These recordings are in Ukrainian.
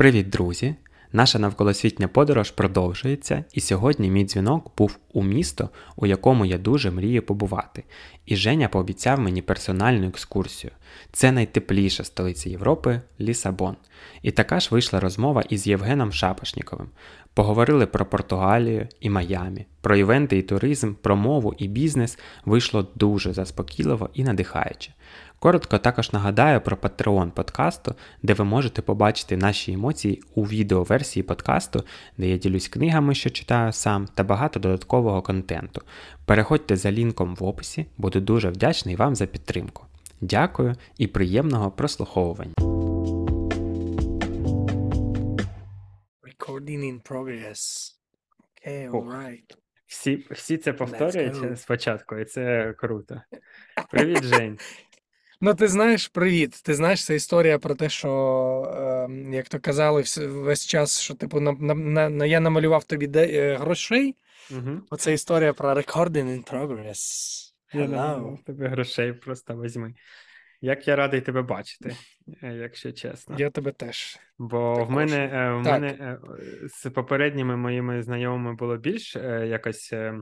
Привіт, друзі! Наша навколосвітня подорож продовжується, і сьогодні мій дзвінок був у місто, у якому я дуже мрію побувати. І Женя пообіцяв мені персональну екскурсію. Це найтепліша столиця Європи Лісабон. І така ж вийшла розмова із Євгеном Шапошніковим. Поговорили про Португалію і Майамі, про івенти і туризм, про мову і бізнес вийшло дуже заспокійливо і надихаюче. Коротко також нагадаю про Patreon подкасту, де ви можете побачити наші емоції у відеоверсії подкасту, де я ділюсь книгами, що читаю сам, та багато додаткового контенту. Переходьте за лінком в описі, буду дуже вдячний вам за підтримку. Дякую і приємного прослуховування. Recording in progress. Okay, Ох. alright. Всі, всі це повторюють спочатку, і це круто. Привіт, Жень. Ну, ти знаєш, привіт. Ти знаєш, це історія про те, що, е, як то казали, вс- весь час, що типу на, на, на, на- я намалював тобі де, е, грошей. Угу. Оце історія про recording in progress. Я Hello. намалював тобі грошей просто візьми. Як я радий тебе бачити, е, якщо чесно. Я тебе теж. Бо в також. мене, е, в Так. мене е, з попередніми моїми знайомими було більш е, якось е,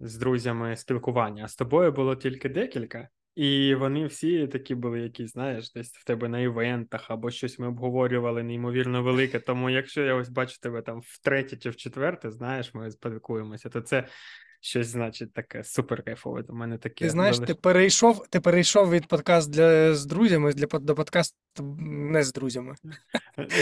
з друзями спілкування, а з тобою було тільки декілька. І вони всі такі були, які, знаєш, десь в тебе на івентах або щось ми обговорювали неймовірно велике. Тому якщо я ось бачу тебе там втретє чи в четверте, знаєш, ми спілкуємося, то це щось значить таке супер кайфове. До мене таке. Ти знаєш, ти перейшов, ти перейшов від подкаст для, з друзями для, до подкасту не з друзями.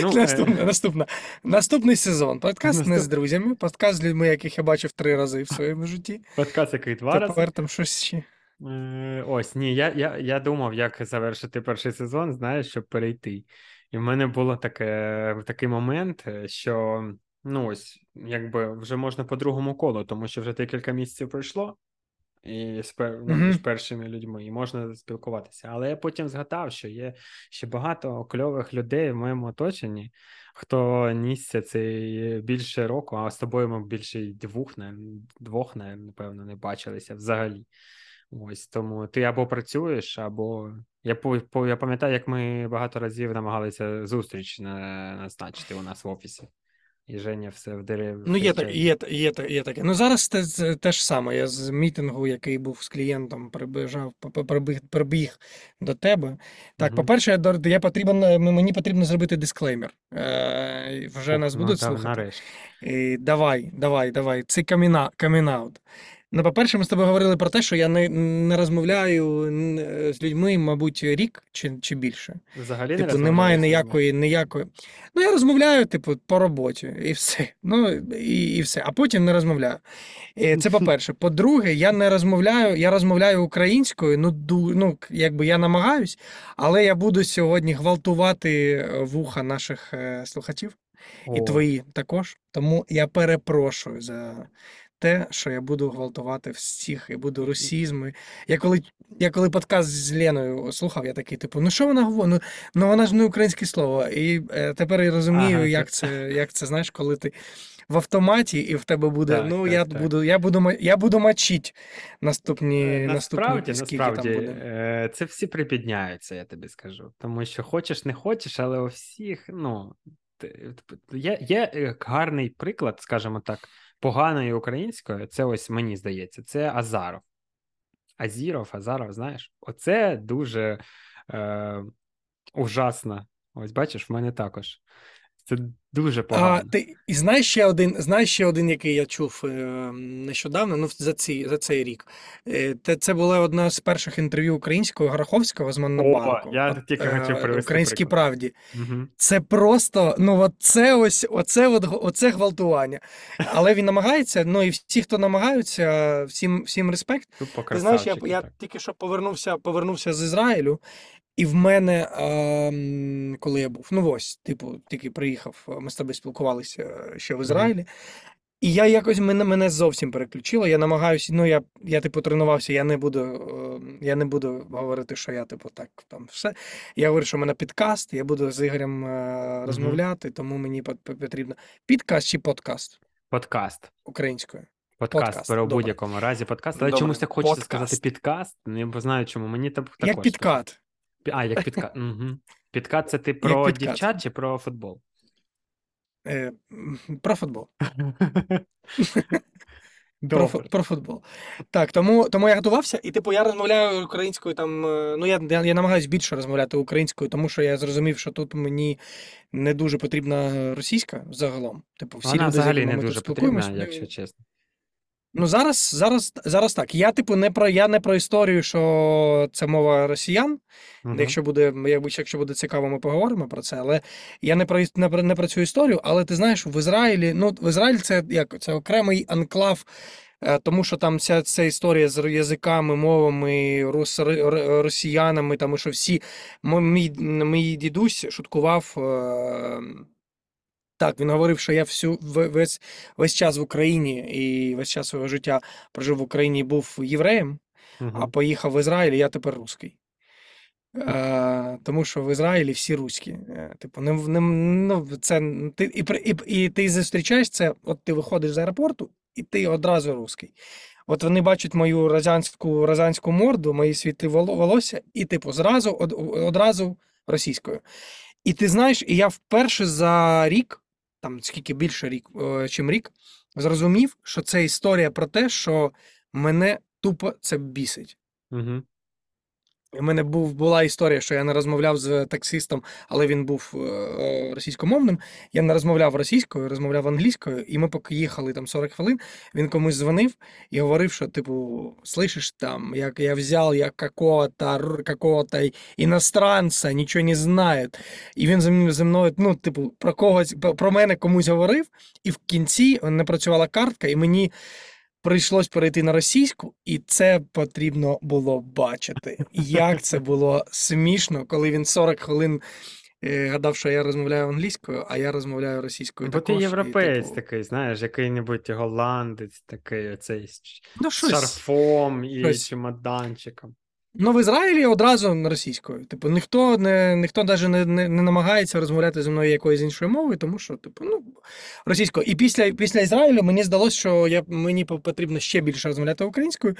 ну, е, Наступне, наступне. Наступний сезон. Подкаст не з друзями, подкаст з людьми, яких я бачив три рази в своєму житті. подкаст, який два рази. Тепер там щось ще. Е, Ось ні, я, я, я думав, як завершити перший сезон, знаєш, щоб перейти. І в мене було таке, такий момент, е, що ну ось, якби вже можна по другому колу, тому що вже декілька місяців пройшло, і з, пер... ну, Мгм. між першими людьми, і можна спілкуватися. Але я потім згадав, що є ще багато кльових людей в моєму оточенні, хто нісся цей більше року, а з тобою ми більше двох, не, двох, напевно, не бачилися взагалі. Ось тому ти або працюєш, або я по, я пам'ятаю, як ми багато разів намагалися зустріч на, назначити у нас в офісі, і Женя все вдерев. Ну, є, так, є, є, є таке. Ну, зараз те, те ж саме. Я з мітингу, який був з клієнтом, прибіжав, прибіг, прибіг до тебе. Так, Мгм. по-перше, я, я потрібен, мені потрібно зробити дисклеймер. Е, вже нас будуть ну, слухати. Нарешті. І давай, давай, давай. Це каміна, камінаут. Ну, по-перше, ми з тобою говорили про те, що я не, не розмовляю з людьми, мабуть, рік чи, чи більше. Взагалі Типу, розмовляєш немає ніякої, ніякої. Ну, я розмовляю, типу, по роботі, і все. Ну, і, і все. А потім не розмовляю. Е, Це по-перше. По-друге, я не розмовляю, я розмовляю українською, ну, ду, ну, якби я намагаюсь, але я буду сьогодні гвалтувати е, вуха наших е, слухачів і О, твої також. Тому я перепрошую за те, що я буду гвалтувати всіх і буду русізми. Я коли, я коли подкаст з Леною слухав, я такий, типу, ну що вона говорить? Ну, ну вона ж не українське слово. І е, тепер я розумію, Ага, як це, як це, знаєш, коли ти. В автоматі, і в тебе буде. Так, ну, так, я так. буду, я буду, я буду мочить наступні, Е, наступні Насправді, скільки насправді, там буде. е, це всі припідняються, я тобі скажу. Тому що хочеш, не хочеш, але у всіх, ну, є, є е, гарний приклад, скажімо так, поганої української, це ось мені здається, це Азаров. Азіров, Азаров, знаєш, оце дуже е, ужасно. Ось бачиш, в мене також. Це дуже А, погано. ти і знаєш ще один, знаєш ще один, який я чув е, нещодавно, ну за ці, за цей рік. Е, Те, це було одне з перших інтерв'ю українського Граховського з Монобанку. я От, тільки е, хотів привести Українській приклад. правді. Угу. Це просто, ну от це ось, оце, от, оце гвалтування. Але він намагається, ну і всі, хто намагаються, всім, всім респект. Ти знаєш, я, я так. тільки що повернувся, повернувся з Ізраїлю, і в мене, ем, коли я був, ну ось, типу, тільки приїхав, ми з тобою спілкувалися е, ще в Ізраїлі. І я якось мене, мене зовсім переключило. Я намагаюся, ну я, я типу тренувався, я не буду, е, я не буду говорити, що я, типу, так там все. Я говорю, що в мене підкаст, я буду з Ігорем е, розмовляти, тому мені пот- пот- потрібно підкаст чи подкаст Подкаст. українською. Подкаст, Подкаст, при будь-якому разі подкаст. Але Добре, чомусь так хочеться сказати підкаст. Не знаю чому. Мені так також. Як підкат. А, як підкат. Угу. Підкат це ти про підкат. дівчат чи про футбол? Е, Про футбол. Про, про футбол. Так, тому, тому я готувався, і типу я розмовляю українською там. е, Ну, я, я, я намагаюся більше розмовляти українською, тому що я зрозумів, що тут мені не дуже потрібна російська загалом. Типу, всі Вона люди, взагалі не дуже потрібна, якщо чесно. Ну, зараз, зараз, зараз так. Я, типу, не про я не про історію, що це мова росіян. Мгм. Якщо буде, якщо буде цікаво, ми поговоримо про це. Але я не про не про, не про цю історію. Але ти знаєш, в Ізраїлі, ну в Ізраїль це як це окремий анклав, е, тому що там ця, ця історія з язиками, мовами, рус, росіянами, тому що всі мій, мій дідусь шуткував. Так, він говорив, що я всю весь, весь час в Україні і весь час свого життя прожив в Україні і був євреєм, а поїхав в Ізраїль, і я тепер русський. Е, тому що в Ізраїлі всі руські. Е, типу, не, не, ну, це, ти, і, і, і ти зустрічаєш це, от ти виходиш з аеропорту, і ти одразу русський. От вони бачать мою розянську, розянську морду, мої світи волосся, і типу зразу од, одразу російською. І ти знаєш, і я вперше за рік, там скільки більше рік, е, чим рік, зрозумів, що це історія про те, що мене тупо це бісить. Мгм. У мене був, була історія, що я не розмовляв з таксистом, але він був е, російськомовним. Я не розмовляв російською, розмовляв англійською, і ми поки їхали там 40 хвилин, він комусь дзвонив і говорив, що, типу, слышиш там, як я взяв я какого-то, какого-то іностранця, нічого не знає. І він зі мною- ну, типу, про когось, про- про мене комусь говорив, і в кінці не працювала картка, і мені. Прийшлось перейти на російську, і це потрібно було бачити. Як це було смішно, коли він 40 хвилин е, гадав, що я розмовляю англійською, а я розмовляю російською Бо також. ти європеєць і, такий, знаєш, який-небудь голландець такий, оцей з Ну, шарфом і щось. чемоданчиком. Ну, в Ізраїлі одразу російською. Типу, ніхто не ніхто навіть не, не, не намагається розмовляти зі мною якоюсь іншою мовою, тому що, типу, ну, російською. І після, після Ізраїлю мені здалося, що я, мені потрібно ще більше розмовляти українською,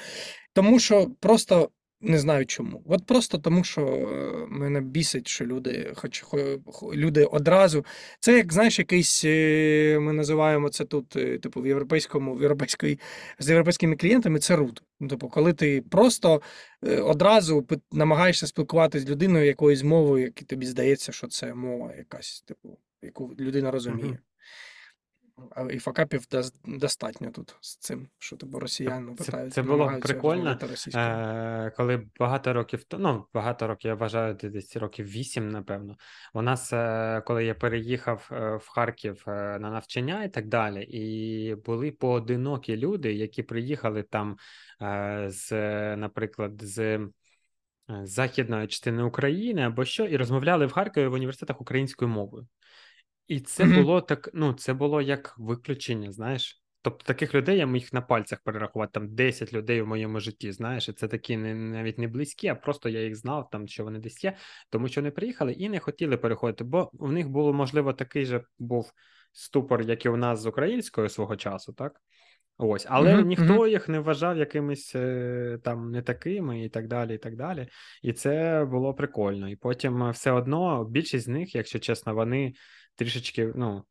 тому що просто не знаю чому. От просто тому, що е, мене бісить, що люди, хоч хо- хо- люди одразу. Це як знаєш, якийсь е, ми називаємо це тут, е, типу, в європейському, в європейській, з європейськими клієнтами це рут. Ну, Типу, коли ти просто одразу намагаєшся спілкуватися з людиною якоюсь мовою, яка тобі здається, що це мова якась, типу, яку людина розуміє. І факапів дос- достатньо тут з цим, що типу росіяни Це, питають, це було прикольно, е, коли багато років, ну, багато років, я вважаю, десь років вісім, напевно. У нас, е, коли я переїхав е, в Харків е, на навчання і так далі, і були поодинокі люди, які приїхали там е, з, е, наприклад, е, з західної частини України або що, і розмовляли в Харкові в університетах українською мовою. І це було так, ну, це було як виключення, знаєш. Тобто таких людей я міг на пальцях перерахувати, там 10 людей в моєму житті, знаєш, і це такі не, навіть не близькі, а просто я їх знав, там, що вони десь є, тому що вони приїхали і не хотіли переходити, бо в них було, можливо, такий же був ступор, як і у нас з українською свого часу, так? Ось, але Мгм, ніхто їх не вважав якимись е, там не такими і так далі, і так далі. І це було прикольно. І потім е, все одно більшість з них, якщо чесно, вони трішечки, ну,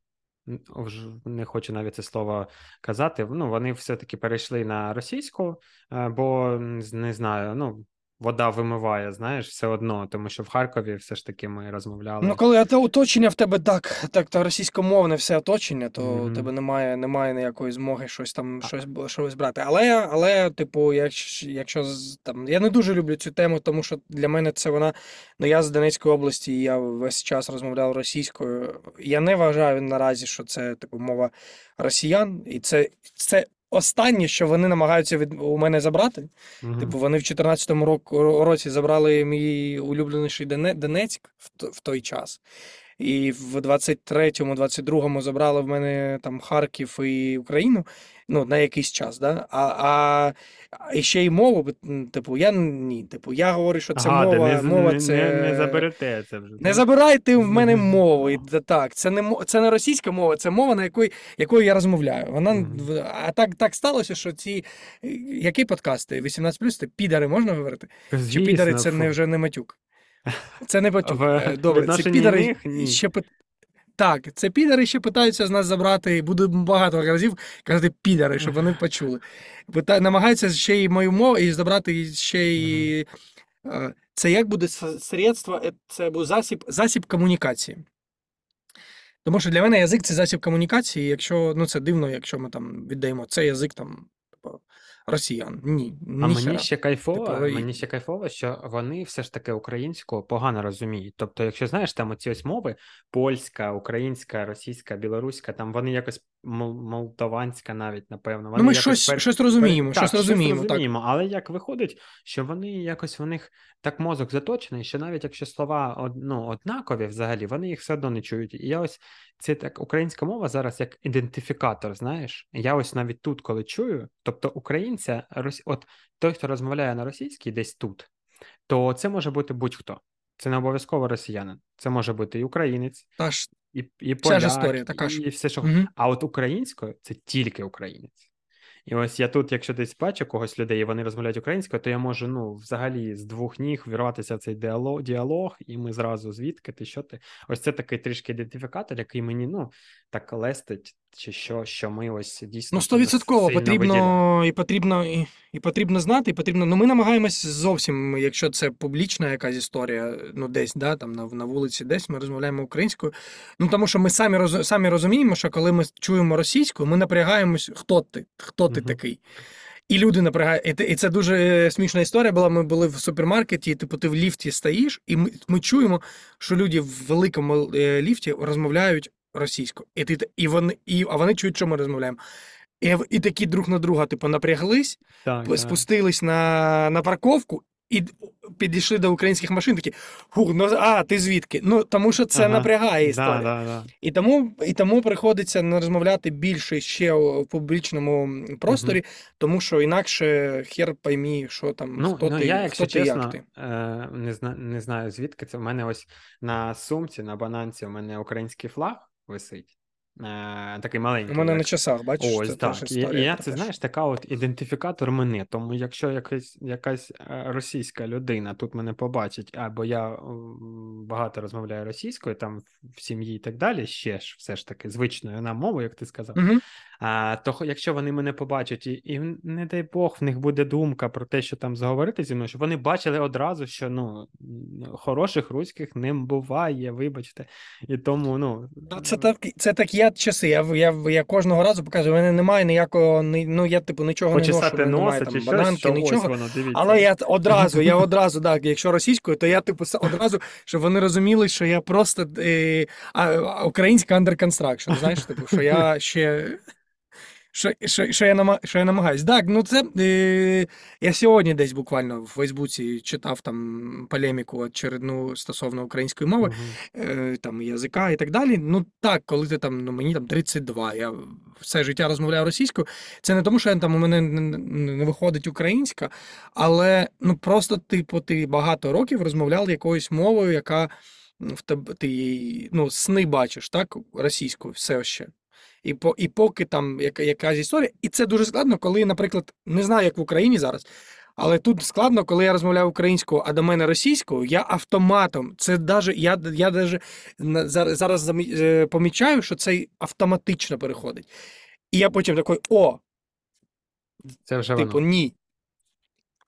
не хочу навіть це слово казати. Ну, вони все-таки перейшли на російську, е, бо не знаю, ну, вода вимиває, знаєш, все одно, тому що в Харкові все ж таки ми розмовляли. Ну, коли те оточення в тебе так, так, та російськомовне все оточення, то у Мгм. тебе немає, немає ніякої змоги щось там А- щось, щось брати. Але, але, типу, якщо, якщо там, я не дуже люблю цю тему, тому що для мене це вона. Ну, я з Донецької області, і я весь час розмовляв російською. Я не вважаю наразі, що це типу мова росіян, і це, це останнє, що вони намагаються від у мене забрати. Угу. Типу, вони в 14-му року, році забрали мій улюбленіший Донецьк в, в той час. І в 23-му, 22-му забрали в мене там Харків і Україну ну, на якийсь час. Да? А, а, а ще й мову, типу, я ні. Типу, я говорю, що це Ага, мова, не, мова не, це. не, не заберете це вже. Не забирайте в мене мову. І Так, це не це не російська мова, це мова, на якої, якою я розмовляю. Вона а так, так сталося, що ці які подкасти? 18+, це підари можна говорити? Чи підари це не вже не матюк? Це не матюк. В Е, Добре, це підари них ні. ще Так, це підари ще питаються з нас забрати, буду багато разів казати підари, щоб вони почули. Пита... Намагаються ще й мою мову і забрати ще й. Е, Це як буде средство, е, це буде засіб, засіб комунікації. Тому що для мене язик це засіб комунікації. Якщо ну це дивно, якщо ми там віддаємо цей язик там типу, росіян. Ні, А мені ще кайфово, Типу, мені ще кайфово, що вони все ж таки українську погано розуміють. Тобто, якщо знаєш, там оці ось мови польська, українська, російська, білоруська, там вони якось молдаванська навіть, напевно. Вони Ну, ми щось, пер- щось розуміємо, так, щось розуміємо. Так. розуміємо, але як виходить, що вони якось в них так мозок заточений, що навіть якщо слова од- ну, однакові взагалі, вони їх все одно не чують. І я ось це так українська мова зараз як ідентифікатор, знаєш. Я ось навіть тут, коли чую, тобто українця, рос- от той, хто розмовляє на російській, десь тут, то це може бути будь-хто. Це не обов'язково росіянин. Це може бути і українець, Та ж, і, і поляк, ж історія така ж. і все, що угу. а от українською це тільки українець. І ось я тут, якщо десь бачу когось людей, і вони розмовляють українською, то я можу ну взагалі з двох ніг вірватися в цей діалог, діалог, і ми зразу звідки ти, що ти. Ось це такий трішки ідентифікатор, який мені ну так лестить, чи що, що ми ось дійсно Ну, стовідсотково потрібно і потрібно і, і потрібно знати, і потрібно. Ну, ми намагаємось зовсім, якщо це публічна якась історія, ну десь, да, там на, на вулиці, десь ми розмовляємо українською. Ну тому що ми самі роз, самі розуміємо, що коли ми чуємо російською, ми напрягаємось, хто ти, хто ти Мгм. такий. І люди напрягають. І, це дуже е, смішна історія була. Ми були в супермаркеті, і, типу, ти в ліфті стоїш, і ми, ми чуємо, що люди в великому е, ліфті розмовляють російською. І, ти, і вони, і, а вони чують, що ми розмовляємо. І, і такі друг на друга, типу, напряглись, Так, п- так. спустились на, на парковку і підійшли до українських машин. Такі, ху, ну а ти звідки? Ну тому що це Ага. напрягає Да, історія. да, да. І тому, і тому приходиться не розмовляти більше ще в публічному просторі, тому що інакше хер поймі, що там, Ну, хто ну ти, я, хто якщо ти, чесно, як ти. е, не, зна, не знаю звідки це. У мене ось на сумці, на бананці, у мене український флаг висить. Е, такий У маленький. мене як- на часах, бачиш, Ось це так. І, і я це знаєш, така от ідентифікатор мене. Тому якщо якась, якась е, російська людина тут мене побачить, або я багато розмовляю російською, там в- сім'ї і так далі, ще ж все ж таки звичною на мову, як ти сказав. Мгм. А, то якщо вони мене побачать, і, і не дай Бог, в них буде думка про те, що там заговорити зі мною, щоб вони бачили одразу, що ну хороших руських не буває, вибачте. І тому, ну Це так, це так я часи. Я, я, я кожного разу показую, у мене немає ніякого, ну я типу нічого не ношу, в мене немає носа там чи щось, бананки, що нічого. воно, дивіться. Але я одразу, я одразу, так, якщо російською, то я типу одразу, щоб вони розуміли, що я просто е, а, українська under construction, знаєш, типу, що я ще. Що, що, що, я, нама, що я намагаюсь. Так, ну це е, я сьогодні десь буквально в Фейсбуці читав там полеміку очередну стосовно української мови Мгм. е, там язика і так далі. Ну так, коли ти там, ну мені там 32, я все життя розмовляю російською. Це не тому, що я там у мене не, не- не виходить українська, але ну просто типу, ти багато років розмовляв якоюсь мовою, яка в тебе ти ну, сни бачиш, так, російською, все ще. І, по, і поки там яка, якась історія, і це дуже складно, коли, наприклад, не знаю, як в Україні зараз, але тут складно, коли я розмовляю українською, а до мене російською, я автоматом. Це даже я, я даже зараз, е, помічаю, що це автоматично переходить. І я потім такий, о, Це вже типу, воно. ні.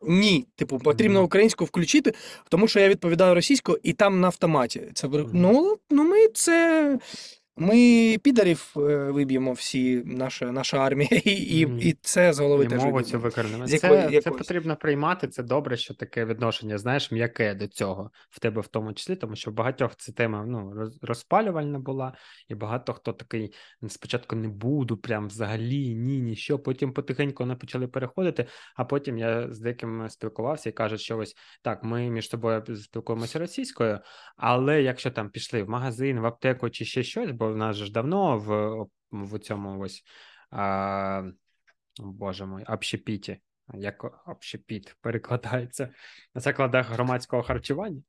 Ні, типу, потрібно українську включити, тому що я відповідаю російською, і там на автоматі. Це ну, ну ми це. Ми підарів е, виб'ємо всі, наша, наша армія, і, і, і це з голови І теж мову цю виб'ємо. Це, якої- це потрібно приймати. Це добре, що таке відношення, знаєш, м'яке до цього в тебе в тому числі, тому що в багатьох ця тема ну, розпалювальна була, і багато хто такий «Ну, спочатку не буду, прям взагалі, ні, ні, що. Потім потихеньку вони почали переходити, а потім я з деякими спілкувався і кажуть, що ось так, ми між собою спілкуємося російською, але якщо там пішли в магазин, в аптеку чи ще щось, бо в нас ж давно в, в цьому ось. А, Боже мой, общепіті. Як общепіт перекладається на закладах громадського харчування.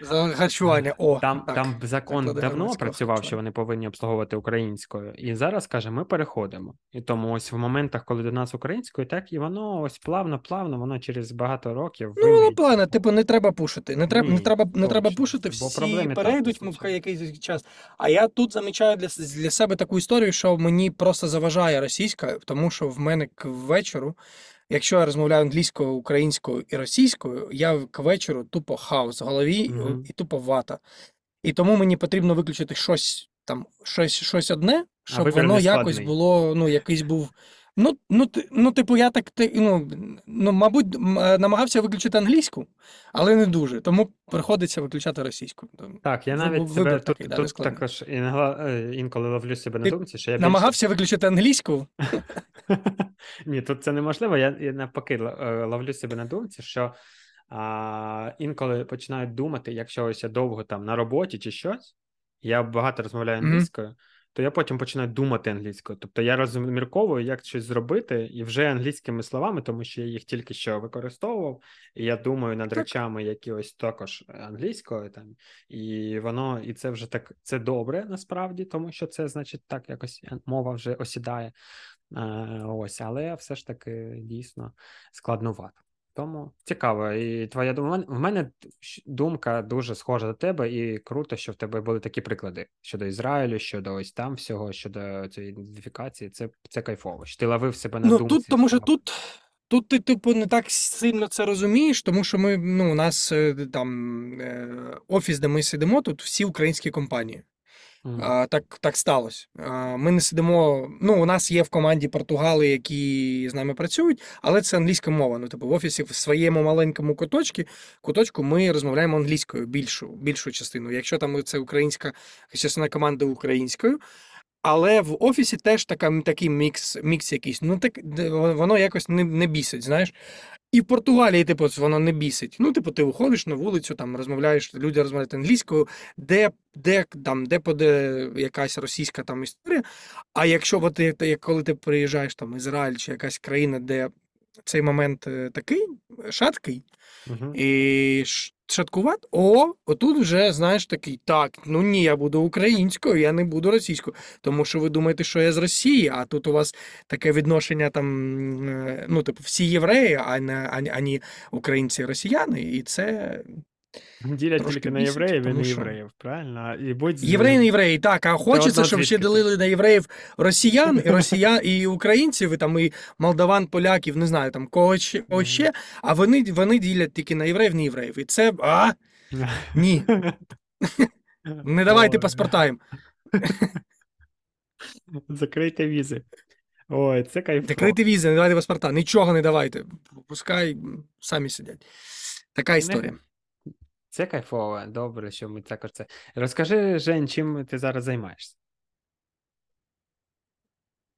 За харчування. О, Там, так. там закон Заклади давно громадського працював, що харчування. вони повинні обслуговувати українською. І зараз каже, ми переходимо. І тому ось в моментах, коли до нас українською, так і воно ось плавно-плавно, воно через багато років Ну, воно плане, типу, не треба пушити. Не треба, не треба, не треба пушити, Бо всі проблем і так перейдуть ми в вистачає. якийсь час. А я тут замічаю для, с- для себе таку історію, що мені просто заважає російська, тому що в мене к вечору, якщо я розмовляю англійською, українською і російською, я к вечору тупо хаос в голові Мгм. і тупо вата. І тому мені потрібно виключити щось там, щось, щось одне, щоб воно не якось складний. було, ну, якийсь був. Ну, ну, ну, типу, я так, ти- ну, ну, мабуть, е, намагався виключити англійську, але не дуже. Тому приходиться виключати російську. Так, я навіть себе тут, такий, тут нескладний. також е, інколи ловлю себе на думці, що я більше. Намагався виключити англійську? Ні, тут це неможливо. Я, я навпаки е, ловлю себе на думці, що а, інколи починають думати, якщо ось я довго там на роботі чи щось, я багато розмовляю англійською, то я потім починаю думати англійською. Тобто я розмірковую, як щось зробити, і вже англійськими словами, тому що я їх тільки що використовував, і я думаю над Так. речами, які ось також англійською там, і воно, і це вже так, це добре насправді, тому що це значить так якось мова вже осідає. Е, Ось, але все ж таки дійсно складновато. Тому цікаво. І твоя думка. В мене думка дуже схожа до тебе, і круто, що в тебе були такі приклади щодо Ізраїлю, щодо ось там всього, щодо цієї ідентифікації. Це, це кайфово. Що ти ловив себе на Ну, думці. тут, тому що тут, тут ти, типу, не так сильно це розумієш, тому що ми, ну, у нас е, там е, офіс, де ми сидимо, тут всі українські компанії. А, так, так сталося. А, ми не сидимо. Ну, у нас є в команді португали, які з нами працюють, але це англійська мова. Ну, типу, в офісі в своєму маленькому куточку, куточку ми розмовляємо англійською більшу, більшу частину. Якщо там це українська частина команди українською. Але в офісі теж така, такий мікс, мікс якийсь. Ну, так воно якось не, не бісить, знаєш. І в Португалії, типу, воно не бісить. Ну, типу, ти виходиш на вулицю, там розмовляєш, люди розмовляють англійською, де, де там, де поде якась російська там історія. А якщо ти, ти- коли ти приїжджаєш там Ізраїль чи якась країна, де цей момент е, такий шаткий, угу. і шаткувати, о, отут вже, знаєш, такий, так, ну ні, я буду українською, я не буду російською. Тому що ви думаєте, що я з Росії, а тут у вас таке відношення там, е, ну, типу, всі євреї, а не ані, ані українці, росіяни, і це Ділять тільки на євреїв і не євреїв, правильно? І будь євреї не євреї, так, а хочеться, щоб ще ділили на євреїв росіян, і росіян, і українців, і там і молдаван, поляків, не знаю, там кого ще, кого ще, а вони, вони ділять тільки на євреїв, не євреїв. І це, а, ні, не давайте Ой. паспорта їм. Закрийте візи. Ой, це кайфово. Закрити візи, не давайте паспорта, нічого не давайте. Пускай самі сидять. Така історія. Це кайфово, добре, що ми також це. Розкажи, Жень, чим ти зараз займаєшся?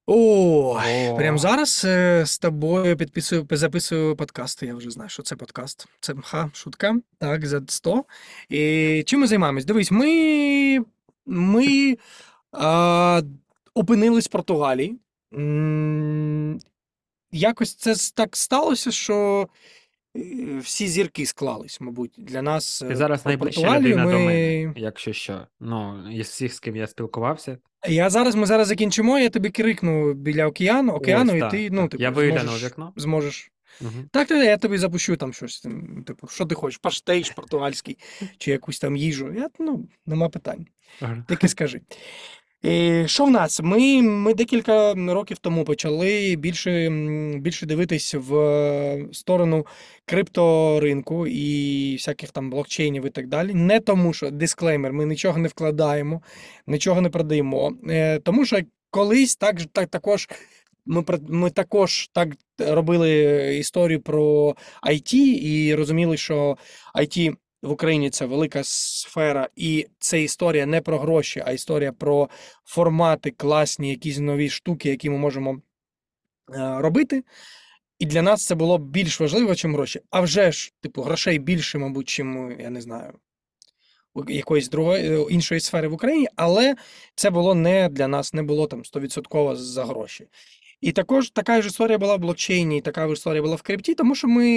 Ой, О. прямо зараз е, з тобою підписую, записую подкасти. Я вже знаю, що це подкаст. Це ха, шутка. Так, за 100. І чим ми займаємось? Дивись, ми, ми а, опинились в Португалії. Якось це так сталося, що е, всі зірки склались, мабуть, для нас. Ти е, зараз найближча людина до мене, якщо що. Ну, із всіх, з ким я спілкувався. Я зараз, ми зараз закінчимо, я тобі крикну біля океану, океану, Ось, і так, ти, ну, типу, Я зможеш, в вікно. зможеш. Угу. Так, так, я тобі запущу там щось. там, Типу, що ти хочеш? Паштейш португальський чи якусь там їжу. Я, ну, нема питань. Тільки скажи. І що в нас? Ми, ми декілька років тому почали більше, більше дивитись в е, сторону крипторинку і всяких там блокчейнів і так далі. Не тому, що дисклеймер, ми нічого не вкладаємо, нічого не продаємо. Е, Тому що колись так, так також. Ми, ми також так робили історію про IT і розуміли, що IT в Україні це велика сфера, і це історія не про гроші, а історія про формати, класні, якісь нові штуки, які ми можемо е, робити. І для нас це було більш важливо, ніж гроші. А вже ж, типу, грошей більше, мабуть, чим, я не знаю, якоїсь другої е, іншої сфери в Україні, але це було не для нас, не було там 100% за гроші. І також така ж історія була в блокчейні, і така ж історія була в крипті, тому що ми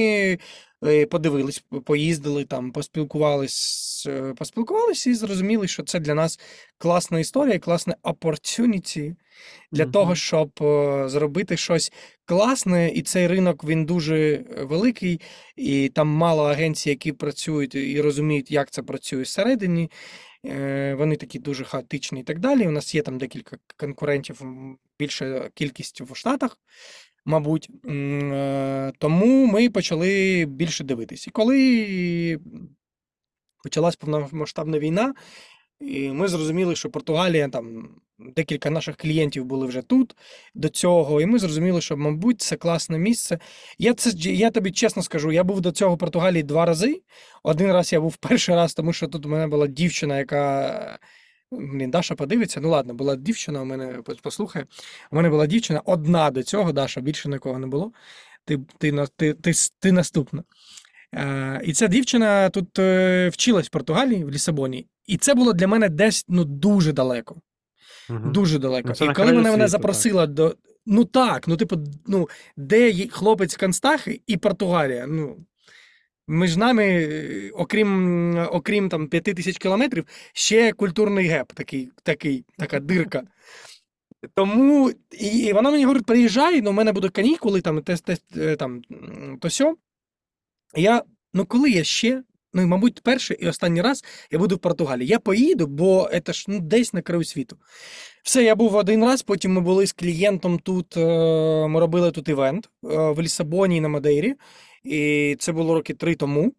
е, подивились, поїздили там, поспілкувались, поспілкувались поспілкувалися і зрозуміли, що це для нас класна історія, класне opportunity для Мгм. того, щоб е, зробити щось класне. І цей ринок він дуже е, великий, і там мало агенцій, які працюють і розуміють, як це працює всередині. Е, Вони такі дуже хаотичні і так далі. У нас є там декілька конкурентів, більша кількість в Штатах, мабуть. Е, Тому ми почали більше дивитись. І коли почалась повномасштабна війна, і ми зрозуміли, що Португалія там декілька наших клієнтів були вже тут до цього, і ми зрозуміли, що, мабуть, це класне місце. Я це я тобі чесно скажу, я був до цього в Португалії два рази. Один раз я був перший раз, тому що тут у мене була дівчина, яка. Блін, Даша подивиться. Ну ладно, була дівчина, у мене послухай. У мене була дівчина одна до цього, Даша, більше нікого не було. Ти, ти, ти, ти, ти наступна. Е, І ця дівчина тут е, вчилась в Португалії, в Лісабоні. І це було для мене десь ну, дуже далеко. Мгм. Дуже далеко. Ну, і коли мене вона запросила до. Ну так, ну, типу, ну, де є хлопець Констахи і Португалія. Ну, між нами, е, окрім, окрім там, п'яти тисяч кілометрів, ще культурний геп, такий, такий, така дирка. Тому і, вона мені говорить: приїжджай, ну, в мене будуть канікули, там, те, те, там, то сьо. Я, ну коли я ще, ну, і, мабуть, перший і останній раз я буду в Португалії. Я поїду, бо це ж ну, десь на краю світу. Все, я був один раз, потім ми були з клієнтом тут, е, ми робили тут івент е, в Лісабоні і на Мадейрі, і це було роки три тому.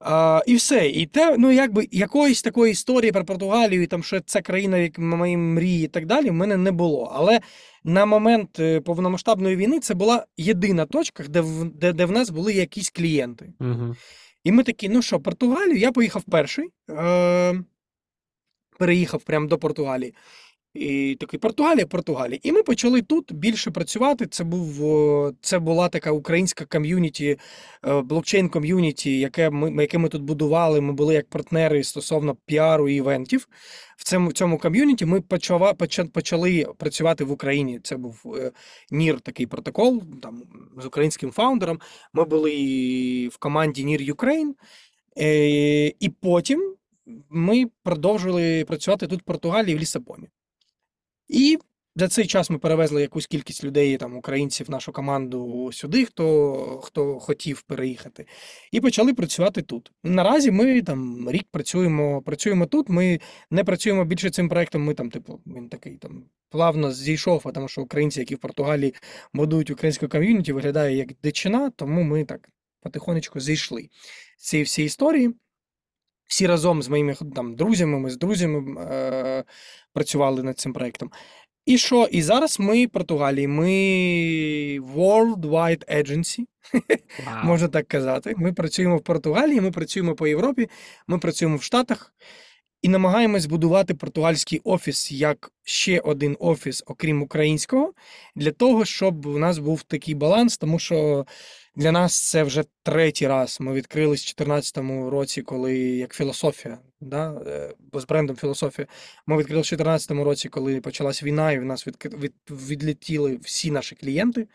А, і все. І те, ну, якби якоїсь такої історії про Португалію, і там, що це країна, як мої мрії і так далі, в мене не було. Але на момент е, повномасштабної війни це була єдина точка, де в, де, де в нас були якісь клієнти. Мгм. І ми такі, ну що, Португалію, я поїхав перший, е, переїхав прямо до Португалії. І такий Португалія, Португалія. І ми почали тут більше працювати. Це був це була така українська ком'юніті, е, блокчейн ком'юніті, яке ми, яке ми тут будували. Ми були як партнери стосовно піару і івентів. В цьому в цьому ком'юніті ми почала, поча- почали працювати в Україні. Це був е, NIR такий протокол там, з українським фаундером. Ми були в команді Ukraine. Е, і потім ми продовжили працювати тут в Португалії в Лісабоні. І за цей час ми перевезли якусь кількість людей, там, українців, нашу команду сюди, хто, хто хотів переїхати, і почали працювати тут. Наразі ми там рік працюємо, працюємо тут. Ми не працюємо більше цим проектом. Ми там, типу, він такий там плавно зійшов, а тому що українці, які в Португалії будують українську ком'юніті, виглядає як дичина, тому ми так потихонечку зійшли з цієї всієї історії. Всі разом з моїми там друзями, ми з друзями е, працювали над цим проектом. І що? І зараз ми в Португалії, ми Worldwide Agency, Вау. можна так казати. Ми працюємо в Португалії, ми працюємо по Європі, ми працюємо в Штатах і намагаємось будувати португальський офіс як ще один офіс, окрім українського, для того, щоб у нас був такий баланс, тому що для нас це вже третій раз. Ми відкрились в 2014 році, коли як філософія, да? е, бо з брендом філософія. Ми відкрили в 2014 році, коли почалась війна, і в нас відк- від, відлетіли всі наші клієнти.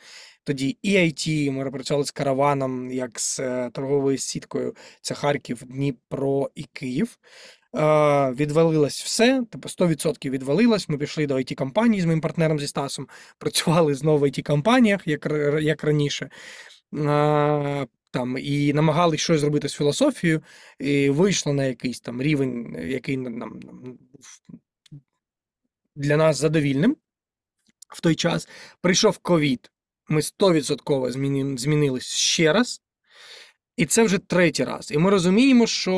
Тоді і IT, ми працювали з караваном, як з е, торговою сіткою. Це Харків, Дніпро і Київ. Е, відвалилось все, типу 100% відвалилось. Ми пішли до it компанії з моїм партнером зі Стасом, працювали знову в it компаніях як, як раніше. Е, там, і намагалися щось зробити з філософією, і вийшло на якийсь там рівень, який нам, нам для нас задовільним в той час. Прийшов ковід, ми 100% зміни, змінились ще раз. І це вже третій раз. І ми розуміємо, що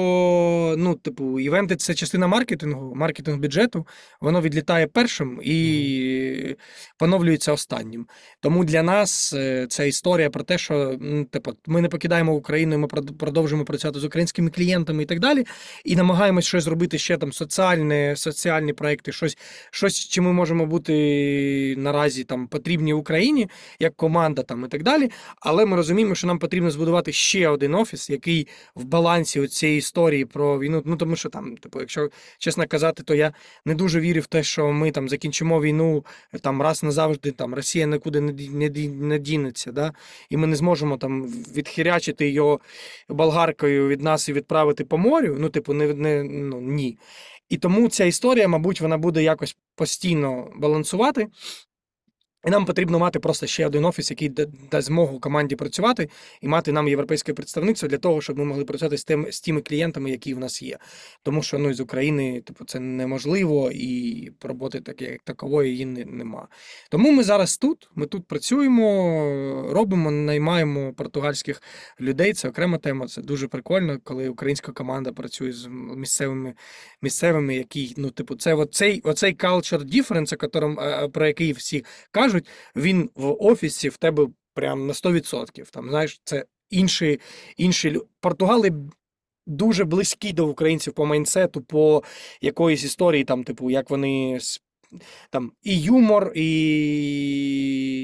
ну, типу, івенти це частина маркетингу, маркетинг бюджету, воно відлітає першим і поновлюється останнім. Тому для нас це історія про те, що м, типу, ми не покидаємо Україну, ми продовжуємо працювати з українськими клієнтами і так далі. І намагаємось щось зробити ще там соціальне, соціальні проекти, щось, щось, чим ми можемо бути наразі там потрібні Україні, як команда там і так далі. Але ми розуміємо, що нам потрібно збудувати ще один один офіс, який в балансі цієї історії про війну. Ну тому що там, типу, якщо чесно казати, то я не дуже вірю в те, що ми там закінчимо війну там раз назавжди. Там Росія нікуди не не, не дінеться, да? і ми не зможемо там відхирячити його болгаркою від нас і відправити по морю. Ну, типу, не, не ну, ні. І тому ця історія, мабуть, вона буде якось постійно балансувати. І нам потрібно мати просто ще один офіс, який дасть змогу команді працювати і мати нам європейське представництво для того, щоб ми могли працювати з тим з тими клієнтами, які в нас є. Тому що ну з України, типу, це неможливо, і роботи такі як такової її не, нема. Тому ми зараз тут. Ми тут працюємо, робимо, наймаємо португальських людей. Це окрема тема. Це дуже прикольно, коли українська команда працює з місцевими місцевими, які ну, типу, це оцей, оцей culture difference, о е, про який всі кажуть, він в офісі в тебе прям на 100%. Там, знаєш, це інші, інші Португали дуже близькі до українців по майнсету, по якоїсь історії, там, типу, як вони. Там і юмор, і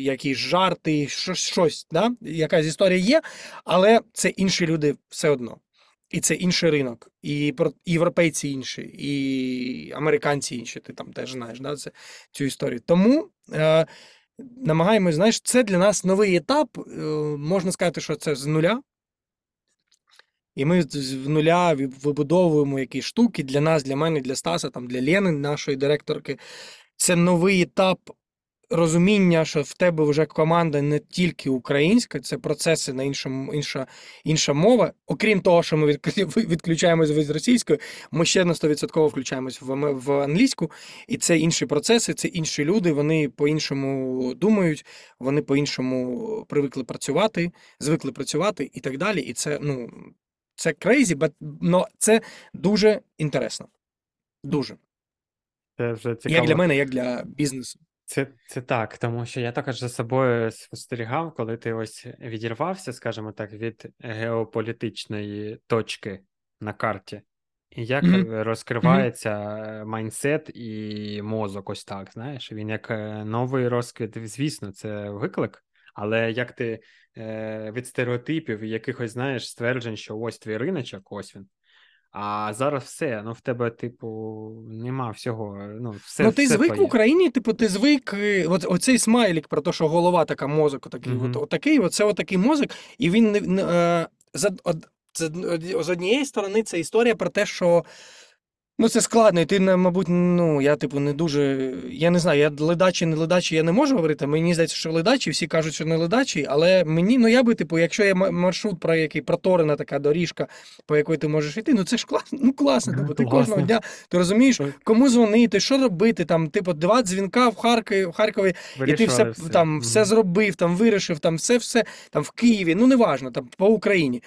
якісь жарти, щось, щось да? якась історія є, але це інші люди все одно. І це інший ринок, і і європейці інші, і американці інші. Ти там теж знаєш да, це, цю історію. Тому е, намагаємось, знаєш, це для нас новий етап. Е, можна сказати, що це з нуля. І ми з нуля вибудовуємо якісь штуки для нас, для мене, для Стаса, там, для Лени, нашої директорки. Це новий етап розуміння, що в тебе вже команда не тільки українська, це процеси на іншому, інша, інша мова. Окрім того, що ми відключаємось від російської, ми ще на 100% включаємось в, в англійську, і це інші процеси, це інші люди. Вони по-іншому думають, вони по-іншому привикли працювати, звикли працювати і так далі. І це, ну, це crazy, but, но це дуже інтересно. Дуже. Це вже цікаво. Як для мене, як для бізнесу. Це, це так, тому що я також за собою спостерігав, коли ти ось відірвався, скажімо так, від геополітичної точки на карті, і як е, розкривається е, майндсет і мозок, ось так, знаєш, він як е, новий розквіт, звісно, це виклик, але як ти від стереотипів і якихось, знаєш, стверджень, що ось твій риночок, ось він. А зараз все, ну в тебе, типу, нема всього. Ну, все, ну, ти все звик в. Україні, типу, ти звик. е, От, оцей смайлік про те, що голова така, мозок, отакий, Мгм. от, отакий, оце отакий мозок, і він не, не, е, за, од- з однієї сторони, це історія про те, що. Ну, це складно, і ти, мабуть, ну, я, типу, не дуже. Я не знаю, я ледачий, не ледачий, я не можу говорити. Мені здається, що ледачий, всі кажуть, що не ледачий, але мені, ну я би, типу, якщо є маршрут, про який проторена така доріжка, по якій ти можеш йти, ну це ж класно, ну класно. Типу, ти кожного дня ти розумієш, кому дзвонити, що робити, там, типу, два дзвінка в Харкові, в Харкові, і ти все, там все зробив, там вирішив, там все, все там в Києві, ну неважно, там по Україні.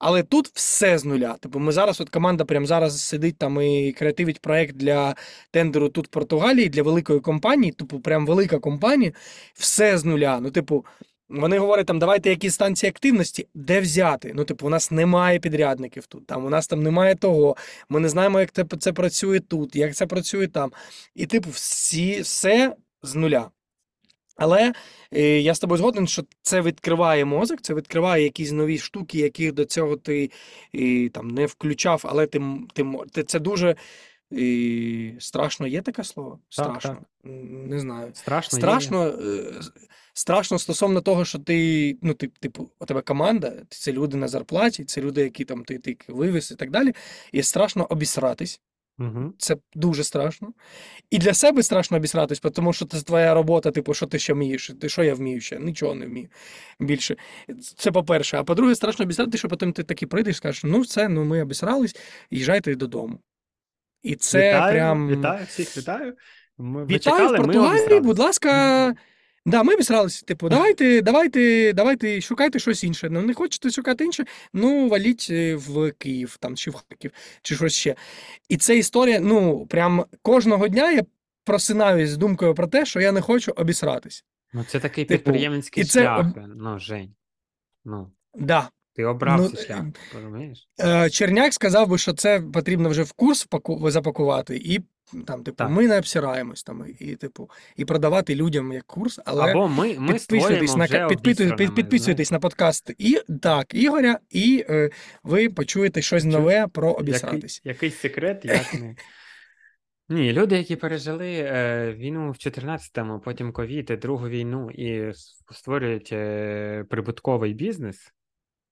Але тут все з нуля. Типу, ми зараз, от команда прямо зараз сидить там і креативить проект для тендеру тут в Португалії для великої компанії, типу, прям велика компанія, все з нуля. Ну, типу. Вони говорять, там давайте якісь станції активності, де взяти. Ну, типу, у нас немає підрядників тут, там у нас там немає того. Ми не знаємо, як це, це працює тут, як це працює там. І, типу, всі, все з нуля. Але е, я з тобою згоден, що це відкриває мозок, це відкриває якісь нові штуки, яких до цього ти е, там не включав, але ти, ти, це дуже е, страшно. Є таке слово? Так, Страшно. так. Не знаю. Страшно, є. Страшно, е, страшно стосовно того, що ти, ну, ти, типу, у тебе команда, це люди на зарплаті, це люди, які там ти, ти вивез і так далі. І страшно обісратись. Угу. Це дуже страшно. І для себе страшно обісратись, тому що це твоя робота, типу, що ти ще вмієш? Ти що я вмію ще? Нічого не вмію більше. Це по-перше. А по-друге, страшно обісратись, що потім ти таки прийдеш і скажеш, ну все, ну ми обісрались, їжджайте додому. І це вітаю, прям. вітаю, всіх вітаю. Ми, Вітаю в Португалії, будь ласка. Да, ми обісралися. Типу, давайте, давайте, давайте шукайте щось інше. Ну, не хочете шукати інше, ну валіть е, в Київ там, чи в Харків, чи щось ще. І це історія, ну, прям кожного дня я просинаюсь з думкою про те, що я не хочу обісратись. Ну, це такий Типу, підприємницький і це шлях. Ну, Жень. Ну, Да. Ти обрав Ну, цей шлях, е, розумієш? Е, Черняк сказав би, що це потрібно вже в курс запакувати і там, типу, Так. ми не обсираємось там, і, типу, і продавати людям як курс, але Або ми, ми підписуйтесь на вже підписуйтесь, під- підписуйтесь на подкаст і так, Ігоря, і е, ви почуєте щось Чу- нове про обісратись. який, якийсь секрет, як не. Ні, люди, які пережили е, війну в 14-му, потім ковід, другу війну і створюють е, прибутковий бізнес.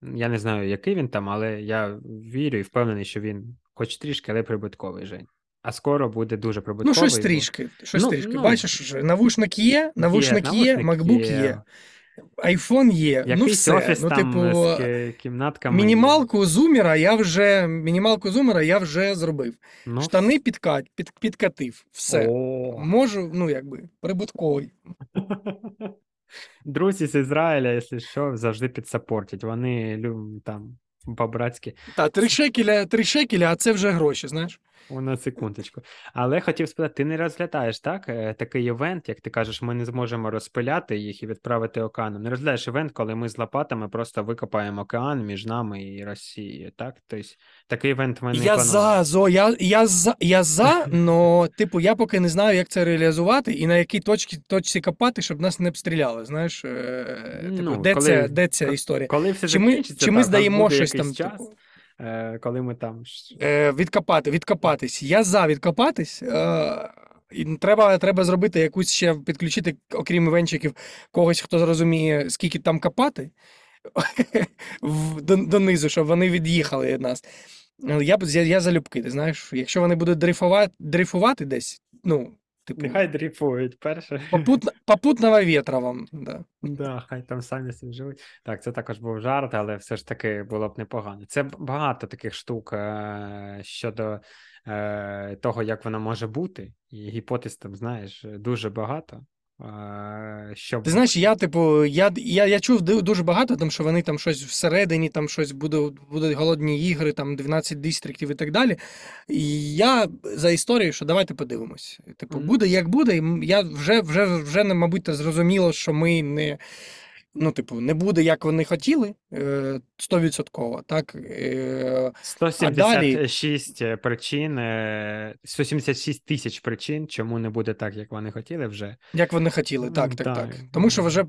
Я не знаю, який він там, але я вірю і впевнений, що він хоч трішки, але прибутковий Жень. А скоро буде дуже Ну, прибутковий. щось трішки. Щось Ну, трішки. ну, Бачиш, вже навушник є, навушник є, навушник MacBook є. є, iPhone є. ну все. офіс ну, там типу, з кімнатками. мінімалку зумера я вже мінімалку зумера я вже зробив. Ну, Штани підкат, під, підкатив. Все. О. Можу, ну якби, прибутковий. Друзі з Ізраїля, якщо що, завжди підсапортять. Вони там по-братськи. Та, три шекеля, три шекеля, а це вже гроші, знаєш. На секундочку. Але хотів спитати, ти не розглядаєш так? е, Такий івент, як ти кажеш, ми не зможемо розпиляти їх і відправити океаном. Не розглядаєш івент, коли ми з лопатами просто викопаємо океан між нами і Росією, так? Тобто такий івент ми не Я за, Зо, я, я за, я за, но, типу, я поки не знаю, як це реалізувати і на якій точці, точці копати, щоб нас не обстріляли. Знаєш, е, типу, Ну, де, коли- це, де ця історія? Коли все Чи ми, чи ми так, здаємо щось там, час, типу, коли ми там е, відкопати, відкопатись. Я за відкопатись. Е, і треба, треба зробити якусь ще підключити, окрім івенчиків, когось, хто зрозуміє, скільки там копати донизу, щоб вони від'їхали від нас. Ну, Я, я, я залюбки, ти знаєш, якщо вони будуть дрейфувати, дрейфувати десь, ну, типу, Нехай дріфують перше. попутно, попутного вітра вам. Да. Да, хай там самі собі живуть. Так, це також був жарт, але все ж таки було б непогано. Це багато таких штук е, щодо е, того, як воно може бути, і гіпотез там, знаєш, дуже багато. Щоб... Ти знаєш, я, типу, я, я, я чув дуже багато, там, що вони там щось всередині, там щось будуть, будуть голодні ігри, там 12 дистріктів і так далі. І я за історію, що давайте подивимось. Типу, Мгм. буде як буде, і я вже, вже, вже мабуть, зрозуміло, що ми не. Ну, типу, не буде, як вони хотіли, е, 100%, так? Е, 176 причин, е, 176 тисяч причин, чому не буде так, як вони хотіли вже. Як вони хотіли, так, так, так. так. Тому що вже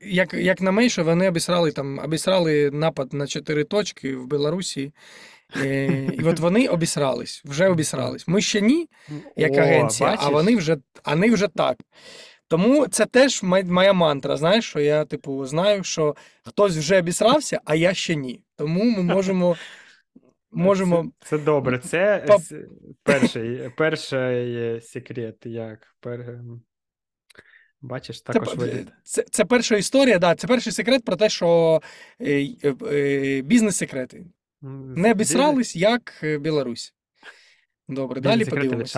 як, як, на менше, вони обісрали там, обісрали напад на чотири точки в Білорусі. Е, І от вони обісрались, вже обісрались. Ми ще ні, як О, агенція, а вони вже, вони вже так. Тому це теж моя мантра, знаєш, що я, типу, знаю, що хтось вже обісрався, а я ще ні. Тому ми можемо, можемо Це, це добре. Це Па- перший, перший секрет, як пер... ем, бачиш, також виліт. це, це перша історія, да, це перший секрет про те, що е, е, е, бізнес-секрети. Не обісрались, як е, Білорусь. Добре, Бізнес- далі подивимось.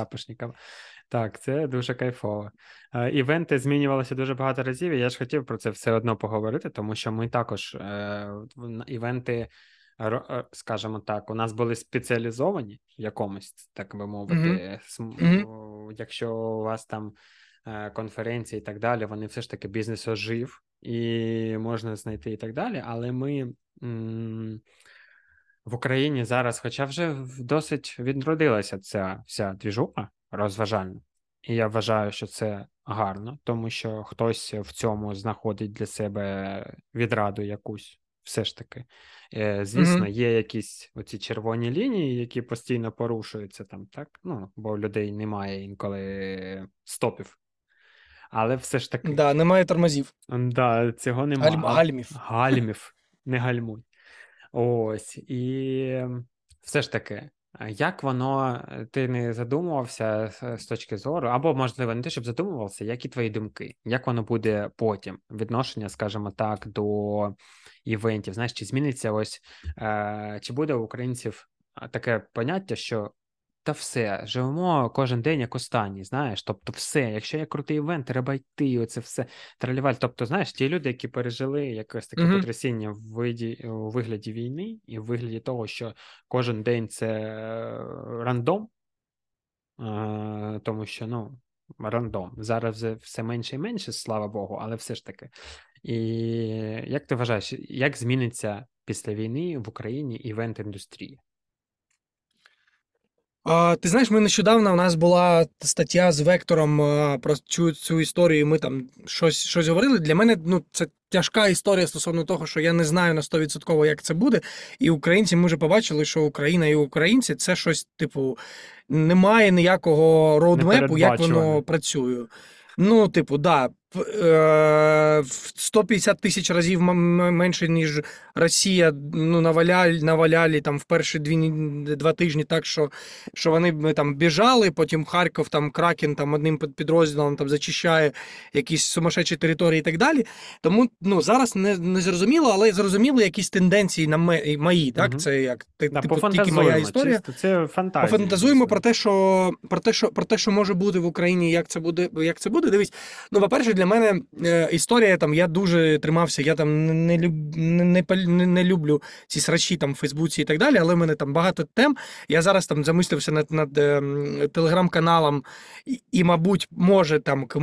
Так, це дуже кайфово. Е, Івенти змінювалися дуже багато разів, і я ж хотів про це все одно поговорити, тому що ми також е, івенти, е, скажімо так, у нас були спеціалізовані в якомусь, так би мовити. о, Якщо у вас там конференції і так далі, вони все ж таки бізнес ожив і можна знайти і так далі. Але ми. м, в Україні зараз, хоча вже досить відродилася ця вся двіжуха розважальна, і я вважаю, що це гарно, тому що хтось в цьому знаходить для себе відраду якусь, все ж таки. Е, Звісно, є якісь оці червоні лінії, які постійно порушуються там, так? Ну, бо у людей немає інколи стопів. Але все ж таки, Да, немає тормозів. да, цього немає. Гальм, гальмів. Гальмів, не гальмуй. Ось, і ем, все ж таки, як воно, е, ти не задумувався з точки зору, або, можливо, не те, щоб задумувався, які твої думки, як воно буде потім, відношення, скажімо так, до івентів. Знаєш, чи зміниться ось, е, чи буде у українців таке поняття, що та все, живемо кожен день як останній, знаєш, тобто все, якщо є крутий івент, треба йти, оце все траліваль. Тобто, знаєш, ті люди, які пережили якесь таке Мгм. потрясіння в виді, у вигляді війни, і в вигляді того, що кожен день це е, рандом, е, тому що, ну, рандом. Зараз все менше і менше, слава Богу, але все ж таки. І як ти вважаєш, як зміниться після війни в Україні івент-індустрія? А, ти знаєш, ми нещодавно у нас була стаття з Вектором про цю, цю історію. і Ми там щось, щось говорили. Для мене ну, це тяжка історія стосовно того, що я не знаю на 100% як це буде. І українці ми вже побачили, що Україна і українці це щось, типу, немає ніякого роудмепу, як воно працює. Ну, типу, да, 150 тисяч разів менше, ніж Росія ну, наваляли, наваляли там в перші дві, два тижні так, що, що вони там біжали, потім Харків, там Кракен там одним підрозділом там зачищає якісь сумасшедші території і так далі. Тому ну, зараз не, не зрозуміло, але зрозуміло якісь тенденції на мої, так? Мгм. Це як ти- Да, типу, тільки моя історія. чисто, це фантазія. Пофантазуємо про те, що про те, що про те, що може бути в Україні, як це буде, як це буде. Дивись, ну по-перше, для мене е, історія там. Я дуже тримався. Я там не, люб- не, не, не, люблю ці срачі там в Фейсбуці і так далі. Але в мене там багато тем. Я зараз там замислився над, над ем, телеграм-каналом, і, і, мабуть, може там к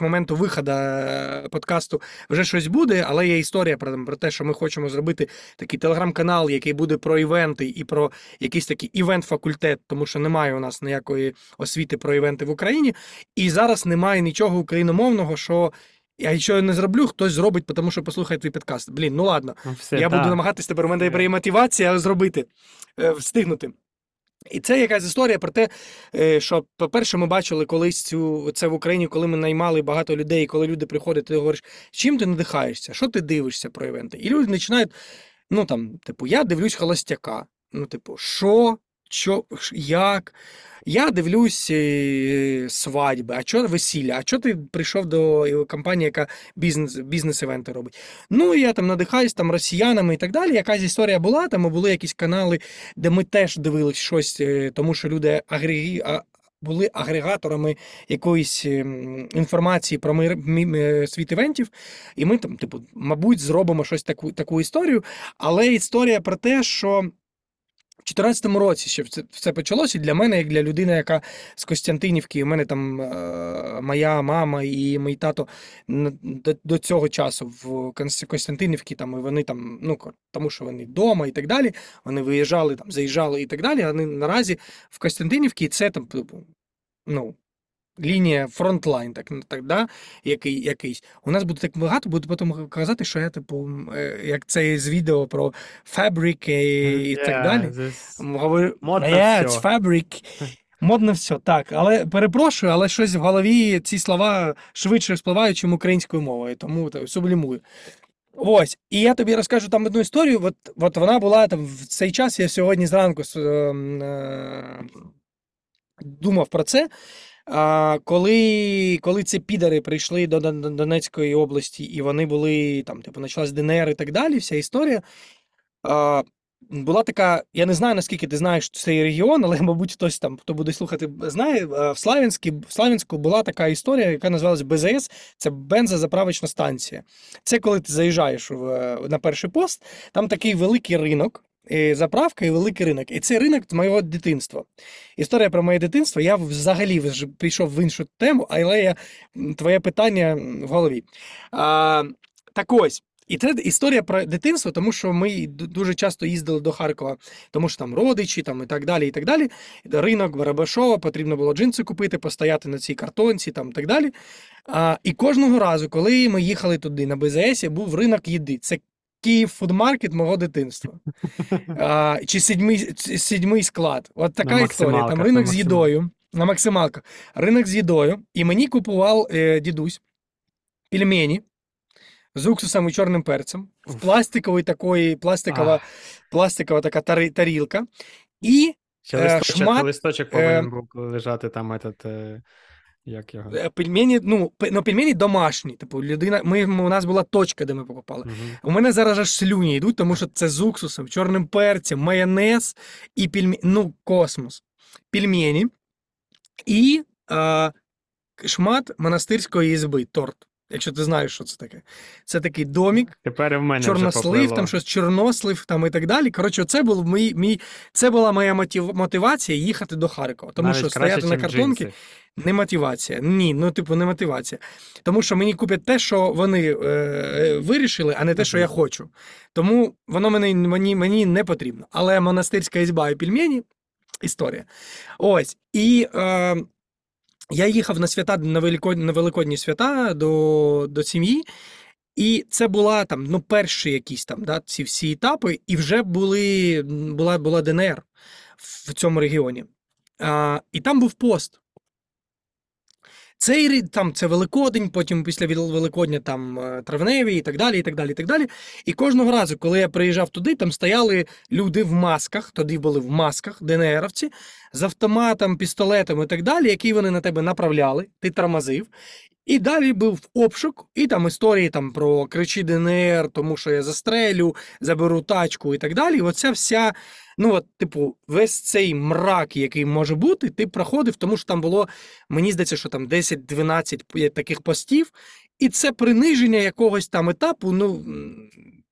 моменту виходу е, подкасту вже щось буде. Але є історія про, там, про те, що ми хочемо зробити такий телеграм-канал, який буде про івенти і про якийсь такий івент-факультет, тому що немає у нас ніякої освіти про івенти в Україні, і зараз немає нічого україномовного, що я якщо я не зроблю, хтось зробить, тому що послухає твій підкаст. Блін, ну ладно, Ну, все, я да. буду намагатись тепер. У мене є мотивація зробити, е, встигнути. І це якась історія про те, е, що, по-перше, ми бачили колись цю це в Україні, коли ми наймали багато людей, коли люди приходять, ти говориш, чим ти надихаєшся, що ти дивишся про івенти? І люди починають, ну там, типу, я дивлюсь холостяка. Ну, типу, що, що, як? Я дивлюсь е, свадьби, а що весілля? А що ти прийшов до е, компанії, яка бізнес, бізнес-івенти робить? Ну, я там надихаюсь там росіянами і так далі. Якась історія була, там були якісь канали, де ми теж дивились щось, е, тому що люди агрегі... були агрегаторами якоїсь ем, інформації про світ івентів, і ми там, типу, мабуть, зробимо щось таку, таку історію. Але історія про те, що 2014 році ще це, все почалося. І для мене, як для людини, яка з Костянтинівки, у мене там е, моя мама і мій тато до, до цього часу в Костянтинівці, там і вони там, ну тому що вони вдома і так далі. Вони виїжджали, там, заїжджали і так далі. А наразі в Костянтинівці це там, типу, ну. Лінія фронтлайн, так, так да, який, якийсь. У нас буде так багато, буду потім казати, що я, типу, е, як це з відео про фабрики і, і так далі. this- Говорю, Модно «Yeah, всьо». it's fabric. Модно все, так. Але перепрошую, але щось в голові ці слова швидше спливають, чим українською мовою, тому так, сублімую. Ось, і я тобі розкажу там одну історію. От, от вона була там в цей час. Я сьогодні зранку ем, е, думав про це. А, коли, коли ці підари прийшли до Дон- Дон- Донецької області, і вони були там, типу, почалась ДНР і так далі, вся історія. А, була така, я не знаю, наскільки ти знаєш цей регіон, але, мабуть, хтось там, хто буде слухати, знає. В Славянській, в Славянську була така історія, яка називалась БЗС, це бензозаправочна станція. Це коли ти заїжджаєш в, на перший пост, там такий великий ринок. Заправка і великий ринок. І цей ринок з моєго дитинства. Історія про моє дитинство. Я взагалі пішов в іншу тему, але я, твоє питання в голові. А, так ось. І це історія про дитинство, тому що ми дуже часто їздили до Харкова, тому що там родичі, там і так далі. і так далі. Ринок Барабашова, потрібно було джинси купити, постояти на цій картонці, там і так далі. А, і кожного разу, коли ми їхали туди на БЗС, був ринок їди. Це Київ фудмаркет мого дитинства. А, чи сідьмий, сідьмий склад. От така На історія. Там ринок з їдою, на максималках. Ринок з їдою. І мені купував е, дідусь пельмені з уксусом і чорним перцем, в пластиковій такої, пластикова, пластикова така тари- тарілка. І Ще Е, листочок, шмат, листочок е, повинен був лежати там этот, е, як його. е, пельмені, ну, ну, пельмені домашні. Типу, людина, ми, у нас була точка, де ми покупали. Угу. У мене зараз аж слюні йдуть, тому що це з уксусом, чорним перцем, майонез і пельмені. Ну, космос. Пельмені і е, шмат монастирської ізби, торт. Якщо ти знаєш, що це таке. Це такий домік, Тепер в мене чорнослив, поплило. там щось чорнослив там і так далі. Коротше, це був мій, мій, це була моя мотив, мотивація їхати до Харкова. Тому Навіть що краще, стояти на чим картонки джинси. не мотивація. Ні, ну типу, не мотивація. Тому що мені куплять те, що вони е, вирішили, а не те, що я хочу. Тому воно мені, мені, мені не потрібно. Але монастирська ізба і пельмені історія. Ось. І е, я їхав на свята на великодні, на великодні свята до, до сім'ї. І це була там ну, перші якісь там да, ці всі етапи, і вже були, була, була ДНР в цьому регіоні. А, І там був пост. Цей там це Великодень, потім після Великодня там е, травневі і так далі. І так далі, і так далі. І кожного разу, коли я приїжджав туди, там стояли люди в масках, тоді були в масках, ДНРовці, з автоматом, пістолетом і так далі, які вони на тебе направляли, ти тормозив. І далі був обшук, і там історії там про кричі ДНР, тому що я застрелю, заберу тачку і так далі. Оця вся, ну от, типу, весь цей мрак, який може бути, ти проходив, тому що там було, мені здається, що там 10-12 таких постів, і це приниження якогось там етапу, ну.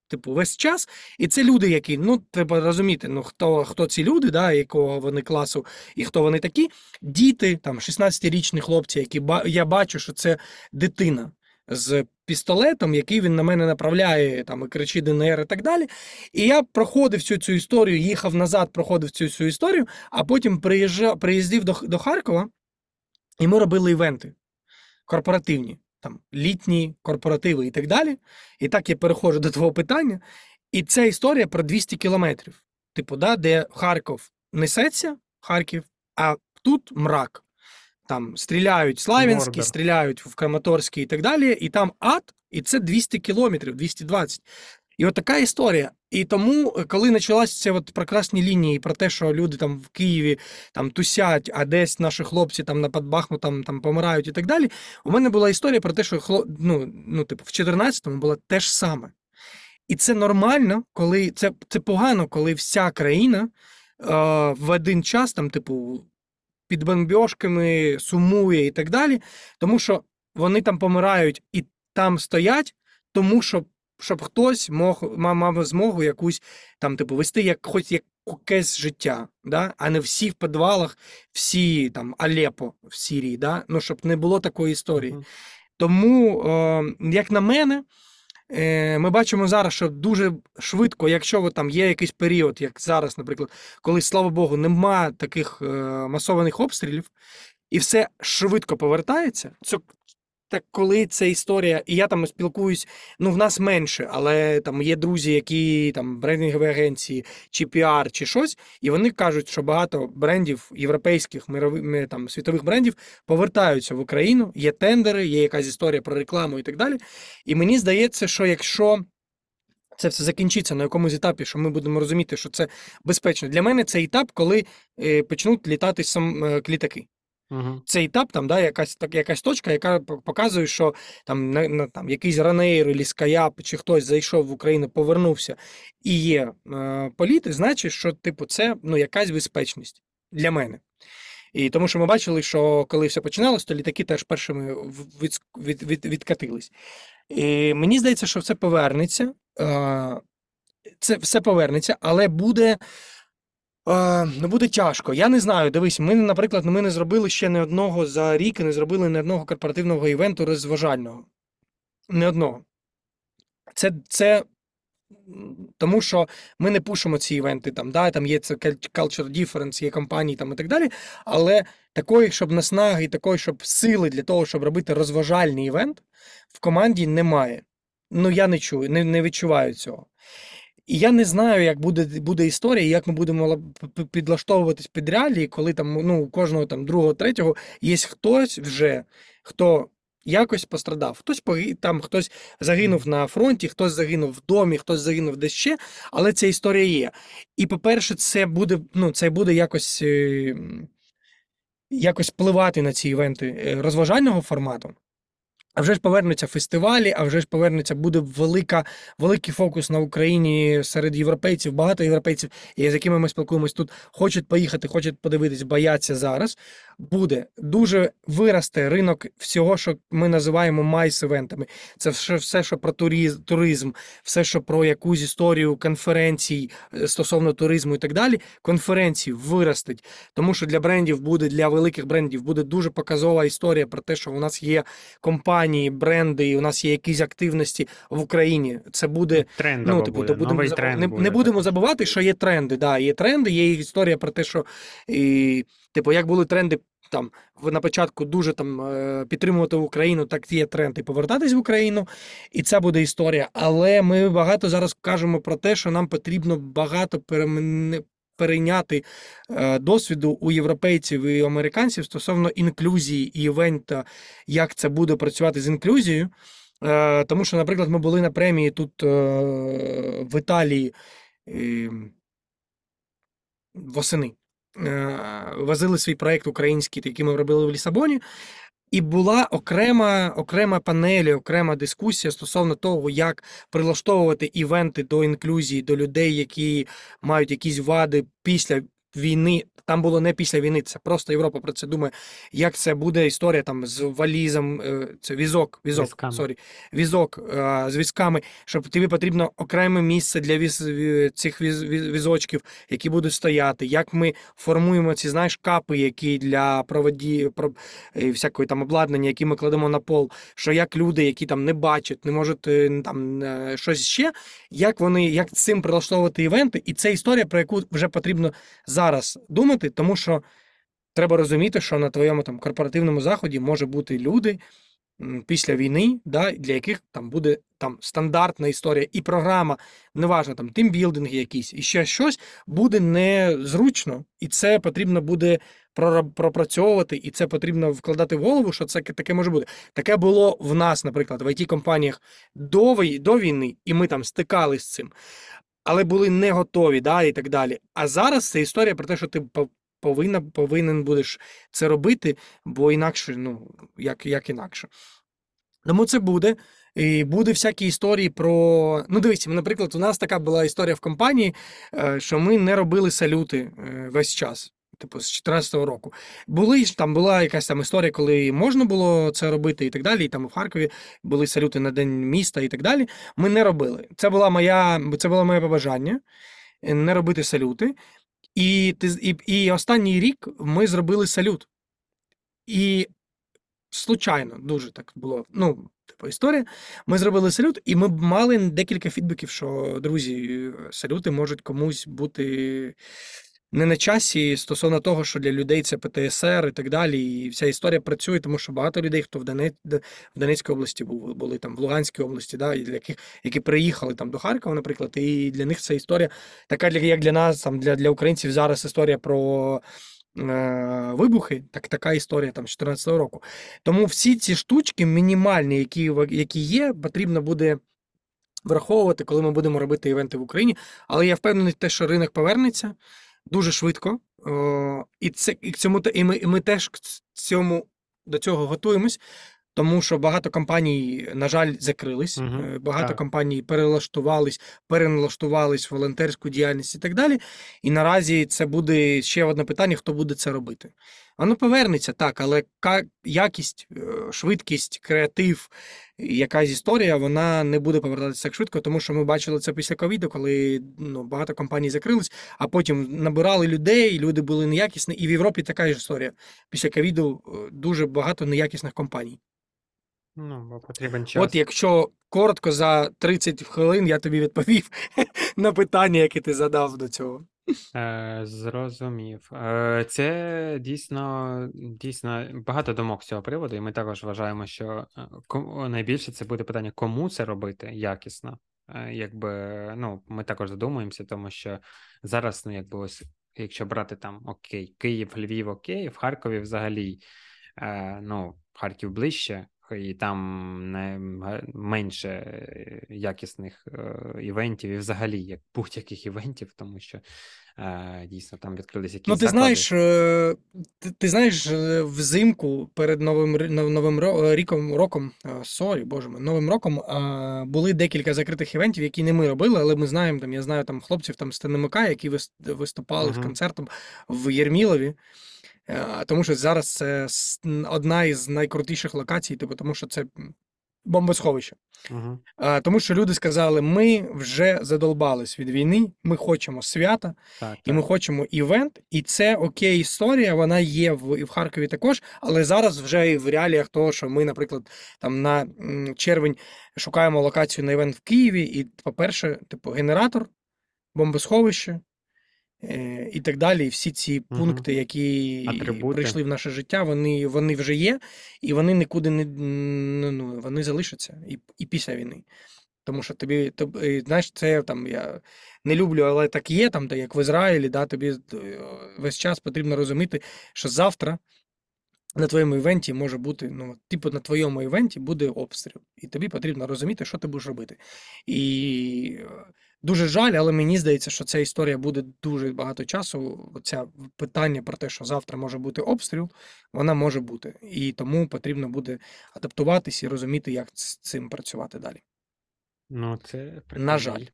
Типу, весь час, і це люди, які ну треба розуміти, ну хто хто ці люди, да, якого вони класу і хто вони такі. Діти, там 16-річні хлопці, які я бачу, що це дитина з пістолетом, який він на мене направляє, там і кричить ДНР і так далі. І я проходив всю цю історію, їхав назад, проходив цю всю історію, а потім приїжджав, приїздив до, до Харкова, і ми робили івенти корпоративні, там літні корпоративи і так далі. І так я переходжу до твого питання. І ця історія про 200 кілометрів. Типу, да, де Харків несеться, Харків, а тут мрак. Там стріляють Славянський, Мордор. стріляють в Краматорський і так далі. І там ад, і це 200 кілометрів, 220. І от така історія. І тому, е, коли почалися ці от прекрасні лінії про те, що люди там в Києві там тусять, а десь наші хлопці там на Бахмутом там помирають і так далі. У мене була історія про те, що хло... ну, ну, типу, в 14-му було те ж саме. І це нормально, коли це, це погано, коли вся країна е, в один час, там, типу, під бомбьошками сумує і так далі, тому що вони там помирають і там стоять, тому що щоб хтось мог, ма- мав змогу якусь там, типу, вести як хоч якесь життя, да? а не всі в підвалах, всі там Алепо в Сирії, да? ну, щоб не було такої історії. Тому, е, як на мене, ми бачимо зараз, що дуже швидко, якщо там є якийсь період, як зараз, наприклад, коли, слава Богу, нема таких е, масованих обстрілів, і все швидко повертається. Так, коли це історія, і я там спілкуюсь, ну в нас менше, але там є друзі, які там брендингові агенції, чи піар, чи щось, і вони кажуть, що багато брендів європейських, мирових там світових брендів повертаються в Україну. Є тендери, є якась історія про рекламу і так далі. І мені здається, що якщо це все закінчиться на якомусь етапі, що ми будемо розуміти, що це безпечно. Для мене це етап, коли е, почнуть літати сам е, літаки Мгм. цей етап, там, да, якась, так, якась точка, яка показує, що там, на, на, там якийсь Ранейр, або Скаяп, чи хтось зайшов в Україну, повернувся і є е, політи, значить, що типу, це ну, якась безпечність для мене. І тому що ми бачили, що коли все починалось, то літаки теж першими від, від, від, відкатились. І мені здається, що все повернеться. Е, це все повернеться, але буде. Е, ну, буде тяжко. Я не знаю. Дивись, ми, наприклад, ми не зробили ще не одного за рік, не зробили не одного корпоративного івенту розважального. Не одного. Це, це тому, що ми не пушимо ці івенти. Там, да, там є це cult- culture difference, є компанії там, і так далі. Але такої, щоб наснаги, і такої, щоб сили для того, щоб робити розважальний івент, в команді немає. Ну, я не чую, не, не відчуваю цього. І я не знаю, як буде, буде історія, як ми будемо підлаштовуватись під реалії, коли там ну, у кожного там другого, третього є хтось вже, хто якось пострадав. Хтось там, хтось загинув на фронті, хтось загинув в домі, хтось загинув десь ще, але ця історія є. І, по-перше, це буде, ну, це буде якось, е, якось впливати на ці івенти е, розважального формату. А вже ж повернуться фестивалі, а вже ж повернеться, буде велика, великий фокус на Україні серед європейців. Багато європейців, з якими ми спілкуємось тут, хочуть поїхати, хочуть подивитись, бояться зараз. Буде дуже виросте ринок всього, що ми називаємо майс-івентами. Це все, що про туризм, все, що про якусь історію конференцій е, стосовно туризму і так далі. Конференції виростуть, тому що для брендів буде, для великих брендів буде дуже показова історія про те, що у нас є компанії. бренди, і у нас є якісь активності в Україні. Це буде Трендово ну, типу, буде, будемо новий тренд не, буде. не будемо забувати, що є тренди. Да, є тренди, є історія про те, що і, типу, як були тренди там на початку дуже там е, підтримувати Україну, так є тренд і повертатись в Україну, і це буде історія. Але ми багато зараз кажемо про те, що нам потрібно багато перемен- перейняти е, досвіду у європейців і американців стосовно інклюзії і івента, як це буде працювати з інклюзією. Е, Тому що, наприклад, ми були на премії тут в Італії е, восени. Е, Возили свій проект український, який ми робили в Лісабоні. І була окрема, окрема панель, окрема дискусія стосовно того, як прилаштовувати івенти до інклюзії, до людей, які мають якісь вади після війни. Там було не після війни, це просто Європа про це думає. Як це буде історія там з валізом, е, це візок, візок, Візками. sorry, візок е, з візками, щоб тобі потрібно окреме місце для віз, цих віз, віз- візочків, які будуть стояти. Як ми формуємо ці, знаєш, капи, які для проводі, про, е, всякої там обладнання, які ми кладемо на пол, що як люди, які там не бачать, не можуть там щось ще, як вони, як цим прилаштовувати івенти, і це історія, про яку вже потрібно зараз думати, тому що треба розуміти, що на твоєму там корпоративному заході може бути люди після війни, да, для яких там буде там стандартна історія і програма, неважно, там тимбілдинги якісь, і ще щось буде незручно, і це потрібно буде пропрацьовувати, і це потрібно вкладати в голову, що це таке може бути. Таке було в нас, наприклад, в it компаніях до, до війни, і ми там стикались з цим, але були не готові, да, і так далі. А зараз це історія про те, що ти повинна, повинен будеш це робити, бо інакше, ну, як, як інакше. Тому це буде. І буде всякі історії про. Ну, дивіться, наприклад, у нас така була історія в компанії, е, що ми не робили салюти е, весь час. Типу, з 14-го року. Були ж там була якась там історія, коли можна було це робити і так далі. І там у Харкові були салюти на День міста і так далі. Ми не робили. Це була моя, це було моє побажання е, не робити салюти. І, і, і останній рік ми зробили салют. І случайно дуже так було. Ну, типу, історія. Ми зробили салют, і ми мали декілька фідбеків, що друзі, салюти можуть комусь бути не на часі стосовно того, що для людей це ПТСР і так далі. І вся історія працює, тому що багато людей, хто в Донець, в Донецькій області був, були там в Луганській області, да, і для яких, які приїхали там до Харкова, наприклад, і для них це історія така, як для нас, там для, для українців зараз історія про. е, Вибухи, так така історія там з 14 року. Тому всі ці штучки мінімальні, які, які є, потрібно буде враховувати, коли ми будемо робити івенти в Україні. Але я впевнений, те, що ринок повернеться дуже швидко. О, і це і цьому і ми, і ми теж к цьому до цього готуємось. Тому що багато компаній, на жаль, закрились, е, багато так. компаній перелаштувались, переналаштувались в волонтерську діяльність і так далі. І наразі це буде ще одне питання: хто буде це робити. Воно повернеться так, але якість, е, швидкість, креатив, якась історія, вона не буде повертатися так швидко, тому що ми бачили це після ковіду, коли ну, багато компаній закрились, а потім набирали людей, люди були неякісні. І в Європі така ж історія. Після ковіду е, дуже багато неякісних компаній. Ну, бо потрібен час. От якщо коротко за 30 хвилин я тобі відповів на питання, яке ти задав до цього. Е, зрозумів. Е, це дійсно, дійсно багато думок з цього приводу, і ми також вважаємо, що е, найбільше це буде питання, кому це робити якісно. Якби, ну, ми також задумуємося, тому що зараз, ну, якби ось, якщо брати там окей, Київ, Львів, окей, в Харкові взагалі, е, ну, Харків ближче, і там не менше е, якісних е, івентів, і взагалі як будь-яких івентів, тому що е, дійсно там відкрилися якісь Ну, ти заклади. знаєш, ти, ти знаєш, взимку перед новим новим ро- роком, е, sorry, боже мій, новим роком були декілька закритих івентів, які не ми робили, але ми знаємо там. Я знаю там хлопців там з ТНМК, які вис- виступали з Мгм. концертом в Єрмілові. Е, Тому що зараз це одна із найкрутіших локацій, типу, тому що це бомбосховище. Угу. А, тому що люди сказали: ми вже задолбались від війни, ми хочемо свята, Так, і ми хочемо івент. І це окей історія, вона є в, і в Харкові також, але зараз вже і в реаліях того, що ми, наприклад, там на червень шукаємо локацію на івент в Києві, і, по-перше, типу, генератор, бомбосховище. Е, І так далі, і всі ці пункти, які Атрибути. прийшли в наше життя, вони, вони вже є, і вони нікуди не ну, вони залишаться і, і після війни. Тому що тобі, тобі, знаєш, це там я не люблю, але так є, там, де як в Ізраїлі, да, тобі е, весь час потрібно розуміти, що завтра на твоєму івенті може бути, ну, типу, на твоєму івенті буде обстріл. І тобі потрібно розуміти, що ти будеш робити. І е, дуже жаль, але мені здається, що ця історія буде дуже багато часу. Оця питання про те, що завтра може бути обстріл, вона може бути. І тому потрібно буде адаптуватись і розуміти, як з цим працювати далі. Ну, це На жаль.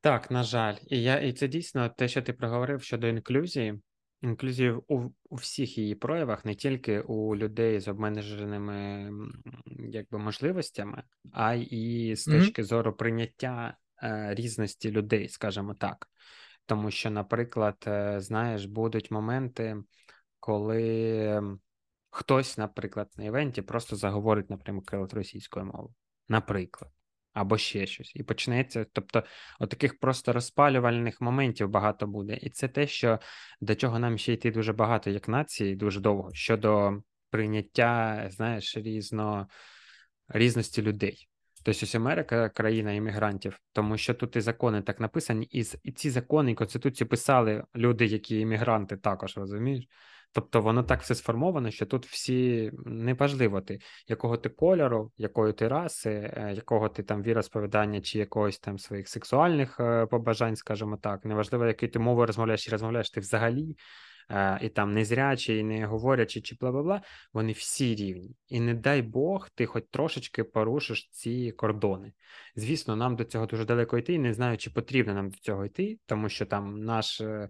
Так, на жаль. І я, і це дійсно те, що ти проговорив щодо інклюзії. Інклюзії у, у всіх її проявах, не тільки у людей з обмеженими якби, можливостями, а і з точки зору прийняття різності людей, скажімо так. Тому що, наприклад, е, знаєш, будуть моменти, коли хтось, наприклад, на івенті просто заговорить наприклад, російською мовою. Наприклад. Або ще щось. І почнеться. Тобто, отаких просто розпалювальних моментів багато буде. І це те, що до чого нам ще йти дуже багато, як нації, дуже довго, щодо прийняття, знаєш, різно, різності людей. Тобто ось Америка країна іммігрантів, тому що тут і закони так написані, і, і ці закони і конституцію писали люди, які іммігранти також, розумієш? Тобто воно так все сформовано, що тут всі неважливо ти, якого ти кольору, якої ти раси, е, якого ти там віросповідання чи якогось там своїх сексуальних е, побажань, скажімо так. Неважливо, який ти мовою розмовляєш і розмовляєш ти взагалі, і там незрячий, і не говорячи, чи бла-бла-бла, вони всі рівні. І не дай Бог, ти хоч трошечки порушиш ці кордони. Звісно, нам до цього дуже далеко йти, і не знаю, чи потрібно нам до цього йти, тому що там наш, е,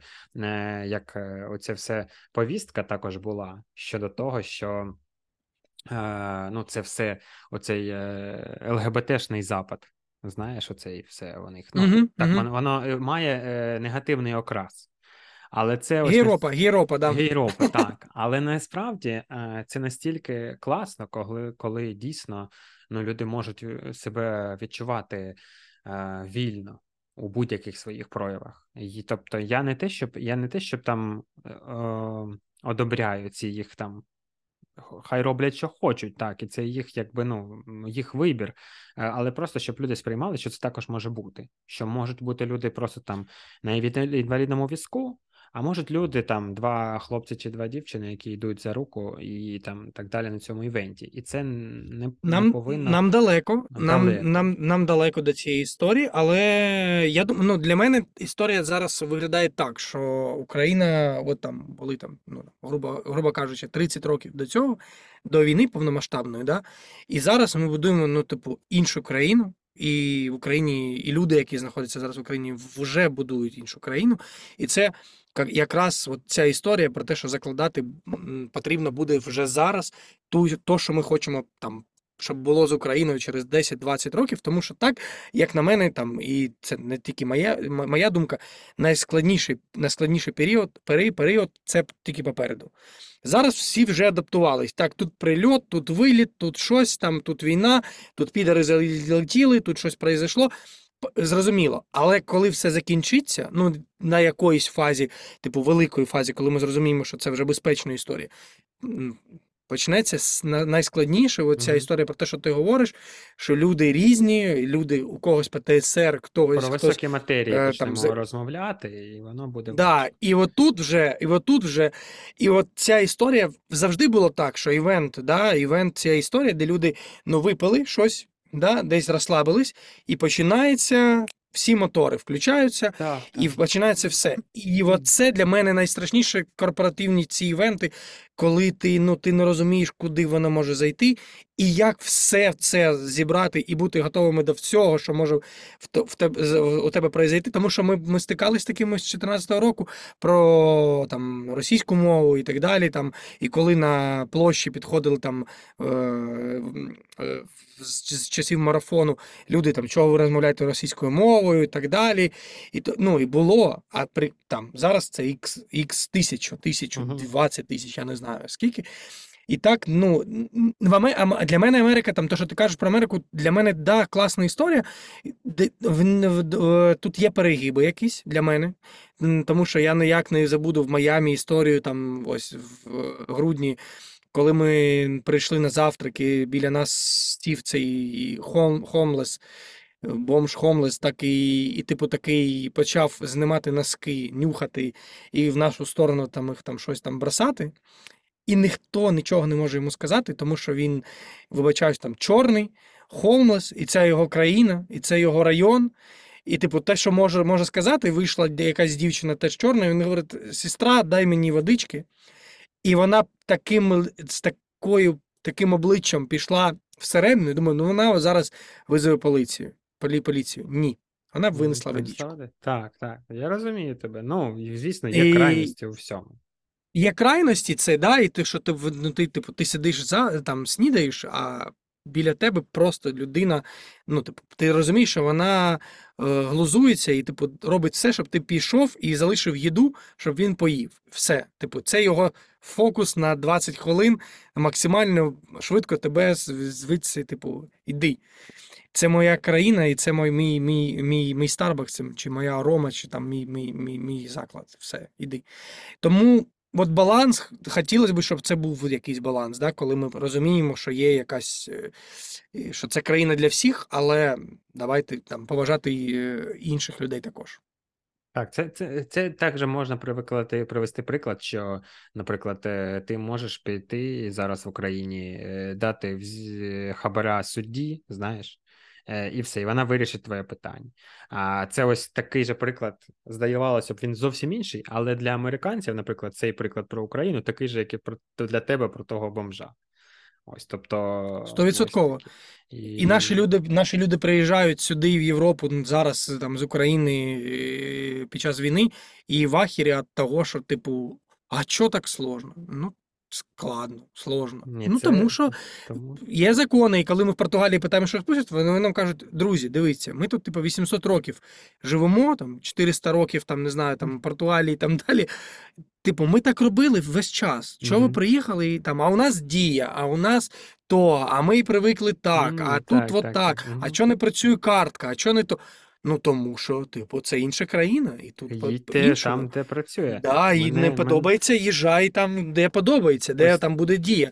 як е, оце все повістка також була щодо того, що е, ну, це все оцей ЛГБТшний запад. Знаєш, оцей все у них. Ну, Мгм, так, мгм. воно, воно має негативний окрас. Але це ось нас- Європа, Європа, да. Європа, так. Але насправді е, це настільки класно, коли, коли дійсно ну, люди можуть е, себе відчувати е, вільно у будь-яких своїх проявах. І, тобто, я не те, щоб я не те, щоб там е, е, одобряю ці їх там. Хай роблять, що хочуть, так, і це їх, якби ну їх вибір. Але просто щоб люди сприймали, що це також може бути. Що можуть бути люди просто там на інвалідному візку, а можуть люди там два хлопці чи два дівчини, які йдуть за руку і там так далі на цьому івенті. І це не, не Нам, повинно. нам далеко, нам, Далеко. нам, нам далеко до цієї історії, але я думаю, ну, для мене історія зараз виглядає так, що Україна, от там були там, ну, грубо, грубо кажучи, 30 років до цього, до війни повномасштабної, да? і зараз ми будуємо, ну, типу, іншу країну. І в Україні, і люди, які знаходяться зараз в Україні, вже будують іншу країну. І це якраз от ця історія про те, що закладати потрібно буде вже зараз ту, то, що ми хочемо там щоб було з Україною через 10-20 років, тому що так, як на мене, там, і це не тільки моя, моя думка, найскладніший, найскладніший період, період це тільки попереду. Зараз всі вже адаптувались. Так, тут прильот, тут виліт, тут щось, там, тут війна, тут підари залетіли, тут щось произошло. Зрозуміло, але коли все закінчиться, ну на якоїсь фазі, типу великої фазі, коли ми зрозуміємо, що це вже безпечна історія, почнеться найскладніше. Оця Мгм. історія про те, що ти говориш, що люди різні, люди у когось ПТСР, хтось Про хтось. високі матерії е, почнемо там розмовляти, і воно буде Да, і отут вже, і отут вже, і от ця історія завжди було так, що івент, да, івент, ця історія, де люди ну випили щось, да, десь розслабились, і починається. Всі мотори включаються, Так, і так. починається все. І от це для мене найстрашніше корпоративні ці івенти, коли ти, ну, ти не розумієш, куди воно може зайти, і як все це зібрати і бути готовими до всього, що може в, в тебе, у тебе произойти. Тому що ми, ми стикалися з таким з 14-го року про там, російську мову і так далі. Там, і коли на площі підходили там е, е, з, часів марафону люди там, чого ви розмовляєте російською мовою і так далі. І, то, ну, і було, а при, там, зараз це x, x тисячу, тисячу. 20 тисяч, я не знаю скільки. І так, ну, для мене Америка, там, то, що ти кажеш про Америку, для мене, да, класна історія. Е, Тут є перегиби якісь для мене, тому що я ніяк не забуду в Майамі історію, там, ось в е, грудні, коли ми прийшли на завтраки, біля нас стів цей хом, хомлес, бомж хомлес, так і, і типу такий почав знімати носки, нюхати, і в нашу сторону там їх там щось там бросати. І ніхто нічого не може йому сказати, тому що він, вибачаюсь, там чорний, хомлес, і це його країна, і це його район. І, типу, те, що може, може сказати, вийшла якась дівчина теж чорна, і він говорить: сестра, дай мені водички. І вона таким, з такою, таким обличчям пішла всередину. і Думаю, ну вона зараз визове поліцію. Полі, поліцію. Ні. Вона винесла водичку. Так, так. Я розумію тебе. Ну, звісно, є І- крайності у всьому. Є крайності, це да, і ти, що ти, ну, ти, типу, ти сидиш за там, снідаєш, а біля тебе просто людина. Ну, типу, ти розумієш, що вона е, глузується і, типу, робить все, щоб ти пішов і залишив їду, щоб він поїв. Все. Типу, це його фокус на 20 хвилин, максимально швидко тебе звідси, типу, іди. Це моя країна, і це мій, мій, мій, мій, мій Starbucks, чи моя арома, чи там мій, мій, мій, мій заклад. Все, іди. Тому от баланс, хотілося б, щоб це був якийсь баланс, да, коли ми розуміємо, що є якась, е, що це країна для всіх, але давайте там поважати е, інших людей також. Так, це, це, це також можна привикладати, привести приклад, що, наприклад, е, ти можеш піти зараз в Україні, дати хабара судді, знаєш, і все, і вона вирішить твоє питання. А це ось такий же приклад, здавалося б, він зовсім інший, але для американців, наприклад, цей приклад про Україну такий же, як і про для тебе про того бомжа. Ось, тобто, ось Стовідсотково. такі. І наші люди, наші люди приїжджають сюди в Європу ну, зараз там з України е, під час війни, і в ахері від того, що, типу, а чого так сложно? Ну, складно, сложно. Ні, ну, це- тому що Тому... Є закони, і коли ми в Португалії питаємо, що пишуть, вони нам кажуть, друзі, дивіться, ми тут, типу, 800 років живемо, там 400 років, там, не знаю, там Португалії, там далі. Типу, ми так робили весь час. Чого ви приїхали і там, а у нас дія, а у нас то, а ми привикли так, М, а тут так, от так, так, а чого не працює картка, а чого не то. Ну тому що, типу, це інша країна, і тут Їдьте там, де працює. Да, і Мене- не мене- подобається, їжджай там, де подобається, де Ось- там буде дія.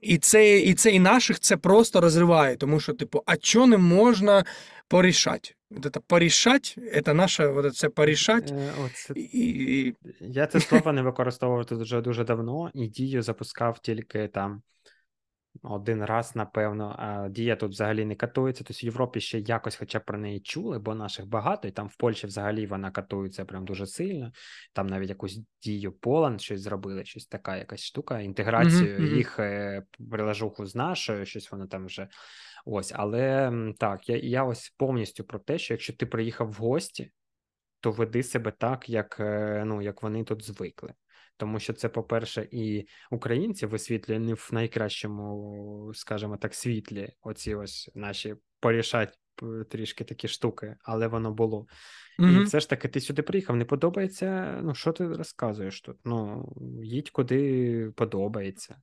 І це, і це і наших це просто розриває, тому що, типу, а чого не можна порішати? От це порішати, це наше, це порішати. Е, оце- І, і, Я це слово не використовував тут вже дуже давно, і дію запускав тільки там один раз, напевно. А дія тут взагалі не катується. Тобто в Європі ще якось хоча б про неї чули, бо наших багато, і там в Польщі взагалі вона катується прям дуже сильно. Там навіть якусь дію Поланд щось зробили, щось така якась штука, інтеграцію мгм. їх е, приложуху з нашою, щось воно там вже. Ось, але так, я, я ось повністю про те, що якщо ти приїхав в гості, то веди себе так, як, е, ну, як вони тут звикли. Тому що це, по-перше, і українці висвітлює не в найкращому, скажімо так, світлі, оці ось наші порішать трішки такі штуки, але воно було. І все ж таки, ти сюди приїхав, не подобається. Ну, що ти розказуєш тут? Ну, їдь куди подобається.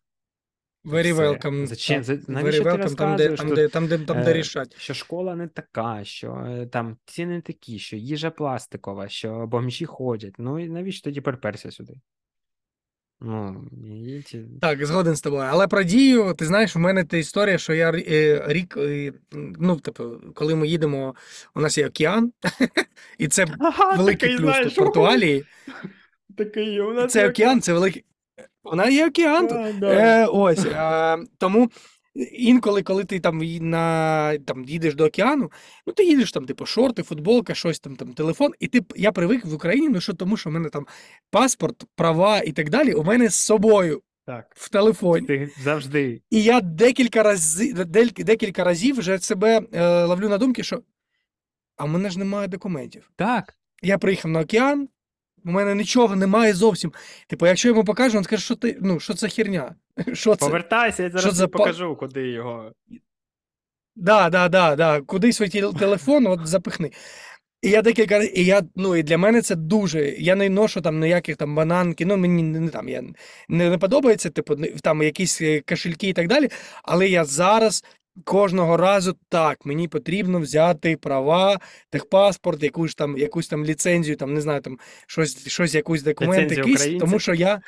Very welcome. Зачем? Very ти welcome, там, де, там, де, там, де, там, де Е, рішать. Що школа не така, що е, там ціни такі, що їжа пластикова, що бомжі ходять. Ну і навіщо тоді приперся сюди? Ну, і- Так, згоден з тобою. Але про дію, ти знаєш, у мене та історія, що я е, рік, е, ну, типу, коли ми їдемо, у нас є океан, і це Ага, великий такий, плюс знаєш, тут в Португалії. Такий, у нас Це є океан, це великий. Вона є океан тут. А, да. Е, ось. Е, тому інколи, коли ти там, на, там їдеш до океану, ну ти їдеш там, типу, шорти, футболка, щось там, там телефон. І ти, я привик в Україні, ну що тому, що в мене там паспорт, права і так далі, у мене з собою. Так. в телефоні. Ти завжди. І я декілька разів, декілька разів вже себе е, ловлю на думки, що а в мене ж немає документів. Так. Я приїхав на океан, у мене нічого немає зовсім. Типу, якщо йому покажу, він скаже, що ти, ну, що це херня? Що це? Повертайся, я зараз за тобі па- покажу, куди його. Да, да, да, да. Куди свій телефон, от запихни. І я декілька і я, ну, і для мене це дуже. Я не ношу там ніяких там бананки, ну мені не, не там я не, не подобається, типу, там якісь е, кошельки і так далі. Але я зараз кожного разу так, мені потрібно взяти права, техпаспорт, якусь там, якусь там ліцензію, там, не знаю, там щось, щось якусь документ, якийсь, тому що я.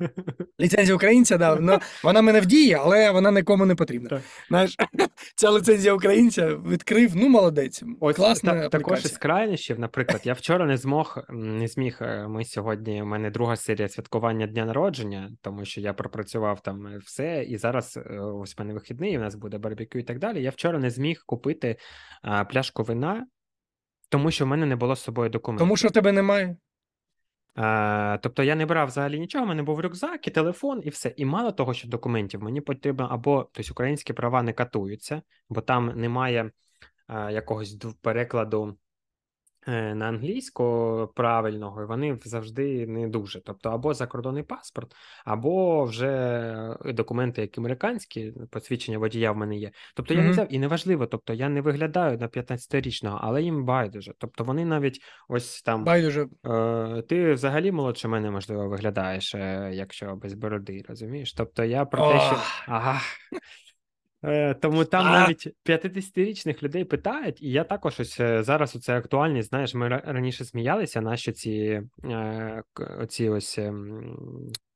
Ліцензія українця, да, вона, вона мене вдіє, але вона нікому не потрібна. Так. Знаєш, ця ліцензія українця відкрив, ну молодець. Ось Класна та, також із крайнощів, наприклад, я вчора не змог, не зміг. е, Ми сьогодні. У мене друга серія святкування дня народження, тому що я пропрацював там е, все, і зараз е, ось в мене вихідний, у нас буде барбекю і так далі. Я вчора не зміг купити а, пляшку вина, тому що в мене не було з собою документів. Тому що в тебе немає. Е, тобто я не брав взагалі нічого, у мене був рюкзак і телефон, і все. І мало того, що документів, мені потрібно або тобто, українські права не катуються, бо там немає е, якогось перекладу на англійську правильного, і вони завжди не дуже. Тобто, або закордонний паспорт, або вже е, документи, як американські, посвідчення водія в мене є. Тобто я не взяв і неважливо, тобто я не виглядаю на 15-річного, але їм байдуже. Тобто вони навіть ось там. Байдуже. Е, ти взагалі молодше мене, можливо, виглядаєш, е, якщо без бороди, розумієш? Тобто я про те, що. Ага. Е, тому там А. навіть 50-річних людей питають, і я також ось е, зараз оце актуальність. Знаєш, ми раніше сміялися, наші ці е, оці ось ем,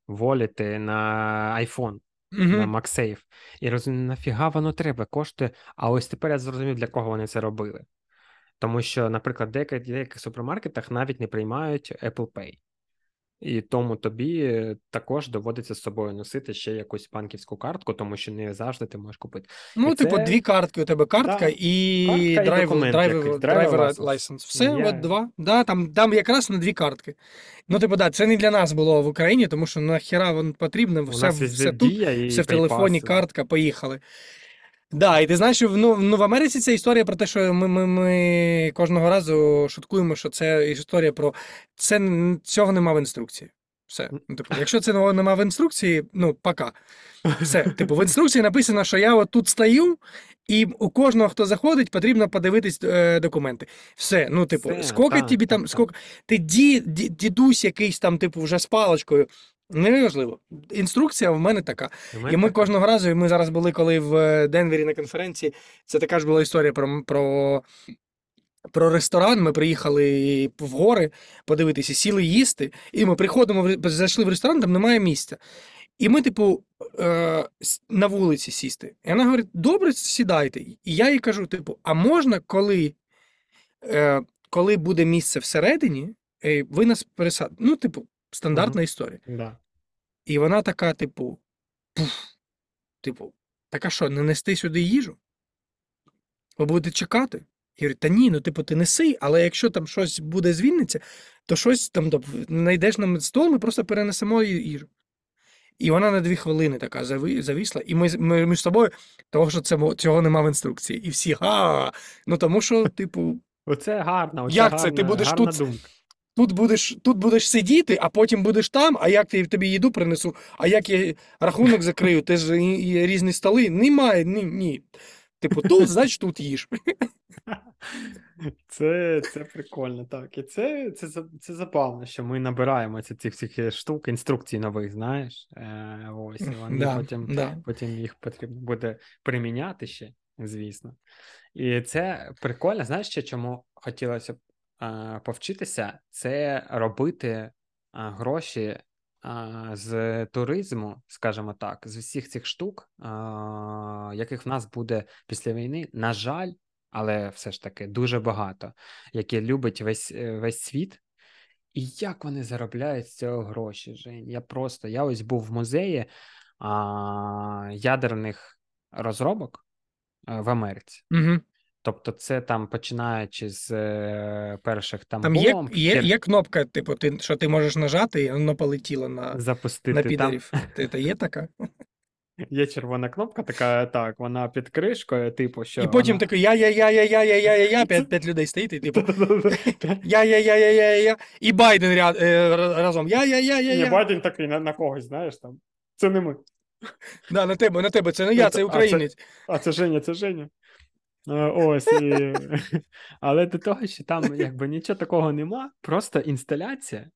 воліти на iPhone, на Угу. MagSafe. І розумію, нафіга воно треба, коштує. А ось тепер я зрозумів, для кого вони це робили. Тому що, наприклад, в деяких, деяких супермаркетах навіть не приймають Apple Pay. І тому тобі також доводиться з собою носити ще якусь банківську картку, тому що не завжди ти можеш купити. Ну, І типу, це- дві картки у тебе картка Да. і Картка і драйв, документ драйв, якийсь, driver driver license. Все, Я- от два. Да, там, там якраз на дві картки. Ну, типу, да, це не для нас було в Україні, тому що нахіра воно потрібно, все, все тут. і все в телефоні, картка, поїхали. Да, і ти знаєш, що ну, ну, в Америці це історія про те, що ми, ми, ми кожного разу шуткуємо, що це історія про це цього нема в інструкції. Все. Ну, типу, якщо це нема в інструкції, ну пока. Все. Типу, в інструкції написано, що я от тут стою, і у кожного, хто заходить, потрібно подивитись е, документи. Все. Ну, типу, Все, скільки тобі там, скільки ти ді, ді, дідусь якийсь там, типу, вже з паличкою. Неважливо. Інструкція в мене така. І І ми так- кожного разу, і ми зараз були, коли в е, Денвері на конференції, це така ж була історія про, про, про ресторан. Ми приїхали в гори подивитися, сіли їсти, і ми приходимо, зайшли в ресторан, там немає місця. І ми, типу, е, на вулиці сісти. І вона говорить: добре, сідайте. І я їй кажу: типу, а можна, коли, е, коли буде місце всередині, е, ви нас пересадите. Ну, типу, стандартна історія. Да. І вона така, типу, пуф, типу, така що, не нести сюди їжу? Ви будете чекати? Я говорю, та ні, ну типу, ти неси, але якщо там щось буде звільниться, то щось там знайдеш нам стол, ми просто перенесемо їжу. І вона на дві хвилини така завісла, і ми, ми між собою, того, що це, цього нема в інструкції. І всі га. Ну тому що, типу, Оце гарно, оце Як це? Ти будеш гарна тут думка. Тут будеш, тут будеш сидіти, а потім будеш там, а як я тобі їду принесу, а як я рахунок закрию, ти ж і, і різні столи. Немає, ні, ні. Типу, тут, значить, тут їж. Це, це прикольно, так. І це, це, це забавно, що ми набираємо ці- цих всіх штук, інструкцій нових, знаєш. Е, ось, і вони Да, потім, да. потім їх потрібно буде приміняти ще, звісно. І це прикольно. Знаєш ще, чому хотілося б е, повчитися? Це робити гроші з туризму, скажімо так, з усіх цих штук, яких в нас буде після війни, на жаль, але все ж таки дуже багато, які любить весь, е, весь світ. І як вони заробляють з цього гроші, Жень? Я просто я ось був в музеї а, ядерних розробок е, в Америці. Угу. Тобто, це там починаючи з е, перших там Там є, бомб, є, хер- є кнопка, типу, ти, що ти можеш нажати, і воно полетіло на, на запустити там. підерів. Ти, та є така? Є червона кнопка, така так, вона під кришкою, типу, що І потім вона... такий я, я, я, я, я, я, я, я, я, п'ять, п'ять людей стоїть, і типу, я, я, я, я, я, я, і Байден ряд, е, разом, я, я, я, я, я. Байден такий на, на когось, знаєш там. Це не ми. Да, на тебе, на тебе, це не я, Ну, це а це- українець. А це Женя, це Женя. Е, Ось і... Але до того, що там якби нічого такого нема, просто інсталяція.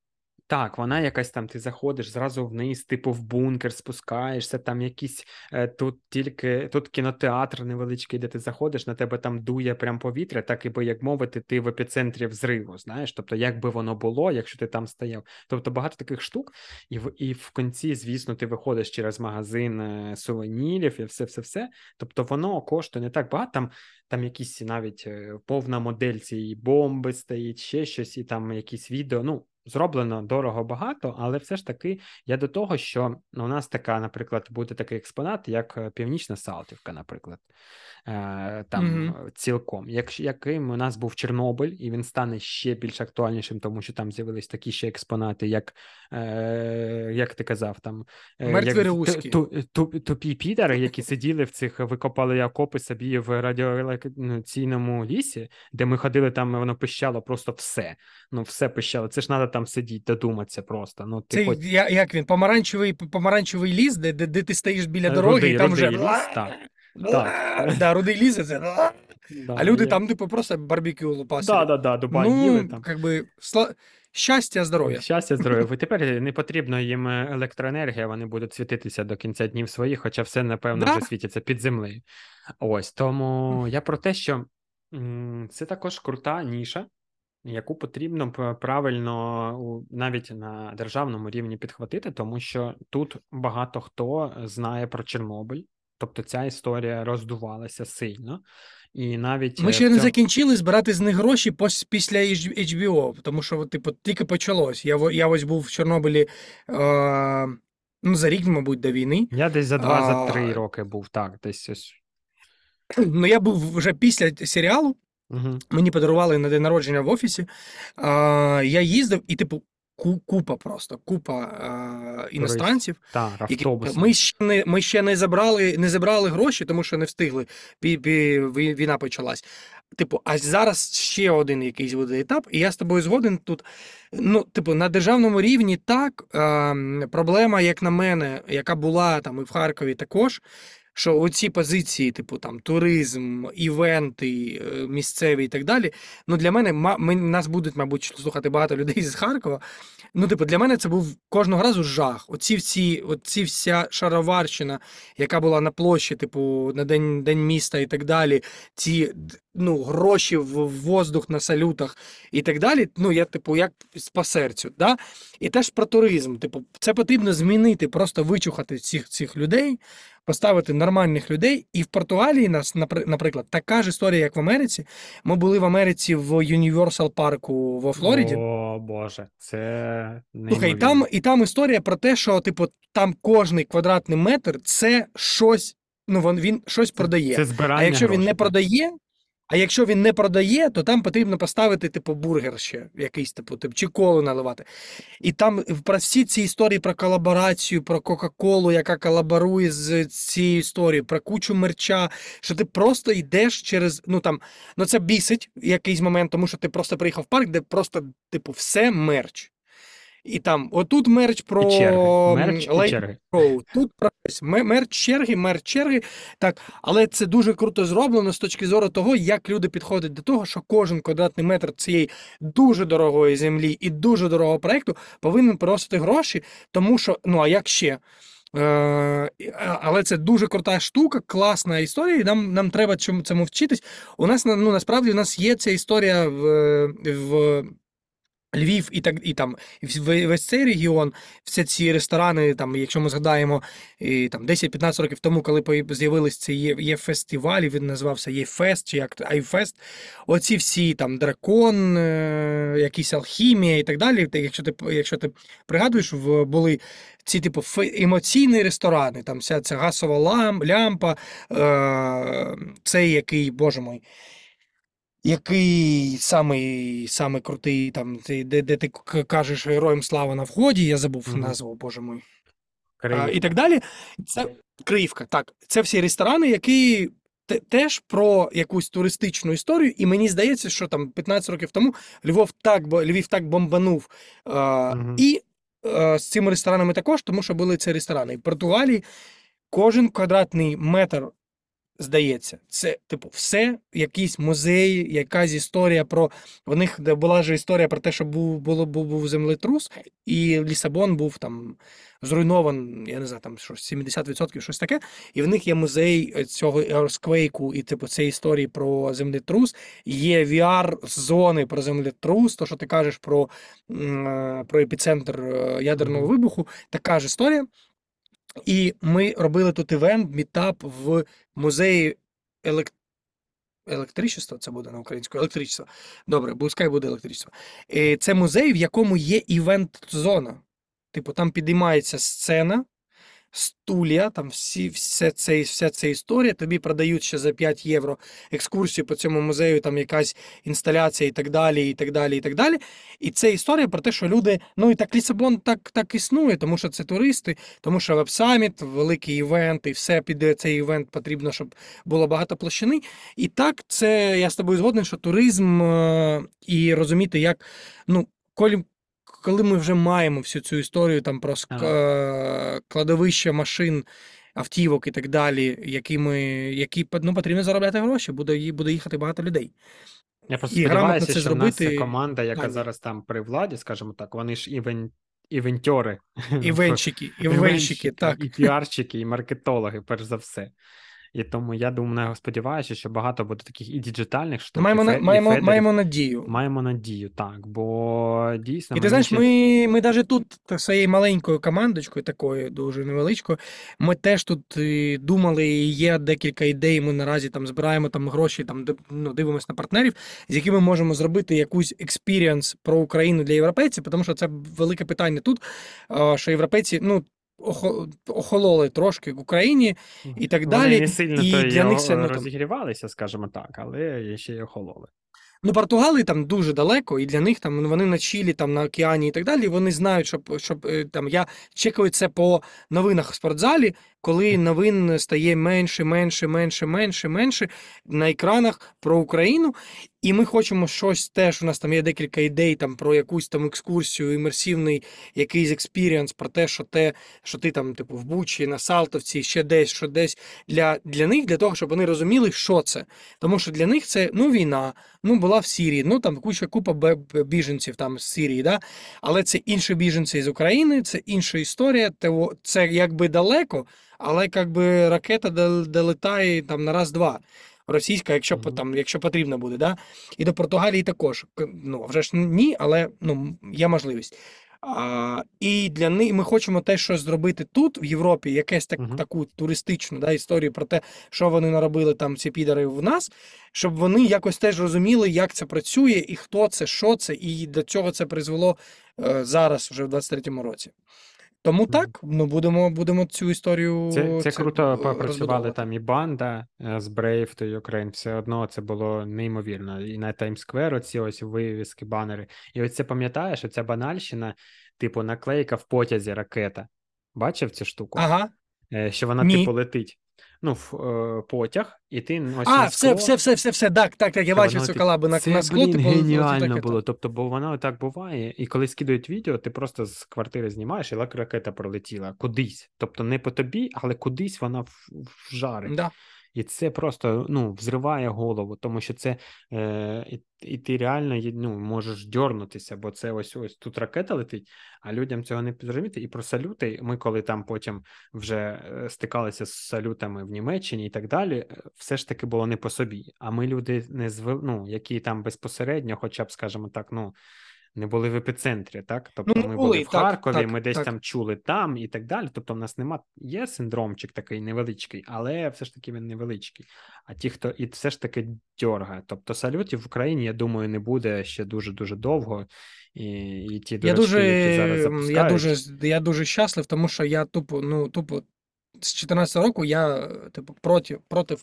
Так, вона якась там, ти заходиш зразу вниз, типу в бункер спускаєшся, там якісь е, тут тільки тут кінотеатр невеличкий, де ти заходиш, на тебе там дує прям повітря, так і би як мовити, ти в епіцентрі взриву, знаєш. Тобто, як би воно було, якщо ти там стояв. Тобто багато таких штук, і в і в кінці, звісно, ти виходиш через магазин е, сувенірів і все, все, все. Тобто воно коштує не так багато. Там, там якісь навіть е, повна модель цієї бомби стоїть, ще щось, і там якісь відео. Ну, зроблено дорого багато, але все ж таки я до того, що у нас така, наприклад, буде такий експонат, як е, Північна Салтівка, наприклад. Е, Там е, цілком. Якщо яким у нас був Чорнобиль, і він стане ще більш актуальнішим, тому що там з'явились такі ще експонати, як, е, як ти казав, там як ту- ту- ту- тупі підари, які сиділи в цих, викопали окопи собі в радіоелектронному лісі, де ми ходили, там воно пищало просто все. Ну, все пищало. Це ж треба там сидіти, додуматися просто. Ну, ти Це хоч... я- як він, помаранчевий, помаранчевий ліс, де, де, де ти стоїш біля Е, дороги, рудий- і там вже. ліс, так. Так. Да, рудий ліс, це. Да, А люди є. там, типу, просто барбекю лупасять. Да, да, да, Дубай ну, їли там. как би, сла... щастя, здоров'я. Щастя, здоров'я. Тепер не потрібно їм е, електроенергія, вони будуть світитися до кінця днів своїх, хоча все, напевно, Да. вже світиться під землею. Ось тому я про те, що це також крута ніша, яку потрібно правильно навіть на державному рівні підхватити, тому що тут багато хто знає про Чорнобиль. Тобто ця історія роздувалася сильно, і навіть Ми е, ще в не закінчили збирати з них гроші після HBO, тому що, типу, тільки почалось. Я, я ось був в Чорнобилі е, ну, за рік, мабуть, до війни. Я десь за два, за А, три роки був так, десь ось. Ну, я був вже після серіалу, Угу. мені подарували на день народження в офісі. Е, я їздив, і, типу, ку- купа просто, купа е, іностранців. Так, які- Ми ще не, ми ще не забрали, не забрали гроші, тому що не встигли. Пі, пі, війна почалась. Типу, а зараз ще один якийсь буде етап, і я з тобою згоден тут. Ну, типу, на державному рівні так. Е, проблема, як на мене, яка була там і в Харкові також. Що оці позиції, типу там туризм, івенти, е, місцеві і так далі. Ну для мене ми, нас будуть, мабуть, слухати багато людей з Харкова. Ну, типу, для мене це був кожного разу жах. Оці всі, оці вся шароварщина, яка була на площі, типу, на день, день міста і так далі. Ці ну, гроші в воздух на салютах і так далі. Ну, я, типу, як по серцю. Да? І теж про туризм. Типу, це потрібно змінити, просто вичухати цих, цих людей, поставити нормальних людей. І в Португалії нас, наприклад, така ж історія, як в Америці. Ми були в Америці в Universal парку во Флориді. О, Боже, це Слухай, і там, і там історія про те, що, типу, там кожний квадратний метр це щось, ну, він, він щось продає. Це збирання а якщо він не так. продає, а якщо він не продає, то там потрібно поставити, типу, бургер ще якийсь, типу, тип, чи колу наливати. І там про всі ці історії про колаборацію, про Кока-Колу, яка колаборує з цією історією, про кучу мерча, що ти просто йдеш через, ну там, ну це бісить якийсь момент, тому що ти просто приїхав в парк, де просто, типу, все мерч. І там, отут мерч про. Мерч черги. Тут про мерч черги, мерч черги. Так, але це дуже круто зроблено з точки зору того, як люди підходять до того, що кожен квадратний метр цієї дуже дорогої землі і дуже дорогого проекту повинен приносити гроші, тому що, ну а як ще? Е, але це дуже крута штука, класна історія, і нам, нам треба чому цьому вчитись. У нас ну, насправді у нас є ця історія в, в Львів і так і там весь цей регіон, всі ці ресторани, там, якщо ми згадаємо, і, там 10-15 років тому, коли з'явились ці є, фестивалі, він називався Єфест чи як Айфест. Оці всі там дракон, е, якісь алхімія і так далі. Якщо ти якщо ти пригадуєш, були ці типу емоційні ресторани, там вся ця газова лам, лямпа, е, цей який, боже мой. Який самий, самий крутий, там, ти- де, де ти кажеш героям слава на вході, я забув Мгм. назву, боже мой. А, і так далі. Це Криївка, так. Це всі ресторани, які те- теж про якусь туристичну історію. І мені здається, що там 15 років тому Львов так, Львів так бомбанув. А, Мгм. І а, з цими ресторанами також, тому що були ці ресторани. В Португалії кожен квадратний метр. Здається, це типу все, якийсь музей, якась історія про в них була ж історія про те, що був було був, був землетрус, і Лісабон був там зруйнован, я не знаю, там щось 70% щось таке. І в них є музей цього Earthquake і типу цієї історії про землетрус. Є VR-зони про землетрус, то що ти кажеш про, е, про епіцентр е, ядерного вибуху, така ж історія. І ми робили тут івент, мітап в музеї електро. Електричество, це буде на українську електричество. Добре, пускай буде електричество. Е, Це музей, в якому є івент-зона. Типу, там підіймається сцена, стулья, там всі, все це, вся ця історія. Тобі продають ще за 5 євро екскурсію по цьому музею, там якась інсталяція і так далі, і так далі, і так далі. І це історія про те, що люди, ну і так Лісабон так, так існує, тому що це туристи, тому що веб-саміт, великий івент, і все під цей івент потрібно, щоб було багато площини. І так, це я з тобою згоден, що туризм е, і розуміти, як ну, коли ми вже маємо всю цю історію там про ск- е, кладовище машин. Автівок і так далі, які ми, які ну, потрібно заробляти гроші, буде, буде їхати багато людей. Я просто і сподіваюся, це що в нас команда, яка далі. зараз там при владі, скажімо так, вони ж івен... івентьори. Івенщики, івенщики, так. І піарщики, і маркетологи, перш за все. І тому я думаю, сподіваюся, що багато буде таких і діджитальних штук, Маємо, і, фе... і маємо, федерів. маємо надію. Маємо надію, так, бо дійсно. І ти знаєш, ще- ми, ми навіть тут своєю маленькою командочкою, такою дуже невеличкою, ми теж тут е, думали, і є декілька ідей. Ми наразі там збираємо там гроші, там ну, дивимося на партнерів, з якими можемо зробити якусь experience про Україну для європейців, тому що це велике питання тут, що європейці ну, охололи трошки в Україні і так Вони далі. не сильно і то для них о- це ну, там, розігрівалися, скажімо так, але ще й охололи. Ну, Португалії там дуже далеко, і для них там ну, вони на Чилі, там на океані і так далі. Вони знають, щоб, щоб е, там я чекаю це по новинах в спортзалі, коли новин стає менше, менше, менше, менше, менше на екранах про Україну. І ми хочемо щось теж. У нас там є декілька ідей там про якусь там екскурсію, імерсивний якийсь experience, про те, що те, що ти там, типу, в Бучі, на Салтовці, ще десь, що десь для, для них, для того, щоб вони розуміли, що це. Тому що для них це ну війна, ну була в Сирії, ну там куча купа біженців там з Сирії, да? але це інші біженці з України, це інша історія. Те- Це якби далеко, але якби ракета дол- долетає там на раз-два. Російська, якщо по- Мгм. там, якщо потрібно буде, да? І до Португалії також. Ну, вже ж ні, але ну, є можливість. А, і для них ми хочемо теж щось зробити тут, в Європі, якесь так, Мгм. таку туристичну да, історію про те, що вони наробили там ці підари в нас, щоб вони якось теж розуміли, як це працює, і хто це, що це, і до чого це призвело е, зараз, вже в 23-му році. Тому так, ну будемо, будемо цю історію Це, це це, круто е, попрацювали там і банда е, з Brave to Ukraine, все одно це було неймовірно. І на Таймсквер оці ось вивіски, банери. І ось це пам'ятаєш, оця банальщина, типу наклейка в потязі ракета. Бачив цю штуку? Ага. Е, Що вона, Ні. типу, летить. Ну, в е, потяг, і ти ось А, все, скло, все, все, все, все, так, так, так, я бачив цю колабу на, Це, на скло, блін, типу, геніально ракета. було. Тобто, бо воно так буває, і коли скидують відео, ти просто з квартири знімаєш, і лак- ракета пролетіла кудись. Тобто не по тобі, але кудись вона в- вжарить. Да. І це просто ну, взриває голову, тому що це е, і, і ти реально ну, можеш дьорнутися, бо це ось ось тут ракета летить, а людям цього не зрозуміти. І про салюти, ми коли там потім вже е, стикалися з салютами в Німеччині і так далі, все ж таки було не по собі. А ми люди не зв... ну, які там безпосередньо, хоча б, скажімо так, ну. Не були в епіцентрі, так? Тобто Ну, ми були були, в так, Харкові, так, ми десь так. там чули там і так далі. Тобто, в нас нема є синдромчик такий невеличкий, але все ж таки він невеличкий. А ті, хто і все ж таки дьоргає. Тобто салютів в Україні, я думаю, не буде ще дуже дуже довго. І, і ті Я дуже, які зараз запускають. я дуже, я дуже щаслив, тому що я тупо, ну, тупо з 14 року я, е, типу, проти, проти.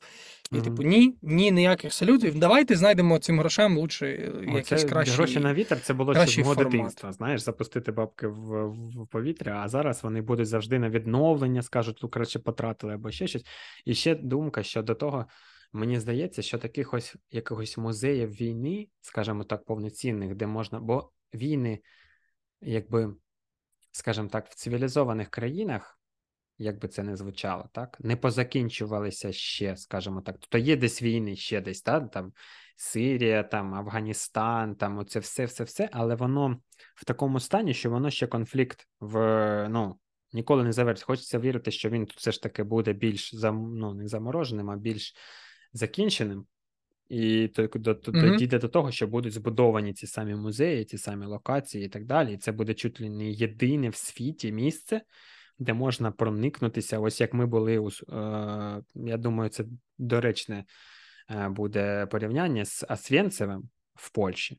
І, Мгм. типу, ні, ні, ніяких салютів. Давайте знайдемо цим грошам лучше е, якісь Оце кращі. гроші на вітер це було ще мого дитинства. Знаєш, запустити бабки в, в повітря, а зараз вони будуть завжди на відновлення, скажуть, ну краще потратили або ще щось. І ще думка щодо того, мені здається, що таких ось якихось музеїв війни, скажімо так, повноцінних, де можна, бо війни, якби, скажімо так, в цивілізованих країнах. Як би це не звучало, так? Не позакінчувалися ще, скажімо так. Тобто є десь війни, ще десь, так? Там Сирія, там Афганістан, там оце все, все, все, але воно в такому стані, що воно ще конфлікт в ну, ніколи не завершиться. Хочеться вірити, що він тут все ж таки буде більш зам, ну, не замороженим, а більш закінченим. І дійде до того, що будуть збудовані ці самі музеї, ці самі локації і так далі. І це буде чуть ли не єдине в світі місце, де можна проникнутися. Ось як ми були у е, я думаю, це доречне е, буде порівняння з Освєнцевим в Польщі.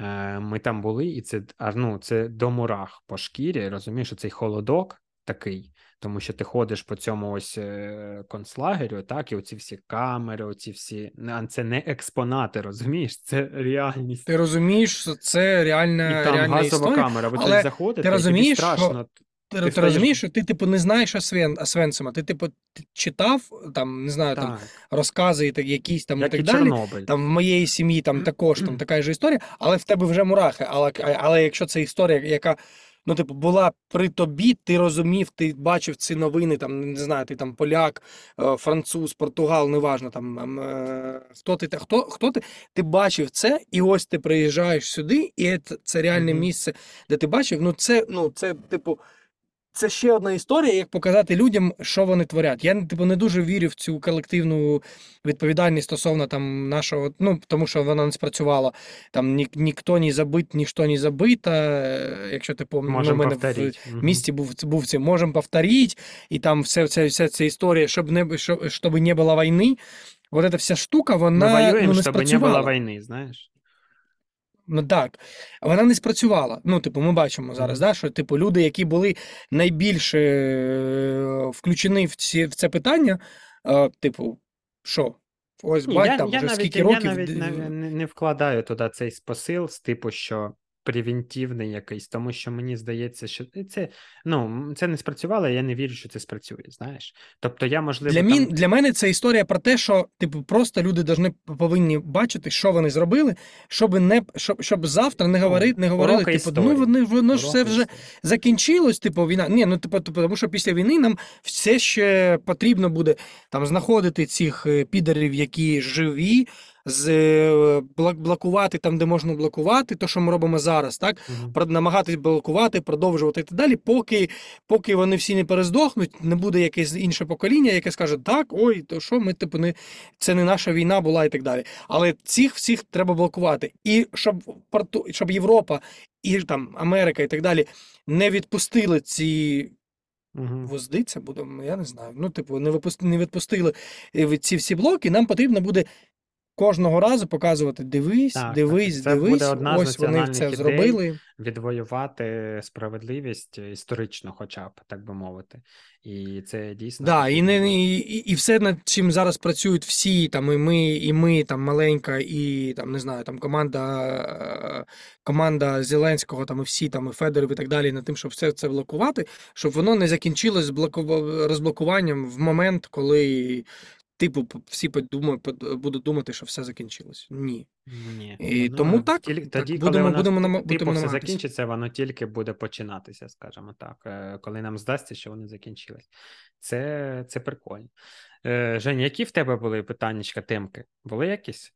Е, Ми там були, і це ну, це до мурах по шкірі. Розумієш, що цей холодок такий, тому що ти ходиш по цьому ось концлагерю, так, і оці всі камери, оці всі. не- Це не експонати, розумієш? Це реальність. Ти розумієш, що це реальна, І там реальна газова історія. камера, ви але туди заходите, ти і тобі розумієш, що страшно. Ти, Ти розумієш, що ти, типу, не знаєш Освен, Освенцима. Ти, типу, ти читав там, не знаю, там розкази так, якісь там і так і далі. Чорнобиль. Там в моєї сім'ї там також там така ж історія, але в тебе вже мурахи. Але, але якщо це історія, яка ну, типу, була при тобі, ти розумів, ти бачив ці новини, там не знаю, ти там поляк, е, француз, португал, неважно там ем, е, хто ти хто, хто ти, ти бачив це, і ось ти приїжджаєш сюди, і це, це реальне місце, де ти бачив. Ну це, ну це, типу. Це ще одна історія, як показати людям, що вони творять. Я типу не дуже вірю в цю колективну відповідальність стосовно там нашого, ну тому що вона не спрацювала. Там ні, ніхто не забит, ніщо не забито. Е, Якщо типу, ну, в мене в місті був був це можемо повторити, і там все, все, вся ця історія, щоб не щоб, щоб не було війни. Вот эта вся штука, Ми вона воюємо, ну, не щоб не було війни, знаєш? Ну так, вона не спрацювала. Ну, типу, ми бачимо зараз, да, що типу люди, які були найбільше е, включені в ці в це питання, е, типу, що? Ось бать там я вже навіть, скільки я років. навіть не, не, не вкладаю туди цей посил з типу, що превентивний якийсь, тому що мені здається, що це, ну, це не спрацювало, я не вірю, що це спрацює, знаєш. Тобто я, можливо, Для, там... мін, для мене це історія про те, що типу просто люди должны, повинні бачити, що вони зробили, щоб не щоб, щоб завтра не говорити, не говорили, уроки типу, ну вони воно ж все вже історії. закінчилось, типу, війна. Ні, ну типу, типу, тому що після війни нам все ще потрібно буде там знаходити цих е, підерів, які живі, з е, блокувати там, де можна блокувати, то що ми робимо зараз, так? Про- намагатись блокувати, продовжувати і так далі, поки, поки вони всі не перездохнуть, не буде якесь інше покоління, яке скаже, так, ой, то що ми, типу, не це не наша війна була і так далі. Але цих всіх треба блокувати. І щоб порту, щоб Європа і там Америка і так далі не відпустили ці Мгм. возди, буде, я не знаю. Ну, типу, не випусти, не відпустили е, ці всі блоки, нам потрібно буде. Кожного разу показувати дивись, Так, дивись, так. Це буде дивись. одна з Ось вони це ідей. зробили. Відвоювати справедливість історично, хоча б, так би мовити. І це дійсно. Да, і, не, і, і все, над чим зараз працюють всі, там, і ми, і ми, там, маленька, і там, не знаю, там команда, е, команда Зеленського, там, і всі, там, і Федоров і так далі, над тим, щоб все це блокувати, щоб воно не закінчилось з блоку- розблокуванням в момент, коли, типу, всі подумають, будуть думати, що все закінчилось. Ні. Ні, І ну, тому так, тіль- так, тоді, будемо- коли воно будемо типу будемо все закінчиться, воно тільки буде починатися, скажімо так. Е, Коли нам здасться, що воно закінчилось. Це, це прикольно. Е, Женя, які в тебе були питаннячка, темки? Були якісь?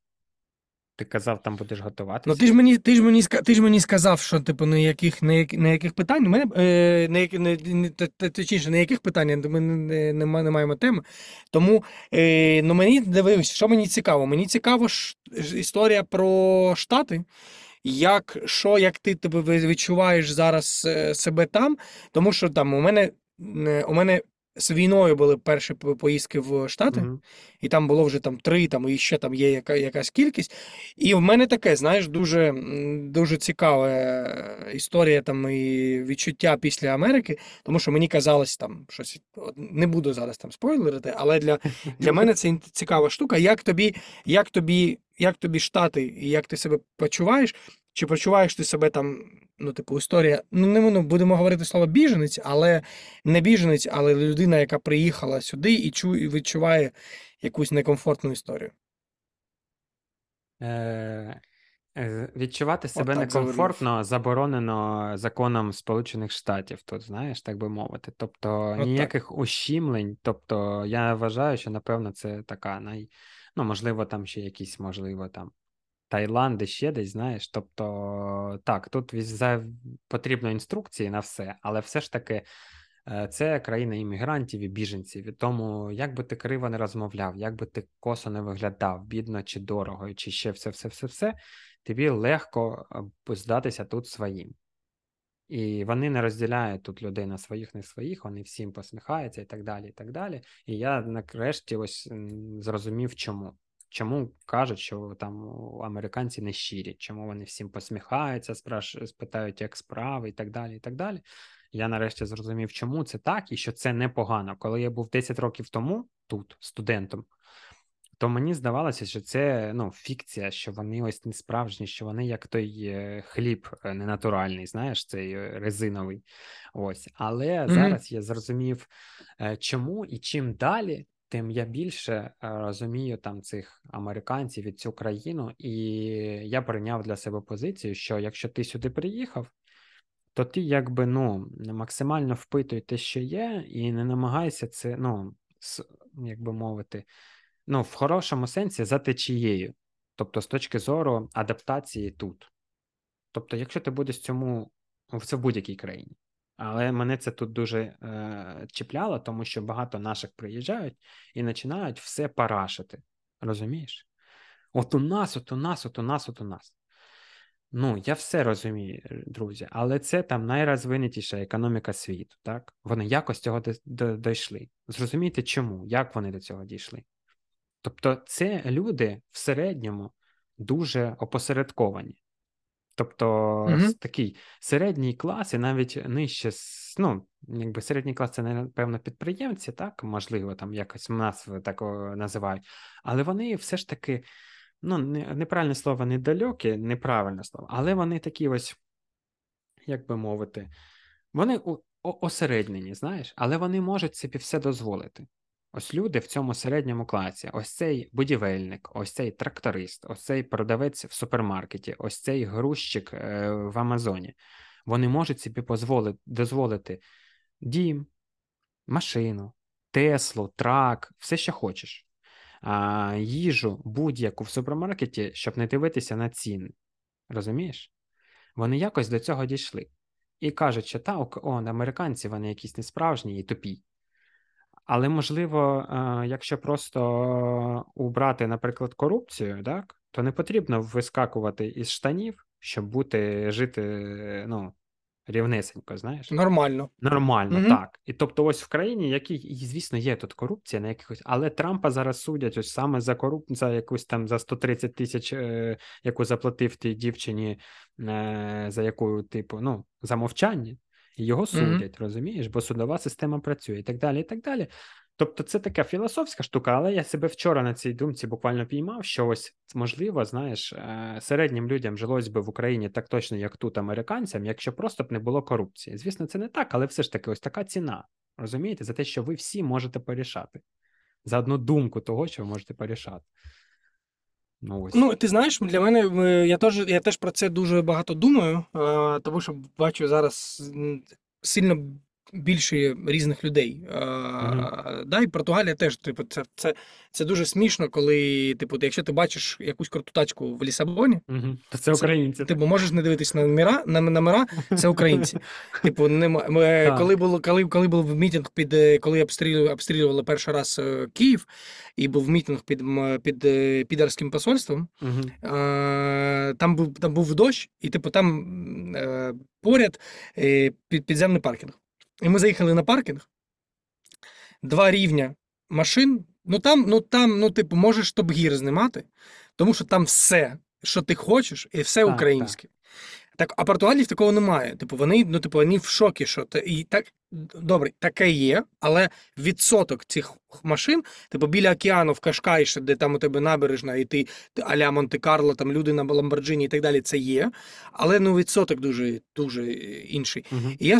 Ти казав, там будеш готуватися? Ну ти ж мені, ти ж мені, ти ж мені сказав, що типу ніяких, ніяких, питань. У мене е, ніякі, не, не, точніше, ніяких питань, ми не, не, не маємо теми. Тому е, ну мені дивись, що мені цікаво. Мені цікаво ж історія про Штати. Як що, як ти тебе відчуваєш зараз е, себе там? Тому що там у мене е, у мене з війною були перші поїздки в Штати, Мгм. і там було вже там три, там і ще там є яка, якась кількість. І в мене таке, знаєш, дуже, дуже цікава е, історія там і відчуття після Америки, тому що мені казалось там щось. Не буду зараз там спойлерити, але для, для мене це цікава штука. Як тобі, як тобі, як тобі штати, і як ти себе почуваєш? Чи почуваєш ти себе там, ну, типу, історія, ну не ну, будемо говорити слово біженець, але не біженець, але людина, яка приїхала сюди і чує, і відчуває якусь некомфортну історію. Е, е, Відчувати себе завернув. некомфортно заборонено законом Сполучених Штатів, тут знаєш, так би мовити. Тобто От так. ніяких ущімлень. Тобто, я вважаю, що напевно це така най. Ну, можливо, там ще якісь, можливо, там Таїланд і ще десь, знаєш. Тобто, так, тут потрібно інструкції на все, але все ж таки. е, Це країна іммігрантів і біженців. І тому, як би ти криво не розмовляв, як би ти косо не виглядав, бідно чи дорого, чи ще все, все, все, все, тобі легко е, здатися тут своїм. І вони не розділяють тут людей на своїх, не своїх, вони всім посміхаються і так далі. І так далі. І я нарешті ось зрозумів, чому. Чому кажуть, що там американці не щирі, чому вони всім посміхаються, спраш... спитають, як справи, і так далі. і так далі. Я нарешті зрозумів, чому це так, і що це непогано. Коли я був 10 років тому тут студентом, то мені здавалося, що це ну, фікція, що вони ось не справжні, що вони як той е, хліб е, ненатуральний, знаєш, цей е, резиновий. Ось. Але Мгм. зараз я зрозумів, чому і чим далі, тим я більше е, розумію там цих американців і цю країну, і я прийняв для себе позицію, що якщо ти сюди приїхав, то ти якби ну максимально впитуй те, що є, і не намагайся це, ну, як би мовити, ну, в хорошому сенсі за течією, тобто з точки зору адаптації тут. Тобто, якщо ти будеш цьому це в будь-якій країні. Але мене це тут дуже е, чіпляло, тому що багато наших приїжджають і починають все парашити. Розумієш? От у нас, от у нас, от у нас, от у нас. Ну, я все розумію, друзі, але це там найрозвинутіша економіка світу, так? Вони якось цього дійшли. Зрозумійте, чому, як вони до цього дійшли. Тобто, це люди в середньому дуже опосередковані. Тобто, с- такий середній клас і навіть нижче, ну, якби середній клас це, напевно, підприємці, так, можливо, там якось нас так називають, але вони все ж таки, ну, не, неправильне слово, недалекі, неправильне слово, але вони такі ось, як би мовити, вони осереднені, знаєш, але вони можуть собі все дозволити. Ось люди в цьому середньому класі, ось цей будівельник, ось цей тракторист, ось цей продавець в супермаркеті, ось цей грузчик е, в Амазоні. Вони можуть собі дозволити дім, машину, Теслу, трак, все, що хочеш. А, їжу будь-яку в супермаркеті, щоб не дивитися на ціни. Розумієш? Вони якось до цього дійшли. І кажуть, що та, о, американці, вони якісь несправжні і тупі. Але, можливо, е, якщо просто убрати, наприклад, корупцію, так, то не потрібно вискакувати із штанів, щоб бути, жити, ну, рівнесенько, знаєш? Нормально. Нормально, Мгм. так. І тобто, ось в країні, якій, і, звісно, є тут корупція на якихось, але Трампа зараз судять ось саме за коруп... за якусь там за 130 тисяч, е, яку заплатив тій дівчині, е, за яку, типу, ну, за мовчання. І його судять, розумієш? Бо судова система працює і так далі, і так далі. Тобто, це така філософська штука, але я себе вчора на цій думці буквально піймав, що ось можливо, знаєш, е, середнім людям жилось би в Україні так точно, як тут американцям, якщо просто б не було корупції. Звісно, це не так, але все ж таки, ось така ціна. Розумієте, за те, що ви всі можете порішати. За одну думку того, що ви можете порішати. Ну, ось. Ну, ти знаєш, для мене е, я теж, я теж про це дуже багато думаю, е, тому що бачу зараз сильно більше різних людей. Е, Да, і Португалія теж, типу, це, це, це дуже смішно, коли, типу, якщо ти бачиш якусь круту тачку в Лісабоні, Угу. То це українці. Типу, можеш не дивитись на номера, на номера, це українці. Типу, нема, коли було, коли, коли був мітинг під е, коли обстрілювали, обстрілювали перший раз е, Київ, і був мітинг під під е, підарським посольством. Угу. е, Там був там був дощ, і типу там поряд підземний паркінг. І ми заїхали на паркінг. два рівня машин. Ну там, ну там, ну, типу, можеш топ-гір знімати, тому що там все, що ти хочеш, і все Так, українське. Так, а Португалії такого немає. Типу, вони, ну, типу, вони в шокі, що те, і так добре, таке є, але відсоток цих машин, типу, біля океану в Кашкайше, де там у тебе набережна, і ти аля Монте-Карло, там люди на Ламборджині і так далі, це є. Але ну відсоток дуже, дуже інший. Угу. І, я,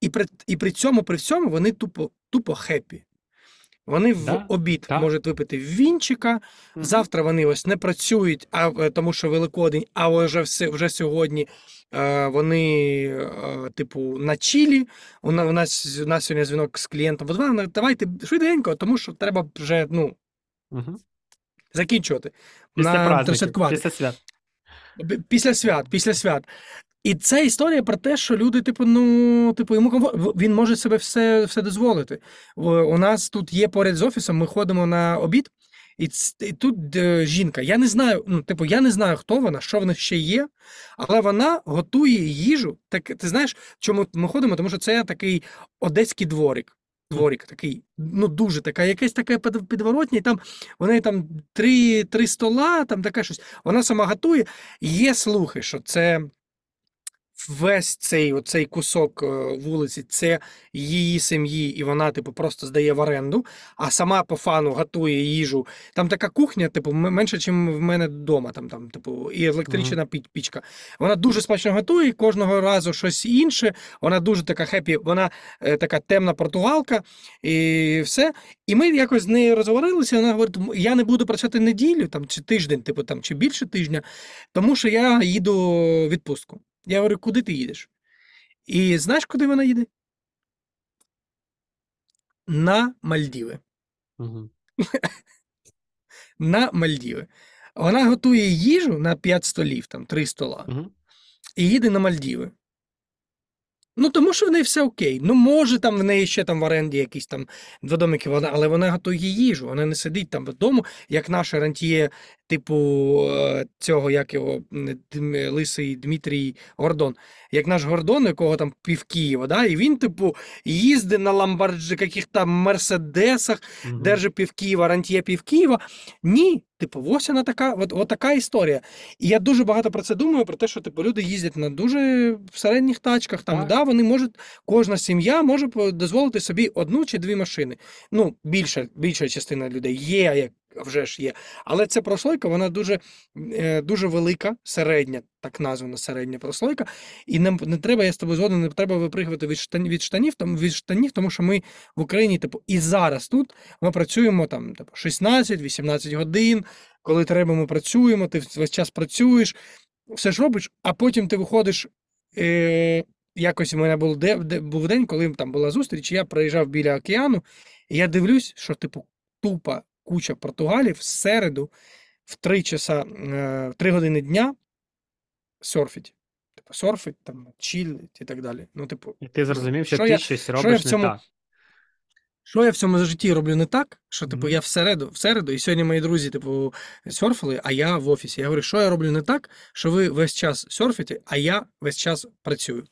і, при, і при цьому, при всьому вони тупо, тупо happy. Вони в обід так. можуть випити вінчика, Завтра вони ось не працюють, а е, тому що Великодень, а вже все вже сьогодні е, вони, е, типу, на чілі. У на- у нас у нас сьогодні дзвінок з клієнтом. От вона, давайте швиденько, тому що треба вже ну Угу. закінчувати. Після на після свят. Після свят, після свят. І це історія про те, що люди, типу, ну, типу, йому він може себе все, все дозволити. У нас тут є поряд з офісом, ми ходимо на обід, і, і тут е, жінка. Я не знаю, ну, типу, я не знаю, хто вона, що в них ще є, але вона готує їжу. Так, ти знаєш, чому ми ходимо? Тому що це такий одеський дворик. Дворик такий, ну дуже така, якесь таке підворотня, і там вони там три, три стола, там таке щось. Вона сама готує. Є слухи, що це весь цей, оцей кусок е, вулиці, це її сім'ї, і вона, типу, просто здає в оренду, а сама по фану готує їжу. Там така кухня, типу, менше, ніж в мене вдома, там, там, типу, і електрична пі- пічка. Вона дуже смачно готує, кожного разу щось інше. Вона дуже така хеппі, вона е, така темна португалка, і все. І ми якось з нею розговорилися. Вона говорить: я не буду працювати неділю там, чи тиждень, типу, там, чи більше тижня, тому що я їду в відпустку. Я говорю, куди ти їдеш? І знаєш, куди вона їде? На Мальдіви. Угу. На Мальдіви. Вона готує їжу на 5 столів, там 3 стола, Угу. і їде на Мальдіви. Ну, тому що в неї все okay. Ну, може, там в неї ще там в оренді якісь там два домики, вона, але вона готує їжу, вона не сидить там вдома, як наш рантіє, типу е, цього, як його лисий Дмитрій Гордон. Як наш Гордон, якого там пів Києва, да? і він, типу, їздить на Ламборджині, яких там мерседесах, Угу. держи пів Києва, рантіє пів Києва. Ні, типу, ось вона така, от, от така історія. І я дуже багато про це думаю, про те, що типу, люди їздять на дуже середніх тачках. Там, Так. да, вони можуть, кожна сім'я може дозволити собі одну чи дві машини. Ну, більша, більша частина людей є, як вже ж є. Але ця прослойка, вона дуже, е, дуже велика, середня, так названа середня прослойка. І не, не треба, я з тобою згоден, не треба випригувати від штанів, від штанів, тому, від штанів, тому що ми в Україні, типу, і зараз тут ми працюємо там, типу, 16-18 годин. Коли треба, ми працюємо, ти весь час працюєш, все ж робиш, а потім ти виходиш. Е, якось у мене був, де, де, був день, коли там була зустріч, я проїжджав біля океану, і я дивлюсь, що, типу, тупа куча Португалів в середу в 3 часа, е, в 3 години дня серфить. Типу, серфить, там, чилить і так далі. Ну, типу, І ти зрозумів, що, Що ти я- щось що я робиш в цьому- не так. Що я в цьому житті роблю не так, що типу Мгм. я в середу, в середу, і сьогодні мої друзі, типу, серфили, а я в офісі. Я говорю, що я роблю не так, що ви весь час серфите, а я весь час працюю.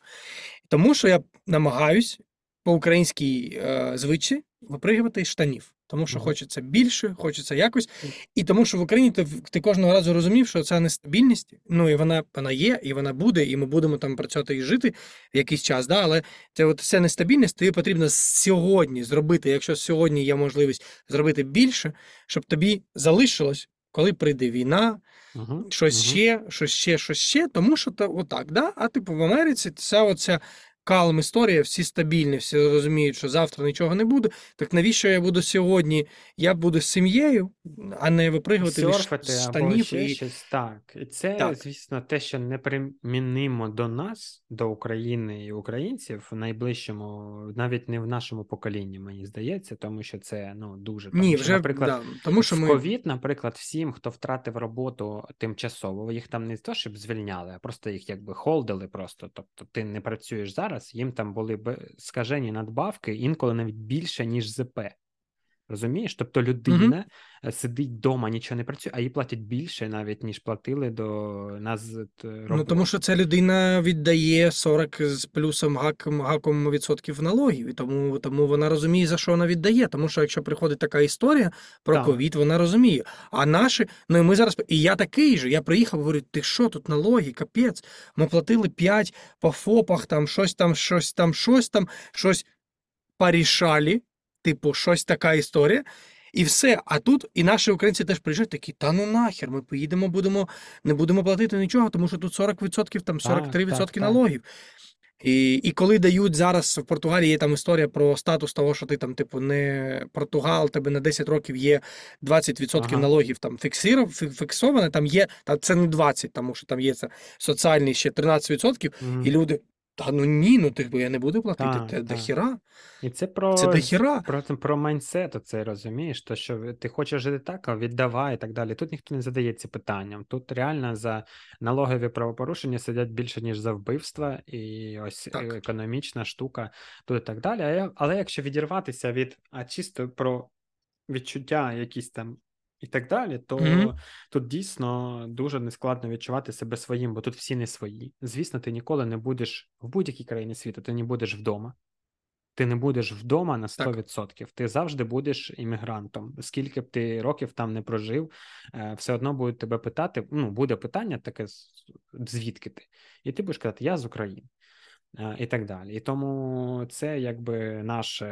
Тому що я намагаюсь по українській е, звичці випригувати з штанів. Тому що хочеться більше, хочеться якось. І тому, що в Україні ти, ти кожного разу розумів, що ця нестабільність, ну і вона, вона є, і вона буде, і ми будемо там працювати і жити якийсь час. Да? Але це от ця нестабільність, тобі потрібно сьогодні зробити, якщо сьогодні є можливість зробити більше, щоб тобі залишилось, коли прийде війна, Угу. щось ще, щось ще, щось ще, тому що то отак, да? А типу в Америці ця оця калм історія, всі стабільні, всі розуміють, що завтра нічого не буде. Так навіщо я буду сьогодні? Я буду з сім'єю, а не випригувати від штанів. ще І... щось. Так. І це, Так. звісно, те, що не примінимо до нас, до України і українців в найближчому, навіть не в нашому поколінні, мені здається, тому що це ну дуже тому Ні, що, наприклад, да, тому що ми ковід, наприклад, всім, хто втратив роботу тимчасово, їх там не то, щоб звільняли, а просто їх якби холдили просто. Тобто ти не працюєш зараз, їм там були б скажені надбавки, інколи навіть більше, ніж ЗП. Розумієш? Тобто людина е, сидить вдома, нічого не працює, а їй платять більше навіть, ніж платили до нас Ну, тому що ця людина віддає 40 з плюсом гаком, гаком відсотків налогів, і тому, тому вона розуміє, за що вона віддає. Тому що якщо приходить така історія про ковід, вона розуміє. А наші, ну і ми зараз, і я такий же, я приїхав, говорю, ти що, тут налоги, капець, ми платили 5 по ФОПах, там щось там, щось там, щось там, щось порішалі, типу, щось така історія. І все. А тут і наші українці теж приїжджають такі, та ну нахер, ми поїдемо, будемо, не будемо платити нічого, тому що тут 40%, там 43% так, так. налогів. І, і коли дають зараз в Португалії є там історія про статус того, що ти там, типу, не Португал, тебе на 10 років є 20% Ага. налогів там фіксоване, там є, та це не 20, тому що там є це соціальний ще 13%, Мгм. і люди. Та ну ні, ну типу, я не буду платити. Так, Це дохіра. І це про, Це дохіра. про, про майнсет, це розумієш, то що ти хочеш жити так, а віддавай і так далі. Тут ніхто не задається питанням. Тут реально за налогові правопорушення сидять більше, ніж за вбивства, і ось Так. економічна штука, тут і так далі. Але якщо відірватися від а чисто про відчуття якісь там. І так далі, то Мгм. тут дійсно дуже нескладно відчувати себе своїм, бо тут всі не свої. Звісно, ти ніколи не будеш в будь-якій країні світу, ти не будеш вдома. Ти не будеш вдома на 100%. Ти завжди будеш іммігрантом. Скільки б ти років там не прожив, е, все одно будуть тебе питати. Ну, буде питання таке, звідки ти? І ти будеш казати, я з України. Е, І так далі. І тому це якби наше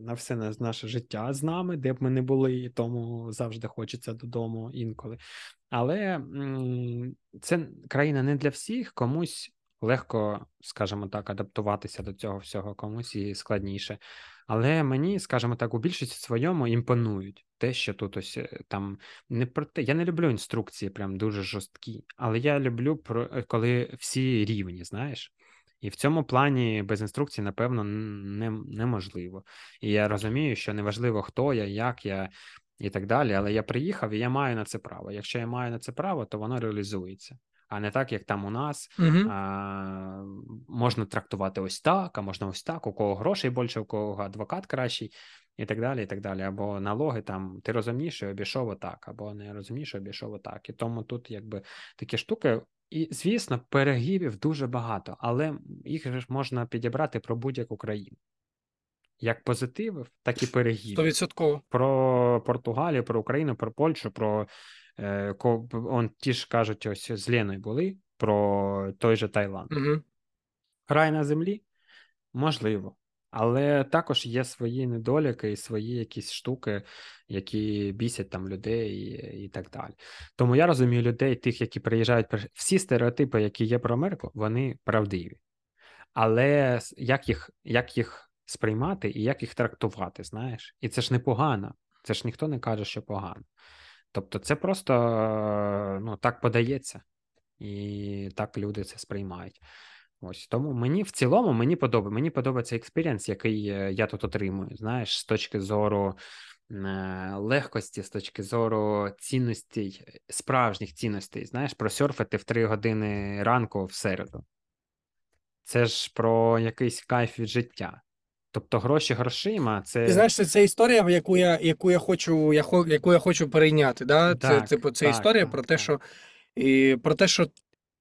на все наше життя з нами, де б ми не були, і тому завжди хочеться додому інколи. Але це країна не для всіх, комусь легко, скажімо так, адаптуватися до цього всього, комусь і складніше. Але мені, скажімо так, у більшості своєму імпонують те, що тут ось е, там не про те. Я не люблю інструкції, прям дуже жорсткі, але я люблю е, коли всі рівні, знаєш. І в цьому плані без інструкції, напевно, не, неможливо. І я розумію, що неважливо, хто я, як я і так далі, але я приїхав і я маю на це право. Якщо я маю на це право, то воно реалізується. А не так, як там у нас Угу. а, можна трактувати ось так, а можна ось так, у кого грошей більше, у кого адвокат кращий, і так далі. і так далі. Або налоги там ти розумніше обійшов отак, або не розумніше обійшов отак. І тому тут якби такі штуки. І, звісно, перегибів дуже багато, але їх ж можна підібрати про будь-яку країну. Як позитивів, так і перегибів. Стовідсотково. Про Португалію, про Україну, про Польщу, про он ті ж кажуть, ось з Леною були про той же Таїланд. Угу. Рай на землі? Можливо. Але також є свої недоліки і свої якісь штуки, які бісять там людей і, і так далі. Тому я розумію людей, тих, які приїжджають, всі стереотипи, які є про Америку, вони правдиві. Але як їх, як їх сприймати і як їх трактувати, знаєш? І це ж непогано. Це ж ніхто не каже, що погано. Тобто, це просто е, ну, так подається, і так люди це сприймають. Ось тому мені в цілому мені подобається. Мені подобається experience, який е, я тут отримую. Знаєш, з точки зору е, легкості, з точки зору цінностей, справжніх цінностей. Знаєш, просерфити в 3 години ранку в середу. Це ж про якийсь кайф від життя. Тобто гроші грошима, це Ти знаєш, це, це історія, яку я, яку я хочу, я, хо- яку я хочу перейняти. Да? Це, типу, це так, історія так, про те, так. що і, про те, що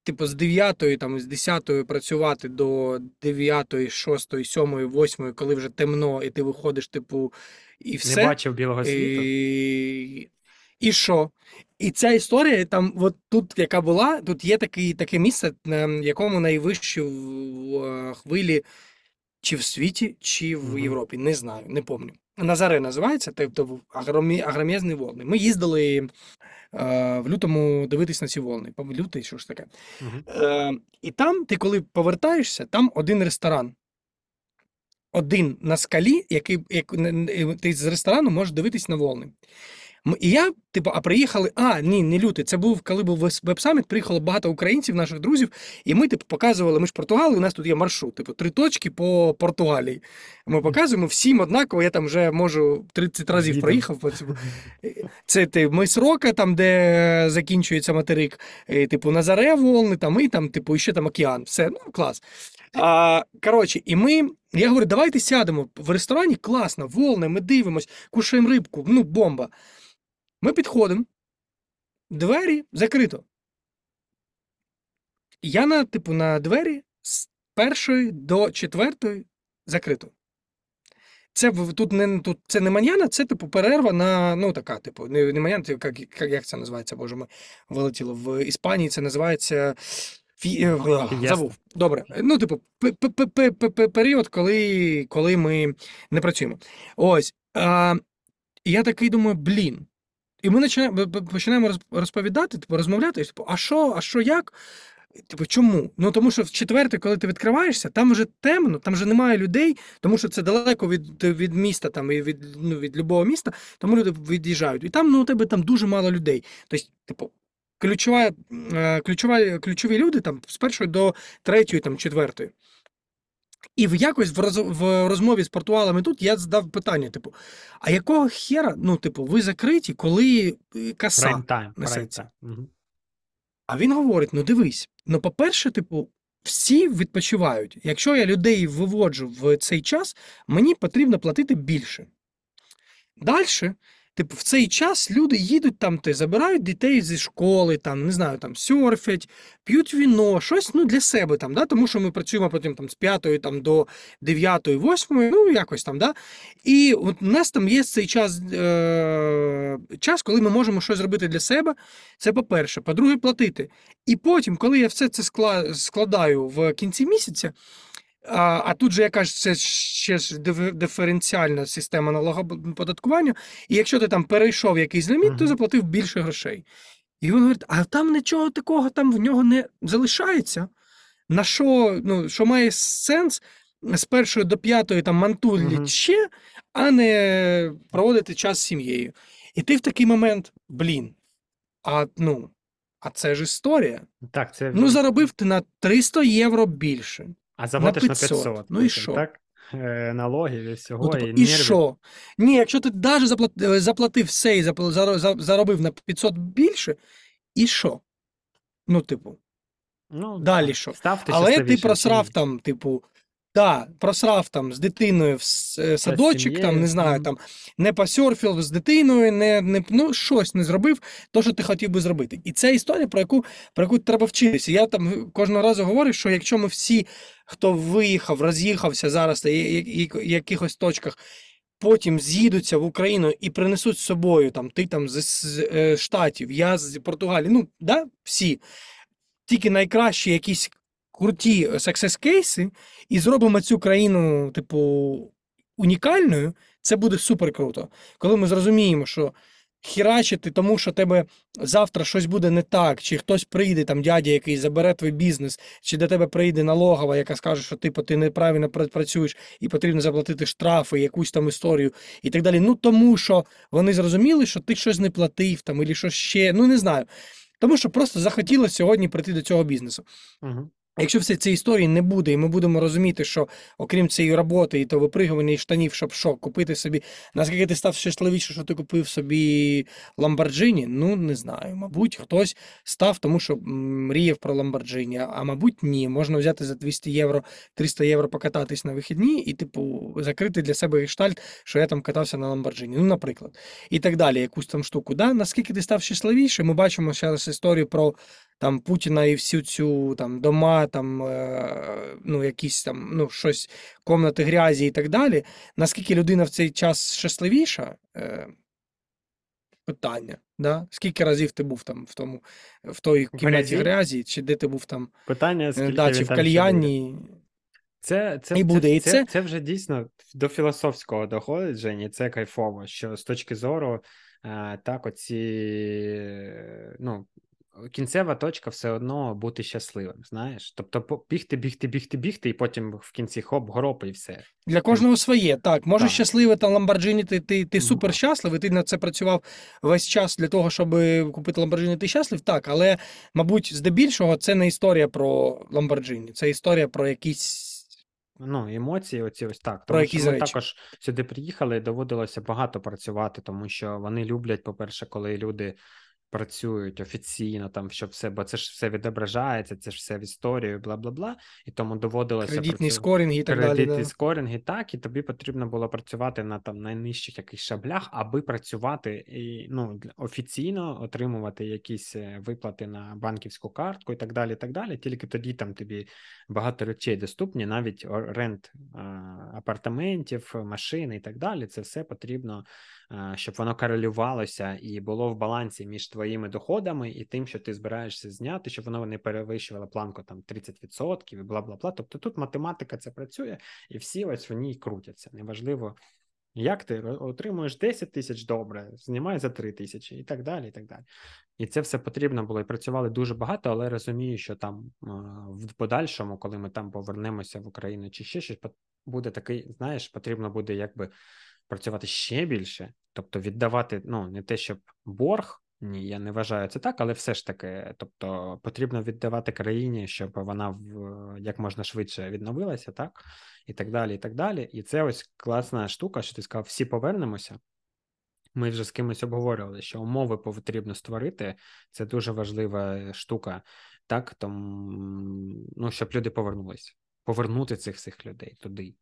типу, з 9 там, з 10 працювати до 9, 6, 7, 8, коли вже темно, і ти виходиш, типу, і все. не бачив білого світу. І, і що? І ця історія, там, от тут, яка була, тут є такий, таке місце, на якому найвищі в- в- хвилі чи в світі, чи в Мгм. Європі. Не знаю, не пам'ятаю. Назаре називається, тобто агромі, агром'язні волни. Ми їздили е, в лютому дивитись на ці волни. Лютий, що ж таке. Мгм. Е, і там, ти коли повертаєшся, там один ресторан. Один на скалі, який як, н- ти з ресторану можеш дивитись на волни. І я, типу, а приїхали. А, ні, не лютий. Це був, коли був веб-саміт, приїхало багато українців, наших друзів, і ми, типу, показували, ми ж Португали, у нас тут є маршрут, типу, три точки по Португалії. Ми показуємо всім однаково, я там вже можу 30 разів проїхав. Це ти мис Рока, там, де закінчується материк, е, типу Назаре волни, там і там, типу, і ще там океан. Все, ну клас. А, коротше, і ми. Я говорю, давайте сядемо в ресторані, класно, волни, ми дивимось, кушаємо рибку, ну, бомба. Ми підходимо, двері закрито. Я на, типу, на двері з першої до четвертої закрито. Це тут не тут це не маньяна, це типу перерва на ну така, типу, не, не маньяна, як, як, як це називається? Боже, ми вилетіло в Іспанії. Це називається фі, е, забув. Добре. Ну, типу, пе- пе- пе- пе- пе- пе- період, коли, коли ми не працюємо. Ось. А, я такий думаю, блін. І ми починаємо, починаємо розповідати, типу, розмовляти, типу, а що, а що, як? Типу, чому? Ну тому що в четверте, коли ти відкриваєшся, там вже темно, там вже немає людей, тому що це далеко від, від міста, там і від, ну, від любого міста, тому люди від'їжджають. І там ну, у тебе там дуже мало людей. Тобто, типу, ключова, е, ключова, ключові люди там з першої до третьої, там, четвертої. І в якось в, роз, в розмові з портуалами тут я задав питання: типу, а якого хера, ну, типу, ви закриті, коли е, каса? Прайм-тайм, несеться. А він говорить: ну дивись, ну, по-перше, типу, всі відпочивають. Якщо я людей виводжу в цей час, мені потрібно платити більше. Далі, типу, в цей час люди їдуть там, ти забирають дітей зі школи, там, не знаю, там серфять, п'ють віно, щось ну, для себе там, да? тому що ми працюємо потім там з 5 там, до 9, 8, ну якось там. Да? І от у нас там є цей час, е- час, коли ми можемо щось зробити для себе. Це по-перше. По-друге, платити. І потім, коли я все це скла- складаю в кінці місяця, а, а тут же я кажу, це ще ж диференціальна система налогоподаткування. І якщо ти там перейшов якийсь ліміт, ти Мгм. заплатив більше грошей. І він говорить: а там нічого такого там в нього не залишається. На що, ну, що має сенс з першої до п'ятої там мантулі Мгм. ще, а не проводити час з сім'єю. І ти в такий момент, блін, а ну, а це ж історія. Так, це Ну, заробив ти на 300 євро більше. А заплатиш на 500. 500. Ну і що? Так? Е, Налогів і всього, Ну, типу, і і що? Ні, якщо ти навіть заплатив, заплатив все і заробив на 500 більше, і що? Ну, типу, Ну, далі да. що? Але ти просрав там, типу, да, просрав там з дитиною в е, садочок, там, не знаю, там, не посерфів з дитиною, не, не, ну, щось не зробив, то, що ти хотів би зробити. І це історія, про яку, про яку треба вчитися. Я там кожного разу говорю, що якщо ми всі, хто виїхав, роз'їхався зараз на якихось точках, потім з'їдуться в Україну і принесуть з собою, там, ти там з, з е, Штатів, я з Португалії, ну, да, всі, тільки найкращі якісь круті success кейси і зробимо цю країну, типу, унікальною, це буде супер круто. Коли ми зрозуміємо, що хірачити, тому що тебе завтра щось буде не так, чи хтось прийде, там дядя, який забере твій бізнес, чи до тебе прийде налогова, яка скаже, що типу, ти неправильно працюєш і потрібно заплатити штрафи, якусь там історію і так далі. Ну тому що вони зрозуміли, що ти щось не платив там, і щось ще, ну не знаю. Тому що просто захотілося сьогодні прийти до цього бізнесу. Мгм. Якщо все цієї історії не буде, і ми будемо розуміти, що окрім цієї роботи і то випригування із штанів, щоб що, купити собі, наскільки ти став щасливіше, що ти купив собі Ламборджині, ну не знаю. Мабуть, хтось став, тому що мріяв про Ламборджині, а мабуть, ні. Можна взяти за 200 євро, 300 євро покататись на вихідні і, типу, закрити для себе гештальт, що я там катався на Ламборджині. Ну, наприклад. І так далі, якусь там штуку. Да? Наскільки ти став щасливіше, ми бачимо зараз історію про там Путіна і всю цю там дома, там е, ну якісь там ну щось, комнаты грязи і так далі. Наскільки людина в цей час щасливіша? Е, питання. Да? Скільки разів ти був там в тому в той кімнаті грязі? чи де ти був там Питання, е, да, чи в кальянні? Це, це, І буде, це, і це, це- це вже дійсно до філософського доходить, Жені, це кайфово, що з точки зору, е, так, оці, ну, кінцева точка все одно бути щасливим, знаєш? Тобто бігти, бігти, бігти, бігти, і потім в кінці хоп, гроп, і все. Для кожного своє. Так, може Так. щасливий там Ламборджині, ти, ти, ти супер щасливий, ти на це працював весь час для того, щоб купити Ламборджині, ти щаслив, так, але, мабуть, здебільшого це не історія про Ламборджині, це історія про якісь. Ну, емоції, оці ось так. Про Тому що ми речі. також сюди приїхали доводилося багато працювати, тому що вони люблять, по-перше, коли люди працюють офіційно, там, щоб все, бо це ж все відображається, це ж все в історію, бла бла бла. І тому доводилося Кредитні працю- скорінги і так далі. кредитні Да. скорінги, так, і тобі потрібно було працювати на там найнижчих якихось шаблях, аби працювати і ну офіційно отримувати якісь е, виплати на банківську картку і так далі. і так далі. Тільки тоді там тобі багато речей доступні, навіть орент а, апартаментів, машин і так далі. Це все потрібно, щоб воно корелювалося і було в балансі між твоїми доходами і тим, що ти збираєшся зняти, щоб воно не перевищувало планку там 30% і бла бла бла. Тобто тут математика це працює, і всі ось в ній крутяться. Неважливо. Як ти отримуєш 10 тисяч добре, знімай за 3 тисячі і так далі. І так далі. І це все потрібно було. І працювали дуже багато, але розумію, що там в подальшому, коли ми там повернемося в Україну чи ще щось, буде такий, знаєш, потрібно буде якби працювати ще більше, тобто віддавати, ну, не те, щоб борг. Ні, я не вважаю це так, але все ж таки, тобто потрібно віддавати країні, щоб вона в як можна швидше відновилася, так і так далі, і так далі. І це ось класна штука, що ти сказав, всі повернемося. Ми вже з кимось обговорювали, що умови потрібно створити. Це дуже важлива штука, так тому, ну, щоб люди повернулися, повернути цих всіх людей туди.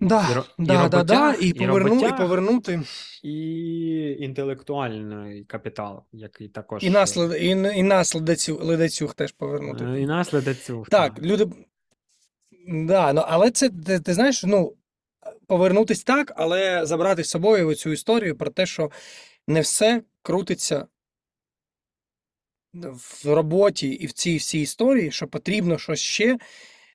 Да, І ро- і да, да, да, і, і поверну, і повернути. І інтелектуальний капітал, який також І наслід, і, і нас ледацю, ледацюг теж повернути. Е, і наслідок цього. Так, люди. Да, ну, але це, ти, ти знаєш, ну, повернутись так, але забрати з собою цю історію про те, що не все крутиться в роботі і в цій всій історії, що потрібно щось ще.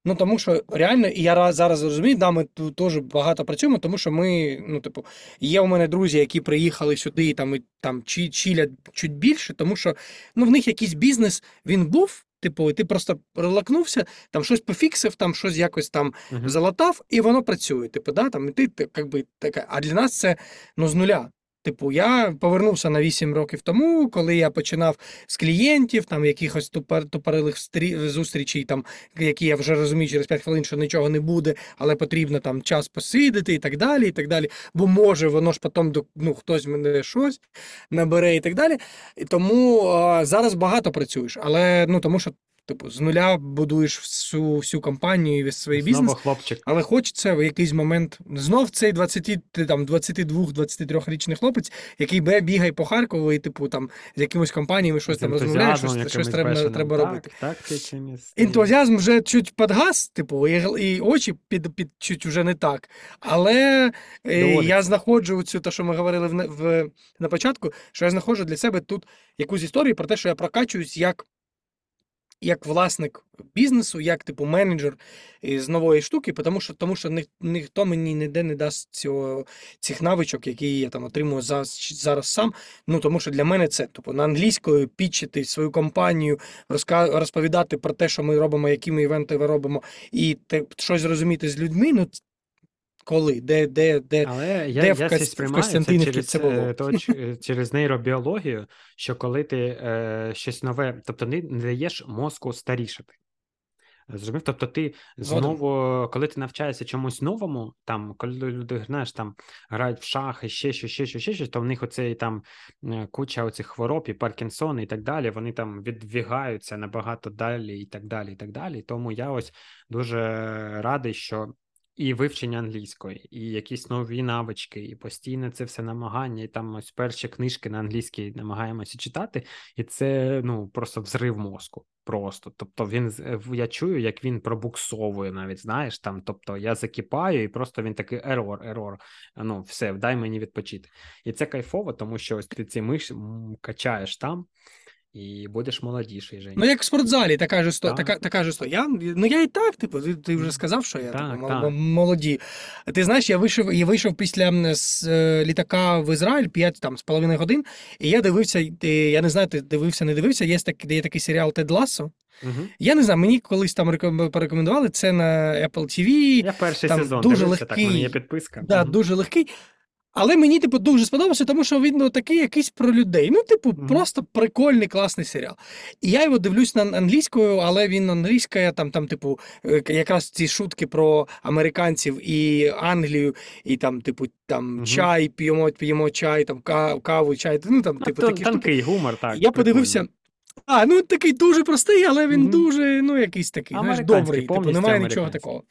Ну, тому що реально, і я зараз розумію, да, ми тут теж багато працюємо, тому що ми, ну, типу, є у мене друзі, які приїхали сюди і там, і, там чи, чилять чуть більше, тому що ну, в них якийсь бізнес він був, типу, і ти просто релакнувся, там щось пофіксив, там щось якось там Мгм. залатав, і воно працює. Типу, да, там, і ти, ти как би, така. А для нас це ну, з нуля. Типу, я повернувся на 8 років тому, коли я починав з клієнтів, там якихось тупер, тупорилих зустрічей, там, які я вже розумію через 5 хвилин, що нічого не буде, але потрібно там час посидіти і так далі. і так далі. Бо може воно ж потім ну, хтось мене щось набере і так далі. І тому а, зараз багато працюєш, але ну тому що. Типу, з нуля будуєш всю, всю компанію і весь свій бізнес. Знову хлопчик. Але хочеться в якийсь момент знов цей 20, ти там 22-23-річний хлопець, який бе- бігає по Харкову і, типу, там з якимось компаніями щось з там розмовляє, щось, щось треба, треба так, робити. Так, чимось. Ентузіазм вже чуть підгас, типу, і, і очі під, під чуть вже не так. Але е, я знаходжу цю, те, що ми говорили в, в, на початку, що я знаходжу для себе тут якусь історію про те, що я прокачуюсь як. Як власник бізнесу, як типу менеджер з нової штуки, тому що, тому що ні, ніхто мені ніде не дасть цього, цих навичок, які я там отримую зараз, зараз сам. Ну тому що для мене це типу на англійською пічити свою компанію, розка- розповідати про те, що ми робимо, які ми івенти ви робимо, і те, щось зрозуміти з людьми. Ну коли, де, де, де. Але я, де я в Кос- в сприймаю це це було? е, то, через нейробіологію, що коли ти е, щось нове, тобто не, не даєш мозку старішати. Зрозумів? Тобто ти знову, коли ти навчаєшся чомусь новому, там, коли люди, знаєш, там грають в шахи, ще щось, ще щось, ще щось, то в них оцей там е, куча оцих хвороб і Паркінсон і так далі, вони там відвігаються набагато далі і так далі, і так далі. Тому я ось дуже радий, що і вивчення англійської, і якісь нові навички, і постійне це все намагання, і там ось перші книжки на англійській намагаємося читати, і це ну просто взрив мозку. Просто. Тобто він е, я чую, як він пробуксовує навіть, знаєш, там, тобто я закипаю, і просто він такий ерор, ерор. Ну, все, дай мені відпочити. І це кайфово, тому що ось ти ці миш качаєш там, і будеш молодіший, Жень. Ну, як в спортзалі, така ж істо- Так. така, така ж історія. Я, ну я і так, типу, ти, ти вже сказав, що я Так, типу, так. мол- молоді. Ти знаєш, я вийшов, я вийшов після з е, літака в Ізраїль 5 там, з половиною годин, і я дивився, я не знаю, ти дивився, не дивився, є, так, є такий серіал Тед Лассо. Угу. Я не знаю, мені колись там реком- порекомендували це на Apple TV. Я перший там сезон дуже дивився, так, в мене є підписка. Да, Мгм. дуже легкий. Але мені, типу, дуже сподобався, тому що він ну, такий якийсь про людей. Ну, типу, Мгм. просто прикольний, класний серіал. І я його дивлюсь на англійською, але він англійська, там, там, типу, е, якраз ці шутки про американців і Англію, і там, типу, там Мгм. чай, п'ємо, п'ємо чай, там каву, чай. Ну там, типу, тон- такі штуки. гумор, так. Я подивився. А, ну такий дуже простий, але він Мгм. дуже, ну, якийсь такий, знаєш, добрий. Типу, немає нічого такого.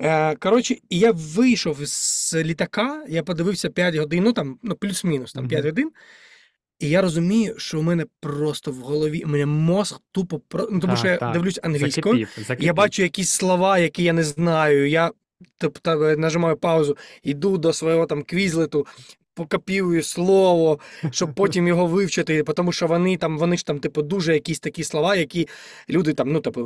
Е, коротше, і я вийшов з літака, я подивився 5 годин, ну там, ну, плюс-мінус, там 5 годин. І я розумію, що у мене просто в голові, у мене мозг тупо. Ну, тому що я так. дивлюсь англійською, Закипів, закипів. я бачу якісь слова, які я не знаю. Я тобто, нажимаю паузу, йду до свого там квізлету, покопіюю слово, щоб потім його вивчити, тому що вони там, вони ж там, типу, дуже якісь такі слова, які люди там, ну, типу,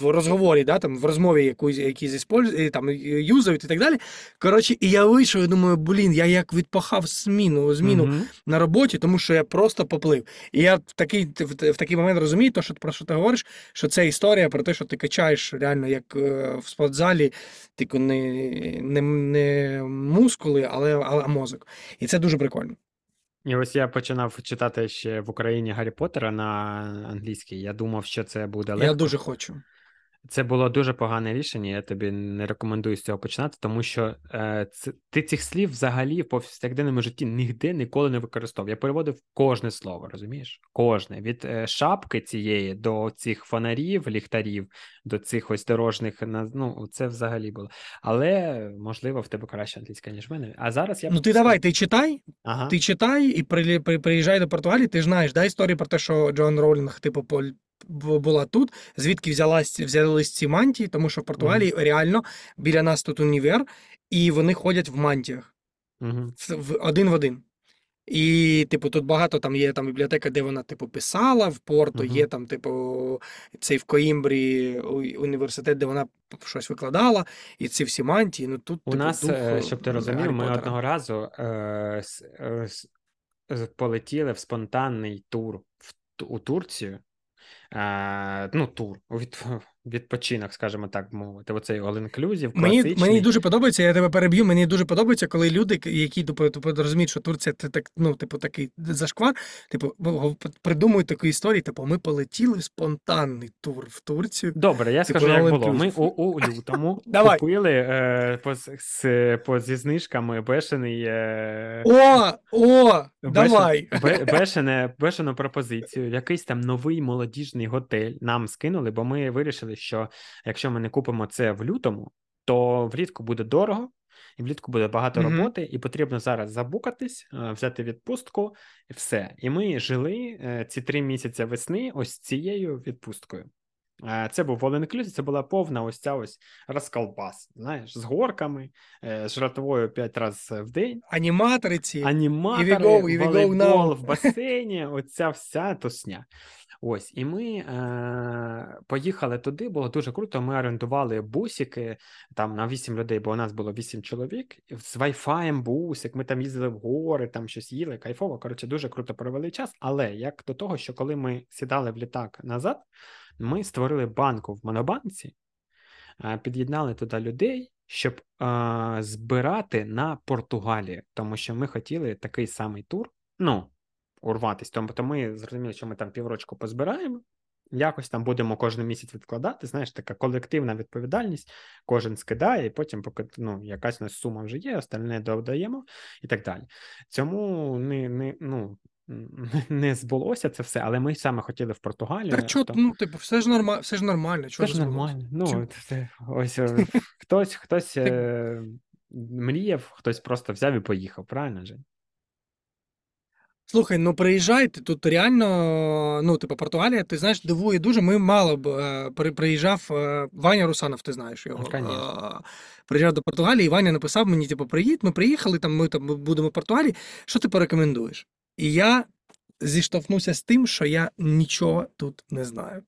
в розговорі, да, там, в розмові якусь, якісь іспольз- там, юзають і так далі. Коротше, і я вийшов і думаю, блін, я як відпахав зміну, зміну Мгм. на роботі, тому що я просто поплив. І я в такий, в, в такий момент розумію, то, що, про що ти говориш, що це історія про те, що ти качаєш реально як е, в спортзалі, тільки не, не, не мускули, але, але мозок. І це дуже прикольно. І ось я починав читати ще в Україні Гаррі Поттера на англійській. Я думав, що це буде легко. Я дуже хочу. Це було дуже погане рішення. Я тобі не рекомендую з цього починати, тому що е, це, ти цих слів взагалі в повсякденному житті ніде ніколи не використовував. Я переводив кожне слово, розумієш? Кожне від е, шапки цієї до цих фонарів, ліхтарів, до цих ось дорожних ну це взагалі було. Але можливо в тебе краще англійська, ніж в мене. А зараз я Ну ти давай, ти читай, ага. ти читай і при, при, приїжджай до Португалії, ти ж знаєш, да, історію про те, що Джоан Роулінг, типу, була тут, звідки взялась, взялись ці мантії, тому що в Португалії реально біля нас тут універ, і вони ходять в мантіях. Угу. в, один в один. І, типу, тут багато там є там бібліотека, де вона, типу, писала в Порту, Мгм. є там, типу, цей в Коімбрі університет, де вона щось викладала, і ці всі мантії. Ну тут, У типу, нас, дух, е, щоб ти розумів, ми одного разу е, е, полетіли в спонтанний тур в, у Турцію. Ну, тур, від, відпочинок, скажімо так мовити. Оцей all-inclusive, Мені, мені дуже подобається, я тебе переб'ю. Мені дуже подобається, коли люди, які типу, типу, розуміють, що Турція це так, ну, типу, такий зашквар, типу, придумують таку історію, типу, ми полетіли в спонтанний тур в Турцію. Добре, я Типу, скажу, як було. Ми у, у лютому купили е, по, з- з, по, зі знижками бешений. Е, О, о, Бешен- давай. Бешене, бешену пропозицію, якийсь там новий молодіжний готель нам скинули, бо ми вирішили, що якщо ми не купимо це в лютому, то влітку буде дорого, і влітку буде багато Мгм. роботи, і потрібно зараз забукатись, е, взяти відпустку, і все. І ми жили е, ці три місяці весни ось цією відпусткою. Е, Це був all inclusive, це була повна ось ця ось розколбас, знаєш, з горками, з жратвою п'ять разів в день. Аніматори ці. Аніматори, go, here we go волейбол в басейні, оця вся тусня. Ось, і ми е, поїхали туди, було дуже круто. Ми орендували бусики там на 8 людей, бо у нас було 8 чоловік. З Wi-Fi бусик, ми там їздили в гори, там щось їли, кайфово. Коротше, дуже круто провели час. Але як до того, що коли ми сідали в літак назад, ми створили банку в Монобанці, е, під'єднали туди людей, щоб е, збирати на Португалію, тому що ми хотіли такий самий тур. Ну, урватись. Тому то ми зрозуміли, що ми там піврочку позбираємо. Якось там будемо кожен місяць відкладати. Знаєш, така колективна відповідальність. Кожен скидає, і потім, поки ну, якась у нас сума вже є, остальне додаємо і так далі. Цьому не, не, ну, не збулося це все, але ми саме хотіли в Португалію. Так чо, ну, типу, все ж нормально, все ж нормально. Чого ж нормально. Ну, це, ось хтось, хтось е, мріяв, хтось просто взяв і поїхав, правильно Жень? Слухай, ну приїжджайте, тут реально, ну, типу, Португалія, ти знаєш, дивує дуже. Ми мало б е, приїжджав е, Ваня Русанов, ти знаєш його. Е, Приїжджав до Португалії, і Ваня написав мені, типу, приїдь, ми приїхали, там ми там будемо в Португалії. Що ти порекомендуєш? І я зіштовхнувся з тим, що я нічого тут не знаю.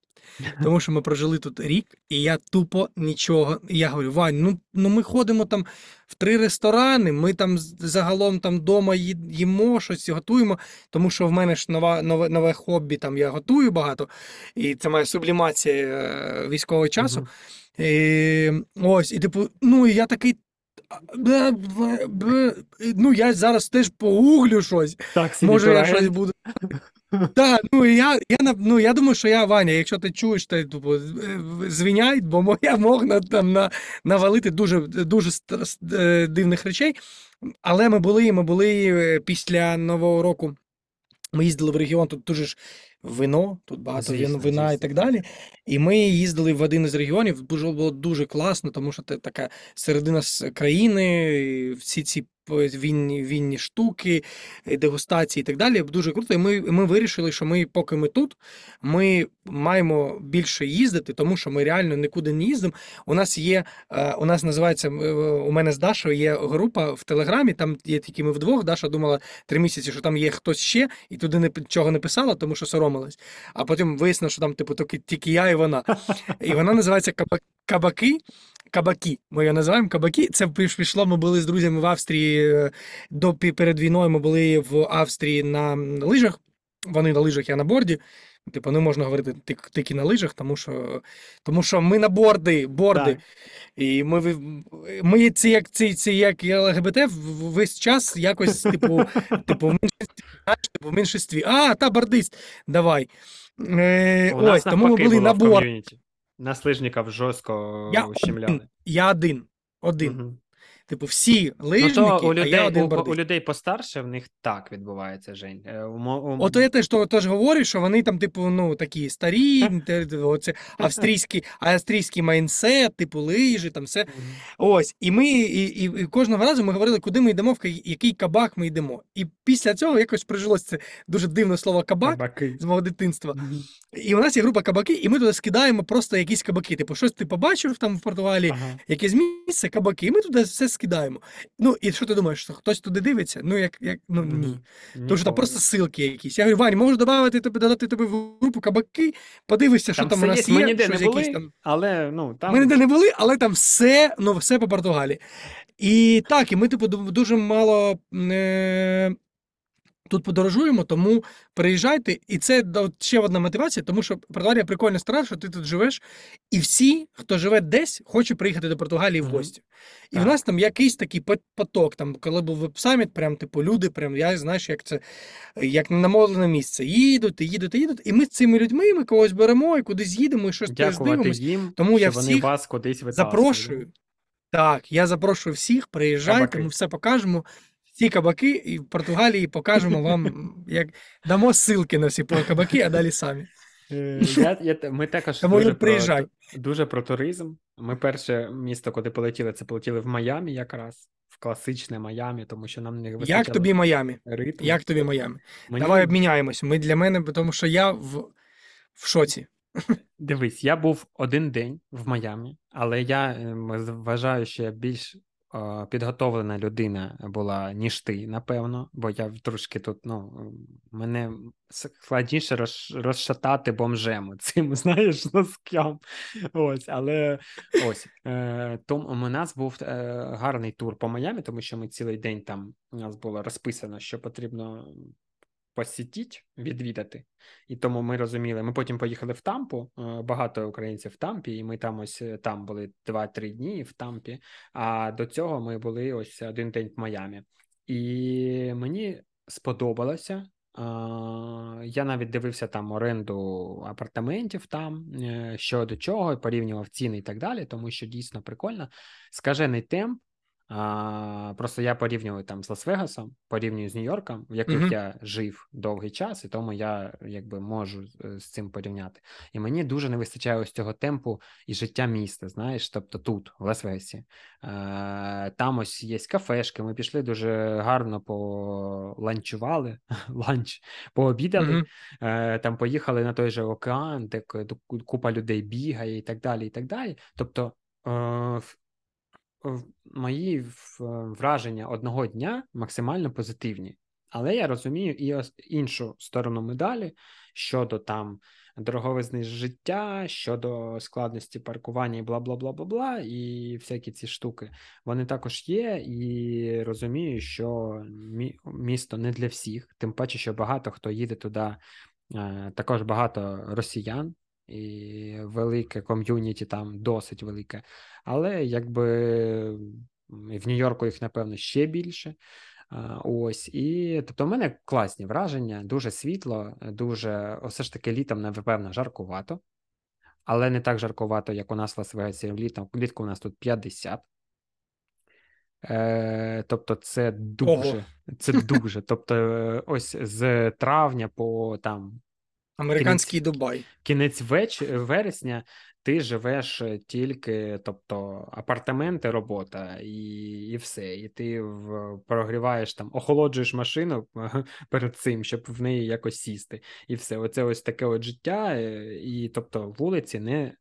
Тому що ми прожили тут рік, і я тупо нічого. І я говорю, Вань, ну, ну ми ходимо там в три ресторани, ми там загалом там вдома їмо щось, готуємо, тому що в мене ж нова, нове, нове хобі, там я готую багато, і це моя сублімація е, військового часу. Мгм. І, ось, і типу, ну і я такий. Бе- бе- бе- Ну, я зараз теж погуглю щось. Так, Може, я щось буду. Так, ну я, я, на- ну, я думаю, що я Ваня, якщо ти чуєш, то типу, з- е, в- звіняй, бо мо- я мог на, там, на, навалити дуже, дуже ст- е, дивних речей. Але ми були, ми були е, після Нового року. Ми їздили в регіон, тут дуже ж вино, тут багато вин- Звісно, вина і звісно, так так. далі. І ми їздили в один із регіонів. Дуже було дуже класно, тому що це така середина с- країни, і всі ці вінні, вінні штуки, е, дегустації і так далі. Дуже круто. І ми, ми вирішили, що ми, поки ми тут, ми маємо більше їздити, тому що ми реально нікуди не їздимо. У нас є, е, у нас називається, е, у мене з Дашою є група в Телеграмі, там є тільки ми вдвох. Даша думала три місяці, що там є хтось ще, і туди нічого не писала, тому що соромилась. А потім вияснилося, що там, типу, тільки, я і вона. І вона називається «Каба- Кабаки. Кабаки. Ми її називаємо кабаки. Це пішло. Ми були з друзями в Австрії е, до перед війною. Ми були в Австрії на лижах. Вони на лижах, я на борді. Типу, не можна говорити тільки на лижах, тому що, тому що ми на борди, борди. Так. І ми, ми ці як ці, ці як ЛГБТ весь час якось, типу, типу, в меншинстві, знаєш, типу, в меншинстві. А, та бордист, давай. Е, У ось, тому ми були на борді. Ком'юніті. Жорстко Я один. Я один. Один. Мгм. Типу, всі Ну, то у а я людей, один у, у людей постарше в них так відбувається, Жень. Е, у у- Ото я теж, то, теж говорю, що вони там, типу, ну, такі старі, оце, австрійський, австрійський mindset, типу, лижі, там все. Ось, і ми і, і, і кожного разу ми говорили, куди ми йдемо, в який кабак ми йдемо. І після цього якось прижилось це дуже дивне слово кабак Кабаки. з мого дитинства. І у нас є група кабаки, і ми туди скидаємо просто якісь кабаки. Типу, щось ти побачив там в Португалії, Ага. якесь місце, кабаки, і ми туди все скидаємо. Ну, і що ти думаєш, що хтось туди дивиться? Ну, як, як ну ні. Тому що там просто ссылки якісь. Я говорю, Вань, можу додати тобі, додати тобі в групу кабаки, подивишся, що Там там, у нас є, ми ніде не були, там. але ну там Ми ніде не були, але там все, ну, все по Португалії. І так, і ми, типу, дуже мало е, тут подорожуємо, тому приїжджайте. І це от ще одна мотивація, тому що Португалія прикольна страна, що ти тут живеш, і всі, хто живе десь, хоче приїхати до Португалії в гості. І в нас там якийсь такий поток. Там, коли був веб-саміт, прям типу люди, прям я знаєш, як це як намовлене місце. Їдуть, і їдуть, і їдуть. І ми з цими людьми ми когось беремо і кудись їдемо, і щось їм, Тому я що вони вас кудись. Запрошую. Так, я запрошую всіх, приїжджайте, ми все покажемо. Всі кабаки і в Португалії покажемо вам, як дамо ссылки на всі кабаки, а далі самі. Е, Я, я, ми також Тому дуже приїжджай. про, дуже про туризм. Ми перше місто, куди полетіли, це полетіли в Майамі якраз, в класичне Майамі, тому що нам не вистачало Як тобі Майамі? ритму. Як тобі Майамі? Мені, Давай обміняємось. Ми для мене, тому що я в, в шоці. Дивись, я був один день в Майамі, але я ем, вважаю, що я більш е, підготовлена людина була, ніж ти, напевно, бо я трошки тут, ну, мене складніше роз, розшатати бомжем цим, знаєш, носкам. Ось, але ось. Е, тому у нас був е, гарний тур по Майамі, тому що ми цілий день там у нас було розписано, що потрібно посітіть, відвідати. І тому ми розуміли. Ми потім поїхали в Тампу. е, Багато українців в Тампі, і ми там ось е, там були 2-3 дні в Тампі. А до цього ми були ось один день в Майамі. І мені сподобалося. Я навіть дивився там оренду апартаментів там, е, що до чого, порівнював ціни і так далі, тому що дійсно прикольно. Скажений темп. А, просто я порівнюю там з Лас-Вегасом, порівнюю з Нью-Йорком, в яких Мгм. я жив довгий час, і тому я якби можу е, з цим порівняти. І мені дуже не вистачає ось цього темпу і життя міста, знаєш, тобто тут, в Лас-Вегасі. Е, там ось є кафешки, ми пішли дуже гарно поланчували, ланч, пообідали. Мгм. Е, там поїхали на той же океан, де ку- ку- купа людей бігає і так далі. і так далі. Тобто мої враження одного дня максимально позитивні. Але я розумію і іншу сторону медалі щодо там дороговизни життя, щодо складності паркування і бла бла бла бла бла, і всякі ці штуки. Вони також є, і розумію, що місто не для всіх, тим паче, що багато хто їде туди, е, також багато росіян, і велике ком'юніті там досить велике. Але якби в Нью-Йорку їх, напевно, ще більше. Ось, і тобто, в мене класні враження, дуже світло, дуже все ж таки літом, напевно, жаркувато, але не так жаркувато, як у нас в Лас-Вегасі. Літом влітку у нас тут 50. Е, тобто, це дуже, Ого. це дуже. Тобто, е, ось з травня по там Американський Дубай. кінець веч... вересня ти живеш е, тільки, тобто, апартаменти, робота і, і все. І ти в... прогріваєш там, охолоджуєш машину перед цим, щоб в неї якось сісти. І все. Оце ось таке от життя, е, і тобто вулиці не.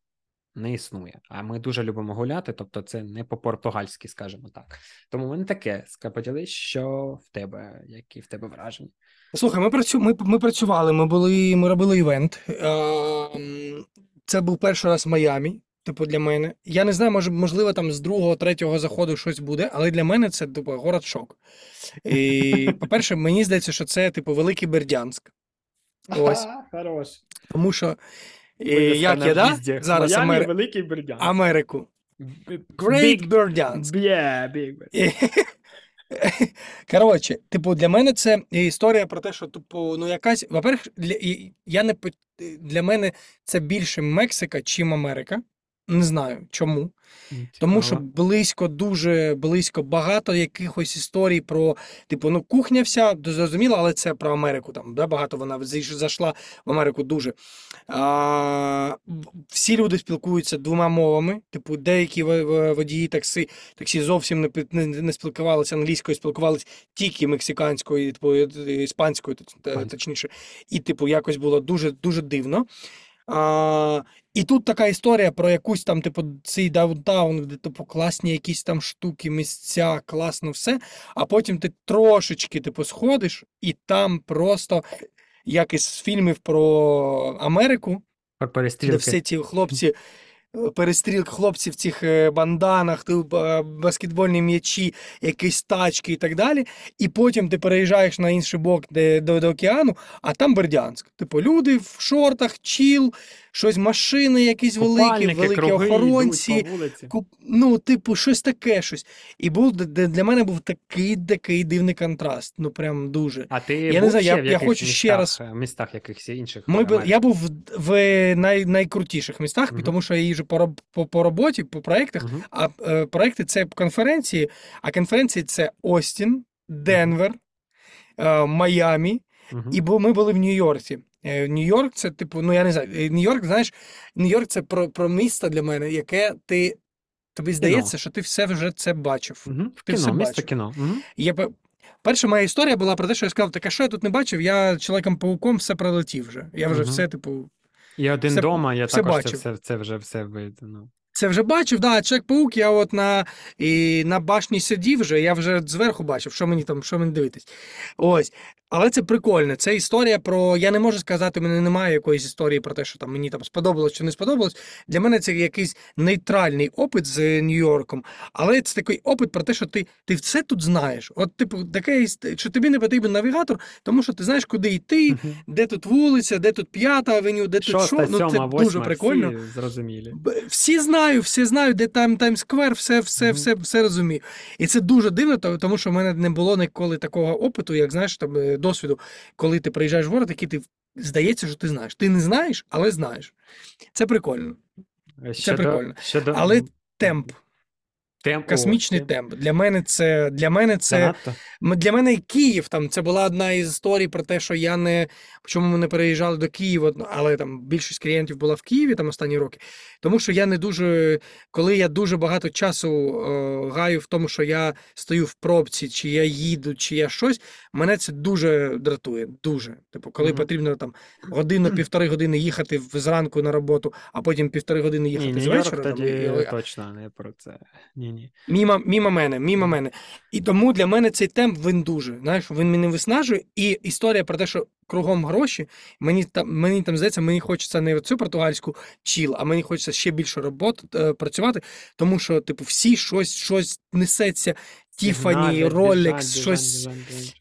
Не існує, а ми дуже любимо гуляти, тобто це не по-португальськи, скажімо так. Тому мене таке поділись, що в тебе, які в тебе враження. Слухай, ми працю... ми, ми працювали, ми були, ми робили івент. Ем, Це був перший раз в Майамі, типу, для мене. Я не знаю, може, можливо, там з другого, третього заходу щось буде, але для мене це типу город шок. І, по-перше, мені здається, що це, типу, Великий Бердянськ. Ось. Хорош. Тому що, е, як я, да? Зараз Майамі, Амер... Великий Бердянськ. Америку. Great Бердянськ. Yeah, big Бердянськ. Коротше, типу, для мене це історія про те, що, типу, ну якась, во-первых, для, я не, для мене це більше Мексика, чим Америка. Не знаю чому. Тому що близько, дуже близько багато якихось історій про, типу, ну, кухня вся, зрозуміло, але це про Америку. Там, да, багато вона зайш- зайшла в Америку дуже. А, всі люди спілкуються двома мовами. Типу, деякі во- во- водії таксі, таксі зовсім не, не, не спілкувалися англійською, спілкувалися тільки мексиканською, типу, Іспанською. точніше. І, типу, якось було дуже, дуже дивно. А, і тут така історія про якусь там, типу, цей даунтаун, де типу класні якісь там штуки, місця, класно все. А потім ти трошечки, типу, сходиш, і там просто як із фільмів про Америку, де всі ці хлопці, е, перестрілки, хлопці в цих е, банданах, е, баскетбольні м'ячі, якісь тачки і так далі. І потім ти переїжджаєш на інший бок де, до, до океану, а там Бердянськ. Типу, люди в шортах, чіл, щось машини якісь великі, великі круги охоронці. Куп... Ну, типу, щось таке щось. І був для мене був такий такий дивний контраст. Ну, прям дуже. А ти Я не був знаю, ще я- в я хочу ще раз- е, містах якихось інших Ми Я був в, в най... найкрутіших містах, Мгм. тому що я їжджу по, по, по роботі, по проєктах, Мгм. а е, проекти це конференції, а конференції це Остін, Денвер, е, Майамі. Мгм. І бу- ми були в Нью-Йорці. Е, Нью-Йорк це, типу, ну я не знаю, е, Нью-Йорк, знаєш, Нью-Йорк це про, про місто для мене, яке ти. Тобі здається, що ти все вже це бачив. Мгм. В Ти все кіно, місто бачив. кіно. І Я, перша моя історія була про те, що я сказав, так а що я тут не бачив? Я чоловіком-пауком все пролетів вже. Я вже Мгм. все, типу, І один Все- дома, я все також це бачив. все, це вже все видно. Це вже бачив, да, Чек-паук, я от на, і на башні сидів вже, я вже зверху бачив, що мені там, що мені дивитись. Ось. Але це прикольно. Це історія про. Я не можу сказати, в мене немає якоїсь історії про те, що там мені там сподобалось чи не сподобалось. Для мене це якийсь нейтральний опит з Нью-Йорком. Але це такий опит про те, що ти, ти все тут знаєш. От, типу, таке, що тобі не потрібен навігатор, тому що ти знаєш, куди йти, Мгм. де тут вулиця, де тут п'ята авеню, де тут що. Ну, це сьома, дуже прикольно. всі зрозумілі. Всі знаю, всі знають, де там Times Square, все, все, Мгм. все, все розумію. І це дуже дивно, то- тому що в мене не було ніколи такого опиту, як знаєш, там е, досвіду, коли ти приїжджаєш в город, який ти здається, що ти знаєш. Ти не знаєш, але знаєш. Це прикольно. Це прикольно. Але темп, темп, о, космічний темп. темп. Для мене це для мене це? Для мене Київ там це була одна із історій про те, що я не чому ми не переїжджали до Києва, ну, але там більшість клієнтів була в Києві там останні роки. Тому що я не дуже, коли я дуже багато часу е, гаю в тому, що я стою в пробці, чи я їду, чи я щось, мене це дуже дратує. Дуже. Типу, коли Мгм. потрібно там годину, півтори години їхати зранку на роботу, а потім півтори години Ні, їхати з вечора. там, тоді і- точно не про це. Ні, ні. Мімо, мімо мене, мімо мене. І тому для мене цей темп він дуже. Знаєш, він мене виснажує. І історія про те, що кругом гроші, мені там, мені там здається, мені хочеться не цю португальську чіл, а мені хочеться ще більше роботи е, працювати, тому що, типу, всі щось, щось несеться. Тіфані, Rolex, щось,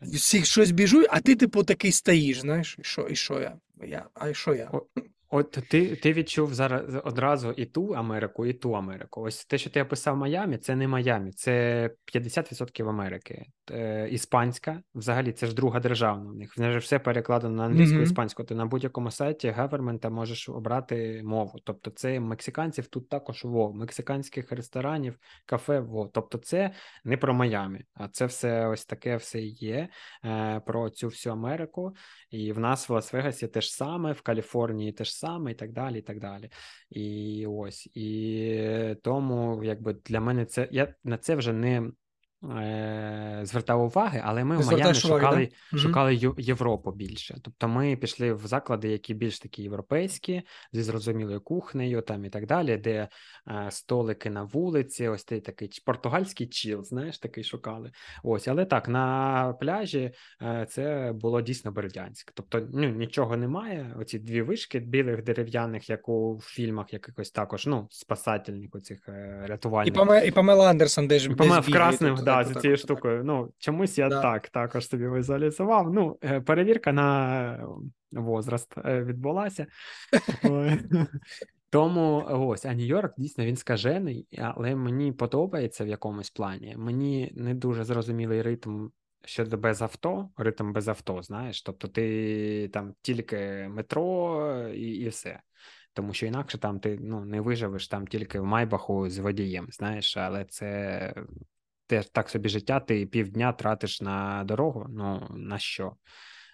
всі щось біжуть, а ти, типу, такий стоїш, знаєш, і що, і що я? я? А і що я? От ти ти відчув зараз одразу і ту Америку, і ту Америку. Ось те, що ти описав Майамі, це не Майамі, це 50% Америки. Е, Іспанська, взагалі, це ж друга державна. У них вже все перекладено на англійську Мгм. іспанську. Ти на будь-якому сайті гевермента можеш обрати мову. Тобто, це мексиканців тут також во, мексиканських ресторанів, кафе во. Тобто, це не про Майамі, а це все ось таке все є е, про цю всю Америку. І в нас в Лас-Вегасі теж саме, в Каліфорнії теж саме, і так далі. І так далі. І ось. І тому, якби для мене це я на це вже не звертав уваги, але ми в Майамі шукали, да? Шукали Ю- Європу більше. Тобто ми пішли в заклади, які більш такі європейські, зі зрозумілою кухнею там і так далі, де е, столики на вулиці, ось цей такий португальський чіл, знаєш, такий шукали. Ось, але так, на пляжі е, це було дійсно Бердянськ. Тобто ну, нічого немає. Оці дві вишки білих дерев'яних, як у фільмах якихось також, ну, спасательних оцих е, І, рятувальних. Паме, і Памела Андерсон десь, десь Помер в бігає красним, да, за цією штукою. Ну, чомусь я Да. так також собі візуалізував. Ну, е, перевірка на е, возраст е, відбулася. Тому ось, а Нью-Йорк дійсно він скажений, але мені подобається в якомусь плані. Мені не дуже зрозумілий ритм щодо без авто, ритм без авто, знаєш. Тобто ти там тільки метро і, і все. Тому що інакше там ти ну, не виживеш там тільки в майбаху з водієм, знаєш, але це теж так собі життя, ти півдня тратиш на дорогу. Ну на що?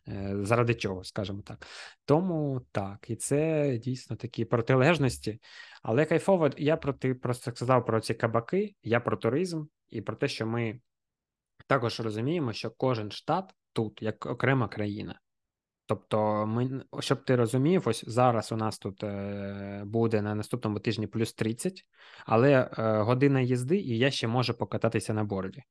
Е, Заради чого, скажімо так. Тому так, і це дійсно такі протилежності. Але кайфово, я про ти просто сказав про ці кабаки, я про туризм і про те, що ми також розуміємо, що кожен штат тут як окрема країна. Тобто, ми, щоб ти розумів, ось зараз у нас тут е, буде на наступному тижні плюс 30, але е, година їзди, і я ще можу покататися на борді.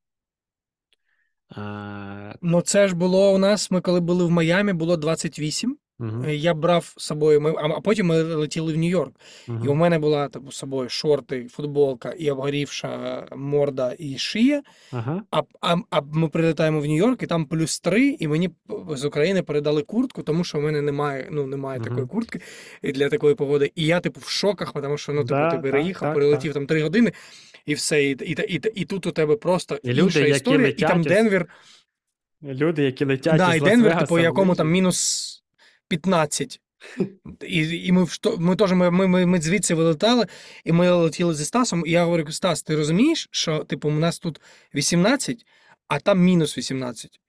Е, Ну, це ж було у нас, ми коли були в Майамі, було 28. Е, Я брав з собою, ми, а потім ми летіли в Нью-Йорк. І у мене була типу, з собою шорти, футболка і обгорівша морда і шия. ага, А, а, а ми прилетаємо в Нью-Йорк, і там плюс три, і мені з України передали куртку, тому що в мене немає, ну, немає такої куртки для такої погоди. І я, типу, в шоках, тому що ну, типу, Да, ти переїхав, так, перелетів там три години, і все. І, і, і, і, і тут у тебе просто І люди, інша які історія, і там Денвер. люди, які летять Да, із і Денвер, типу, якому там мінус 15. І, і ми, ми теж ми, ми, ми, ми звідси вилетали, і ми летіли зі Стасом. І я говорю: Стас, ти розумієш, що типу, у нас тут 18, а там мінус 18.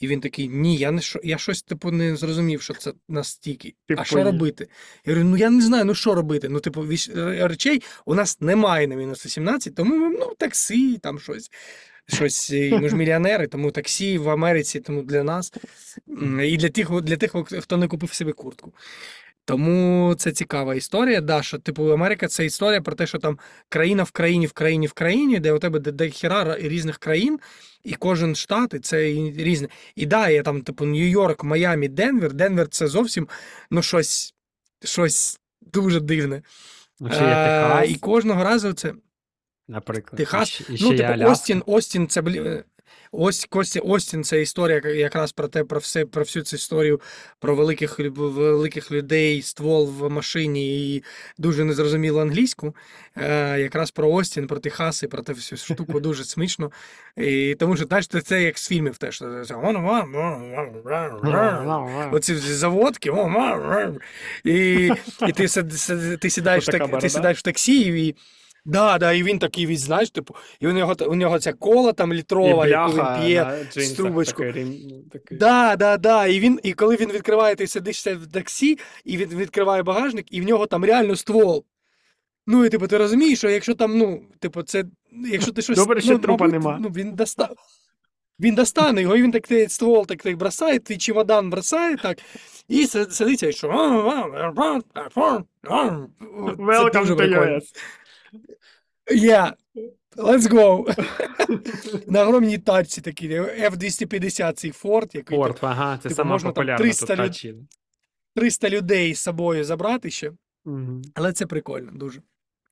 І він такий: ні, я не я щось типу не зрозумів, що це настільки. А що робити? Я говорю, ну я не знаю, ну що робити. Ну, типу, віч- речей у нас немає на мінус 18, тому ми, ну, таксі, там щось. Щось, і ми ж мільйонери, тому таксі в Америці, тому для нас і для тих, для тих, хто не купив собі куртку. Тому це цікава історія. Да, що, типу, Америка це історія про те, що там країна в країні, в країні, в країні, де у тебе де, де хіра різних країн, і кожен штат, і це різне. І да, є там, типу, Нью-Йорк, Майамі, Денвер. Денвер це зовсім ну, щось, щось дуже дивне. Ну, Ще є Е, Техас, і кожного разу це. наприклад. Техас, І ще, і ще Ну, типу, Остін, Остін, це блі... е, Ось Кості Остін це історія якраз про те, про все, про всю цю історію про великих великих людей, ствол в машині і дуже незрозумілу англійську. Е, якраз про Остін, про Техас і про те всю штуку дуже смішно. І тому що знаєш, це, як з фільмів теж. Оці заводки, і, і ти, ти сідаєш в таксі, і, да, да, і він такий, він, знаєш, типу, і у нього, у нього ця кола там І літрова, яку він п'є. такий, такий. Да, да, да. І він, і коли він відкриває, ти сидишся в таксі, і він відкриває багажник, і в нього там реально ствол. Ну, і типу, ти розумієш, що якщо там, ну, типу, це, якщо ти щось. Добре, що ну, трупа мабуть, нема. Ну, він достав. Він достане його, і він так той ствол так, так бросає, твій чемодан бросає так, і си- сидить, і що. Welcome to. US. Yeah, let's go. На огромній тачці такі, F-250 цей Форд, який Форд, ага, це Типу, сама можна там популярна 300 тут люд- тачі. 300 людей з собою забрати ще, Мгм. але це прикольно дуже.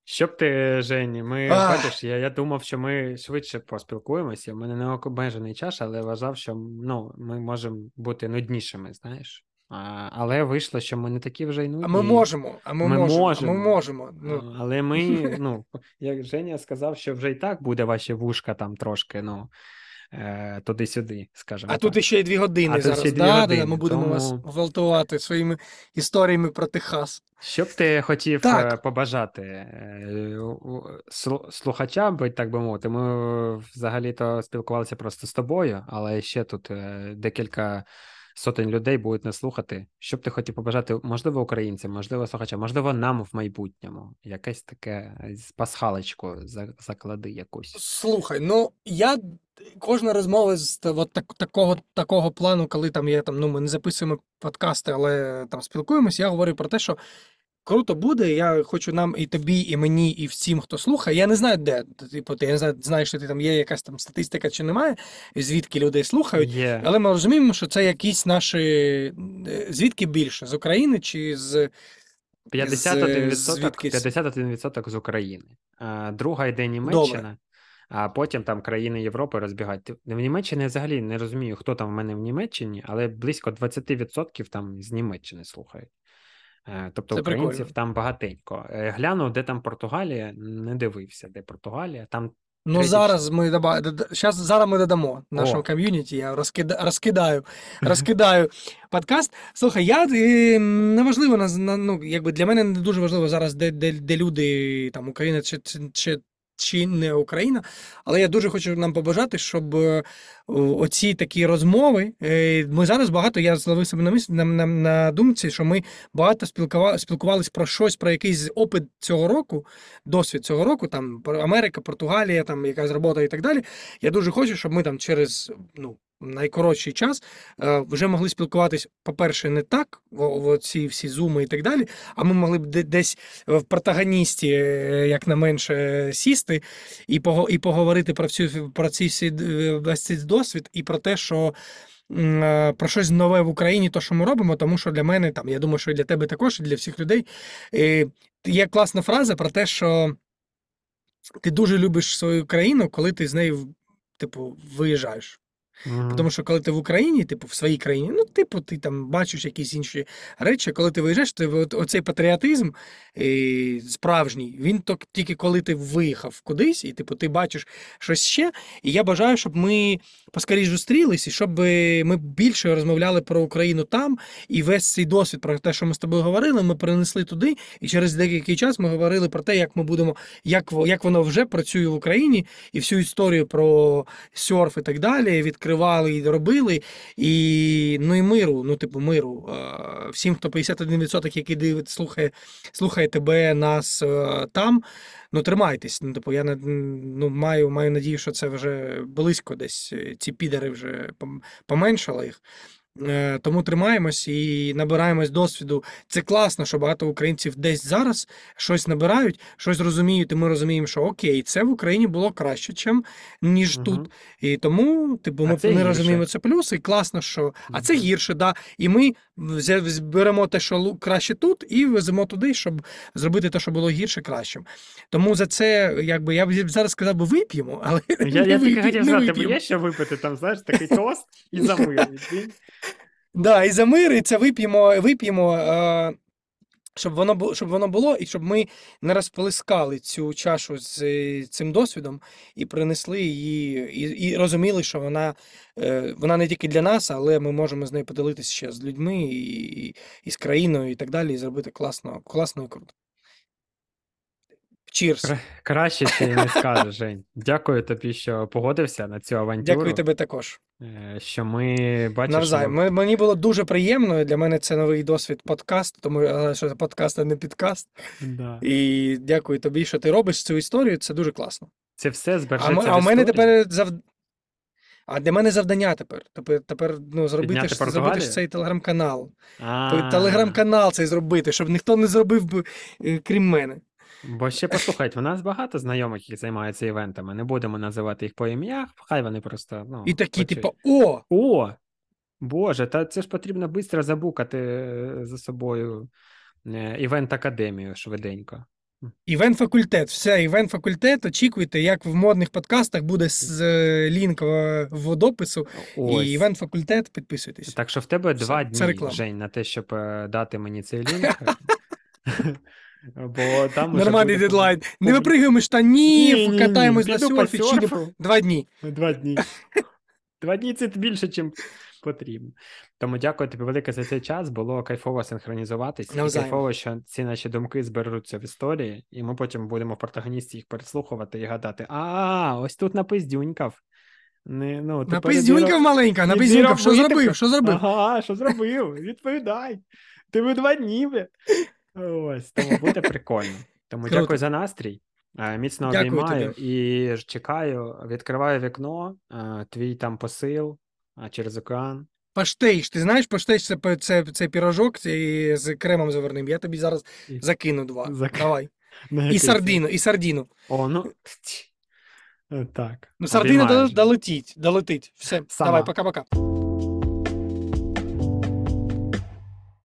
Що б ти, Жені, ми Ах. бачиш, я, я думав, що ми швидше поспілкуємося. У мене не обмежений час, але вважав, що ну, ми можемо бути нуднішими, знаєш. А, але вийшло, що ми не такі вже й нудні. А ми можемо, а ми, Ми можемо, можемо. а ми можемо. Ну, Але ми, ну, як Женя сказав, що вже і так буде ваші вушка там трошки, ну, е, туди-сюди, скажімо а так. тут іще й дві години А зараз. ще дві да, години, ми будемо вас тому- гвалтувати своїми історіями про Техас. Що б ти хотів Так. е, побажати е, слухачам, би, так би мовити, ми взагалі-то спілкувалися просто з тобою, але ще тут декілька сотень людей будуть нас слухати. Що б ти хотів побажати, можливо, українцям, можливо, слухачам, можливо, нам в майбутньому. Якесь таке пасхалочку за- заклади якусь. Слухай, ну я кожна розмова з от так, такого, такого плану, коли там є там, ну ми не записуємо подкасти, але там спілкуємось, я говорю про те, що круто буде. Я хочу нам і тобі, і мені, і всім, хто слухає. Я не знаю, де. Типу, ти я не знаю, знаєш, що ти там є якась там статистика чи немає, звідки людей слухають. Є. Але ми розуміємо, що це якісь наші е, звідки більше? З України чи з 51%, звідкись? 51% з України. Друга йде Німеччина, а потім там країни Європи розбігають. В Німеччині я взагалі не розумію, хто там в мене в Німеччині, але близько 20% там з Німеччини слухають. Е, Тобто Це українців прикольно. там багатенько. Е, Глянув, де там Португалія, не дивився, де Португалія. Там Ну, Третій зараз ми доба... щас, зараз ми додамо нашому О. ком'юніті. Я розкида... розкидаю, розкидаю подкаст. Слухай, я е, неважливо на, на- ну, якби для мене не дуже важливо зараз, де, де, де люди там Україна чи, чи, чи, чи не Україна. Але я дуже хочу нам побажати, щоб е, оці такі розмови. е, Ми зараз багато, я зловив себе на мислі на, на, на думці, що ми багато спілкувалися, про щось, про якийсь опит цього року, досвід цього року, там про Америка, Португалія, там якась робота і так далі. Я дуже хочу, щоб ми там через ну, найкоротший час е, вже могли спілкуватись, по-перше, не так, ці всі зуми і так далі, а ми могли б десь в протагоністі, е, як на менше, сісти і, поговорити про всю про ці е, весь цей досвід і про те, що. е, Про щось нове в Україні, то що ми робимо, тому що для мене там, я думаю, що і для тебе також, і для всіх людей. е, Є класна фраза про те, що ти дуже любиш свою країну, коли ти з нею, типу, виїжджаєш. Мгм. Тому що коли ти в Україні, типу, в своїй країні, ну, типу, ти там бачиш якісь інші речі, коли ти виїжджаєш, от, оцей патріотизм е, справжній, він то, тільки коли ти виїхав кудись, і типу, ти бачиш щось ще. І я бажаю, щоб ми поскоріш зустрілись, і щоб е, ми більше розмовляли про Україну там, і весь цей досвід про те, що ми з тобою говорили, ми перенесли туди. І через деякий час ми говорили про те, як ми будемо, як, як воно вже працює в Україні, і всю історію про серф і так далі відкривали і робили. І ну і миру, ну типу миру. Всім, хто 51%, який дивить, слухає, слухає тебе, нас е, там. Ну, тримайтесь. Ну, типу, я ну, маю, маю надію, що це вже близько десь. е, Ці підари вже поменшали їх. Е, Тому тримаємось і набираємось досвіду. Це класно, що багато українців десь зараз щось набирають, щось розуміють, і ми розуміємо, що окей, це в Україні було краще, чим ніж Мгм. тут. І тому, типу, ми, ми розуміємо це плюс, і класно, що. А це гірше, да. І ми взя- беремо те, що краще тут, і веземо туди, щоб зробити те, що було гірше, кращим. Тому за це, якби я б зараз сказав би, вип'ємо, але Я, не я тільки хотів не сказати, тебе є що випити там, знаєш, такий тост і за мир. Відкинь. Да, і за мир, і це вип'ємо, вип'ємо, е, щоб воно було, щоб воно було, і щоб ми не розплескали цю чашу з е, цим досвідом і принесли її, і, і розуміли, що вона, е, вона не тільки для нас, але ми можемо з нею поділитися ще з людьми і, і, і з країною, і так далі, і зробити класно, класно і круто. Cheers. Кра- Краще ти не скажеш, Жень. Дякую тобі, що погодився на цю авантюру. Дякую тебе також. е, Що ми Навзаєм. Ми- Мені було дуже приємно. Для мене це новий досвід подкасту, тому е, що подкаст, а не підкаст. Да. І дякую тобі, що ти робиш цю історію. Це дуже класно. Це все А, збережеться в а у мене тепер зав... А для мене завдання тепер. Тепер, тепер ну, зробити, ж, зробити ж цей телеграм-канал. А, Телеграм-канал цей зробити, щоб ніхто не зробив би, е, крім мене. Бо ще послухайте, у нас багато знайомих, які займаються івентами. Не будемо називати їх по ім'ях, хай вони просто ну, І такі, почують. типу, о, О! Боже, та це ж потрібно швидко забукати е, за собою е, івент-академію швиденько. Івент факультет. Все, івент факультет. Очікуйте, як в модних подкастах буде з е, лінк в водопису. Ось. І івент факультет, підписуйтесь. Так що в тебе Все, два дні. Жень, на те, щоб дати мені цей лінк. Бо там Нормальний буде дедлайн. Не випригуємо штанів, Ні-ні-ні, катаємось на серфі, чилимо. посерфу. Два дні. Два дні. Два дні це більше, ніж потрібно. Тому дякую тобі велике за цей час. Було кайфово синхронізуватись. І Навзаєм. кайфово, що ці наші думки зберуться в історії, і ми потім будемо в протагоністі їх переслухувати і гадати: а, ось тут напиздюнькав. Не, ну, Напиздюнькав маленька, напиздюнькав. Що зробив? Що зробив? Ага, що зробив? Відповідай. Ти ви два дні. Ось, тому буде прикольно. Тому Круто. дякую за настрій. Е, Міцно Дякую обіймаю тобі. і чекаю, відкриваю вікно, е, твій там посил е, через океан. Паштейш. Ти знаєш, паштейш це, це, це пірожок це з кремом заварним. Я тобі зараз І- закину два. Зак- Давай. І сардину, і сардину. О, ну. Так. Ну, сардина долетить, долетить. Все, Сама. давай, пока-пока.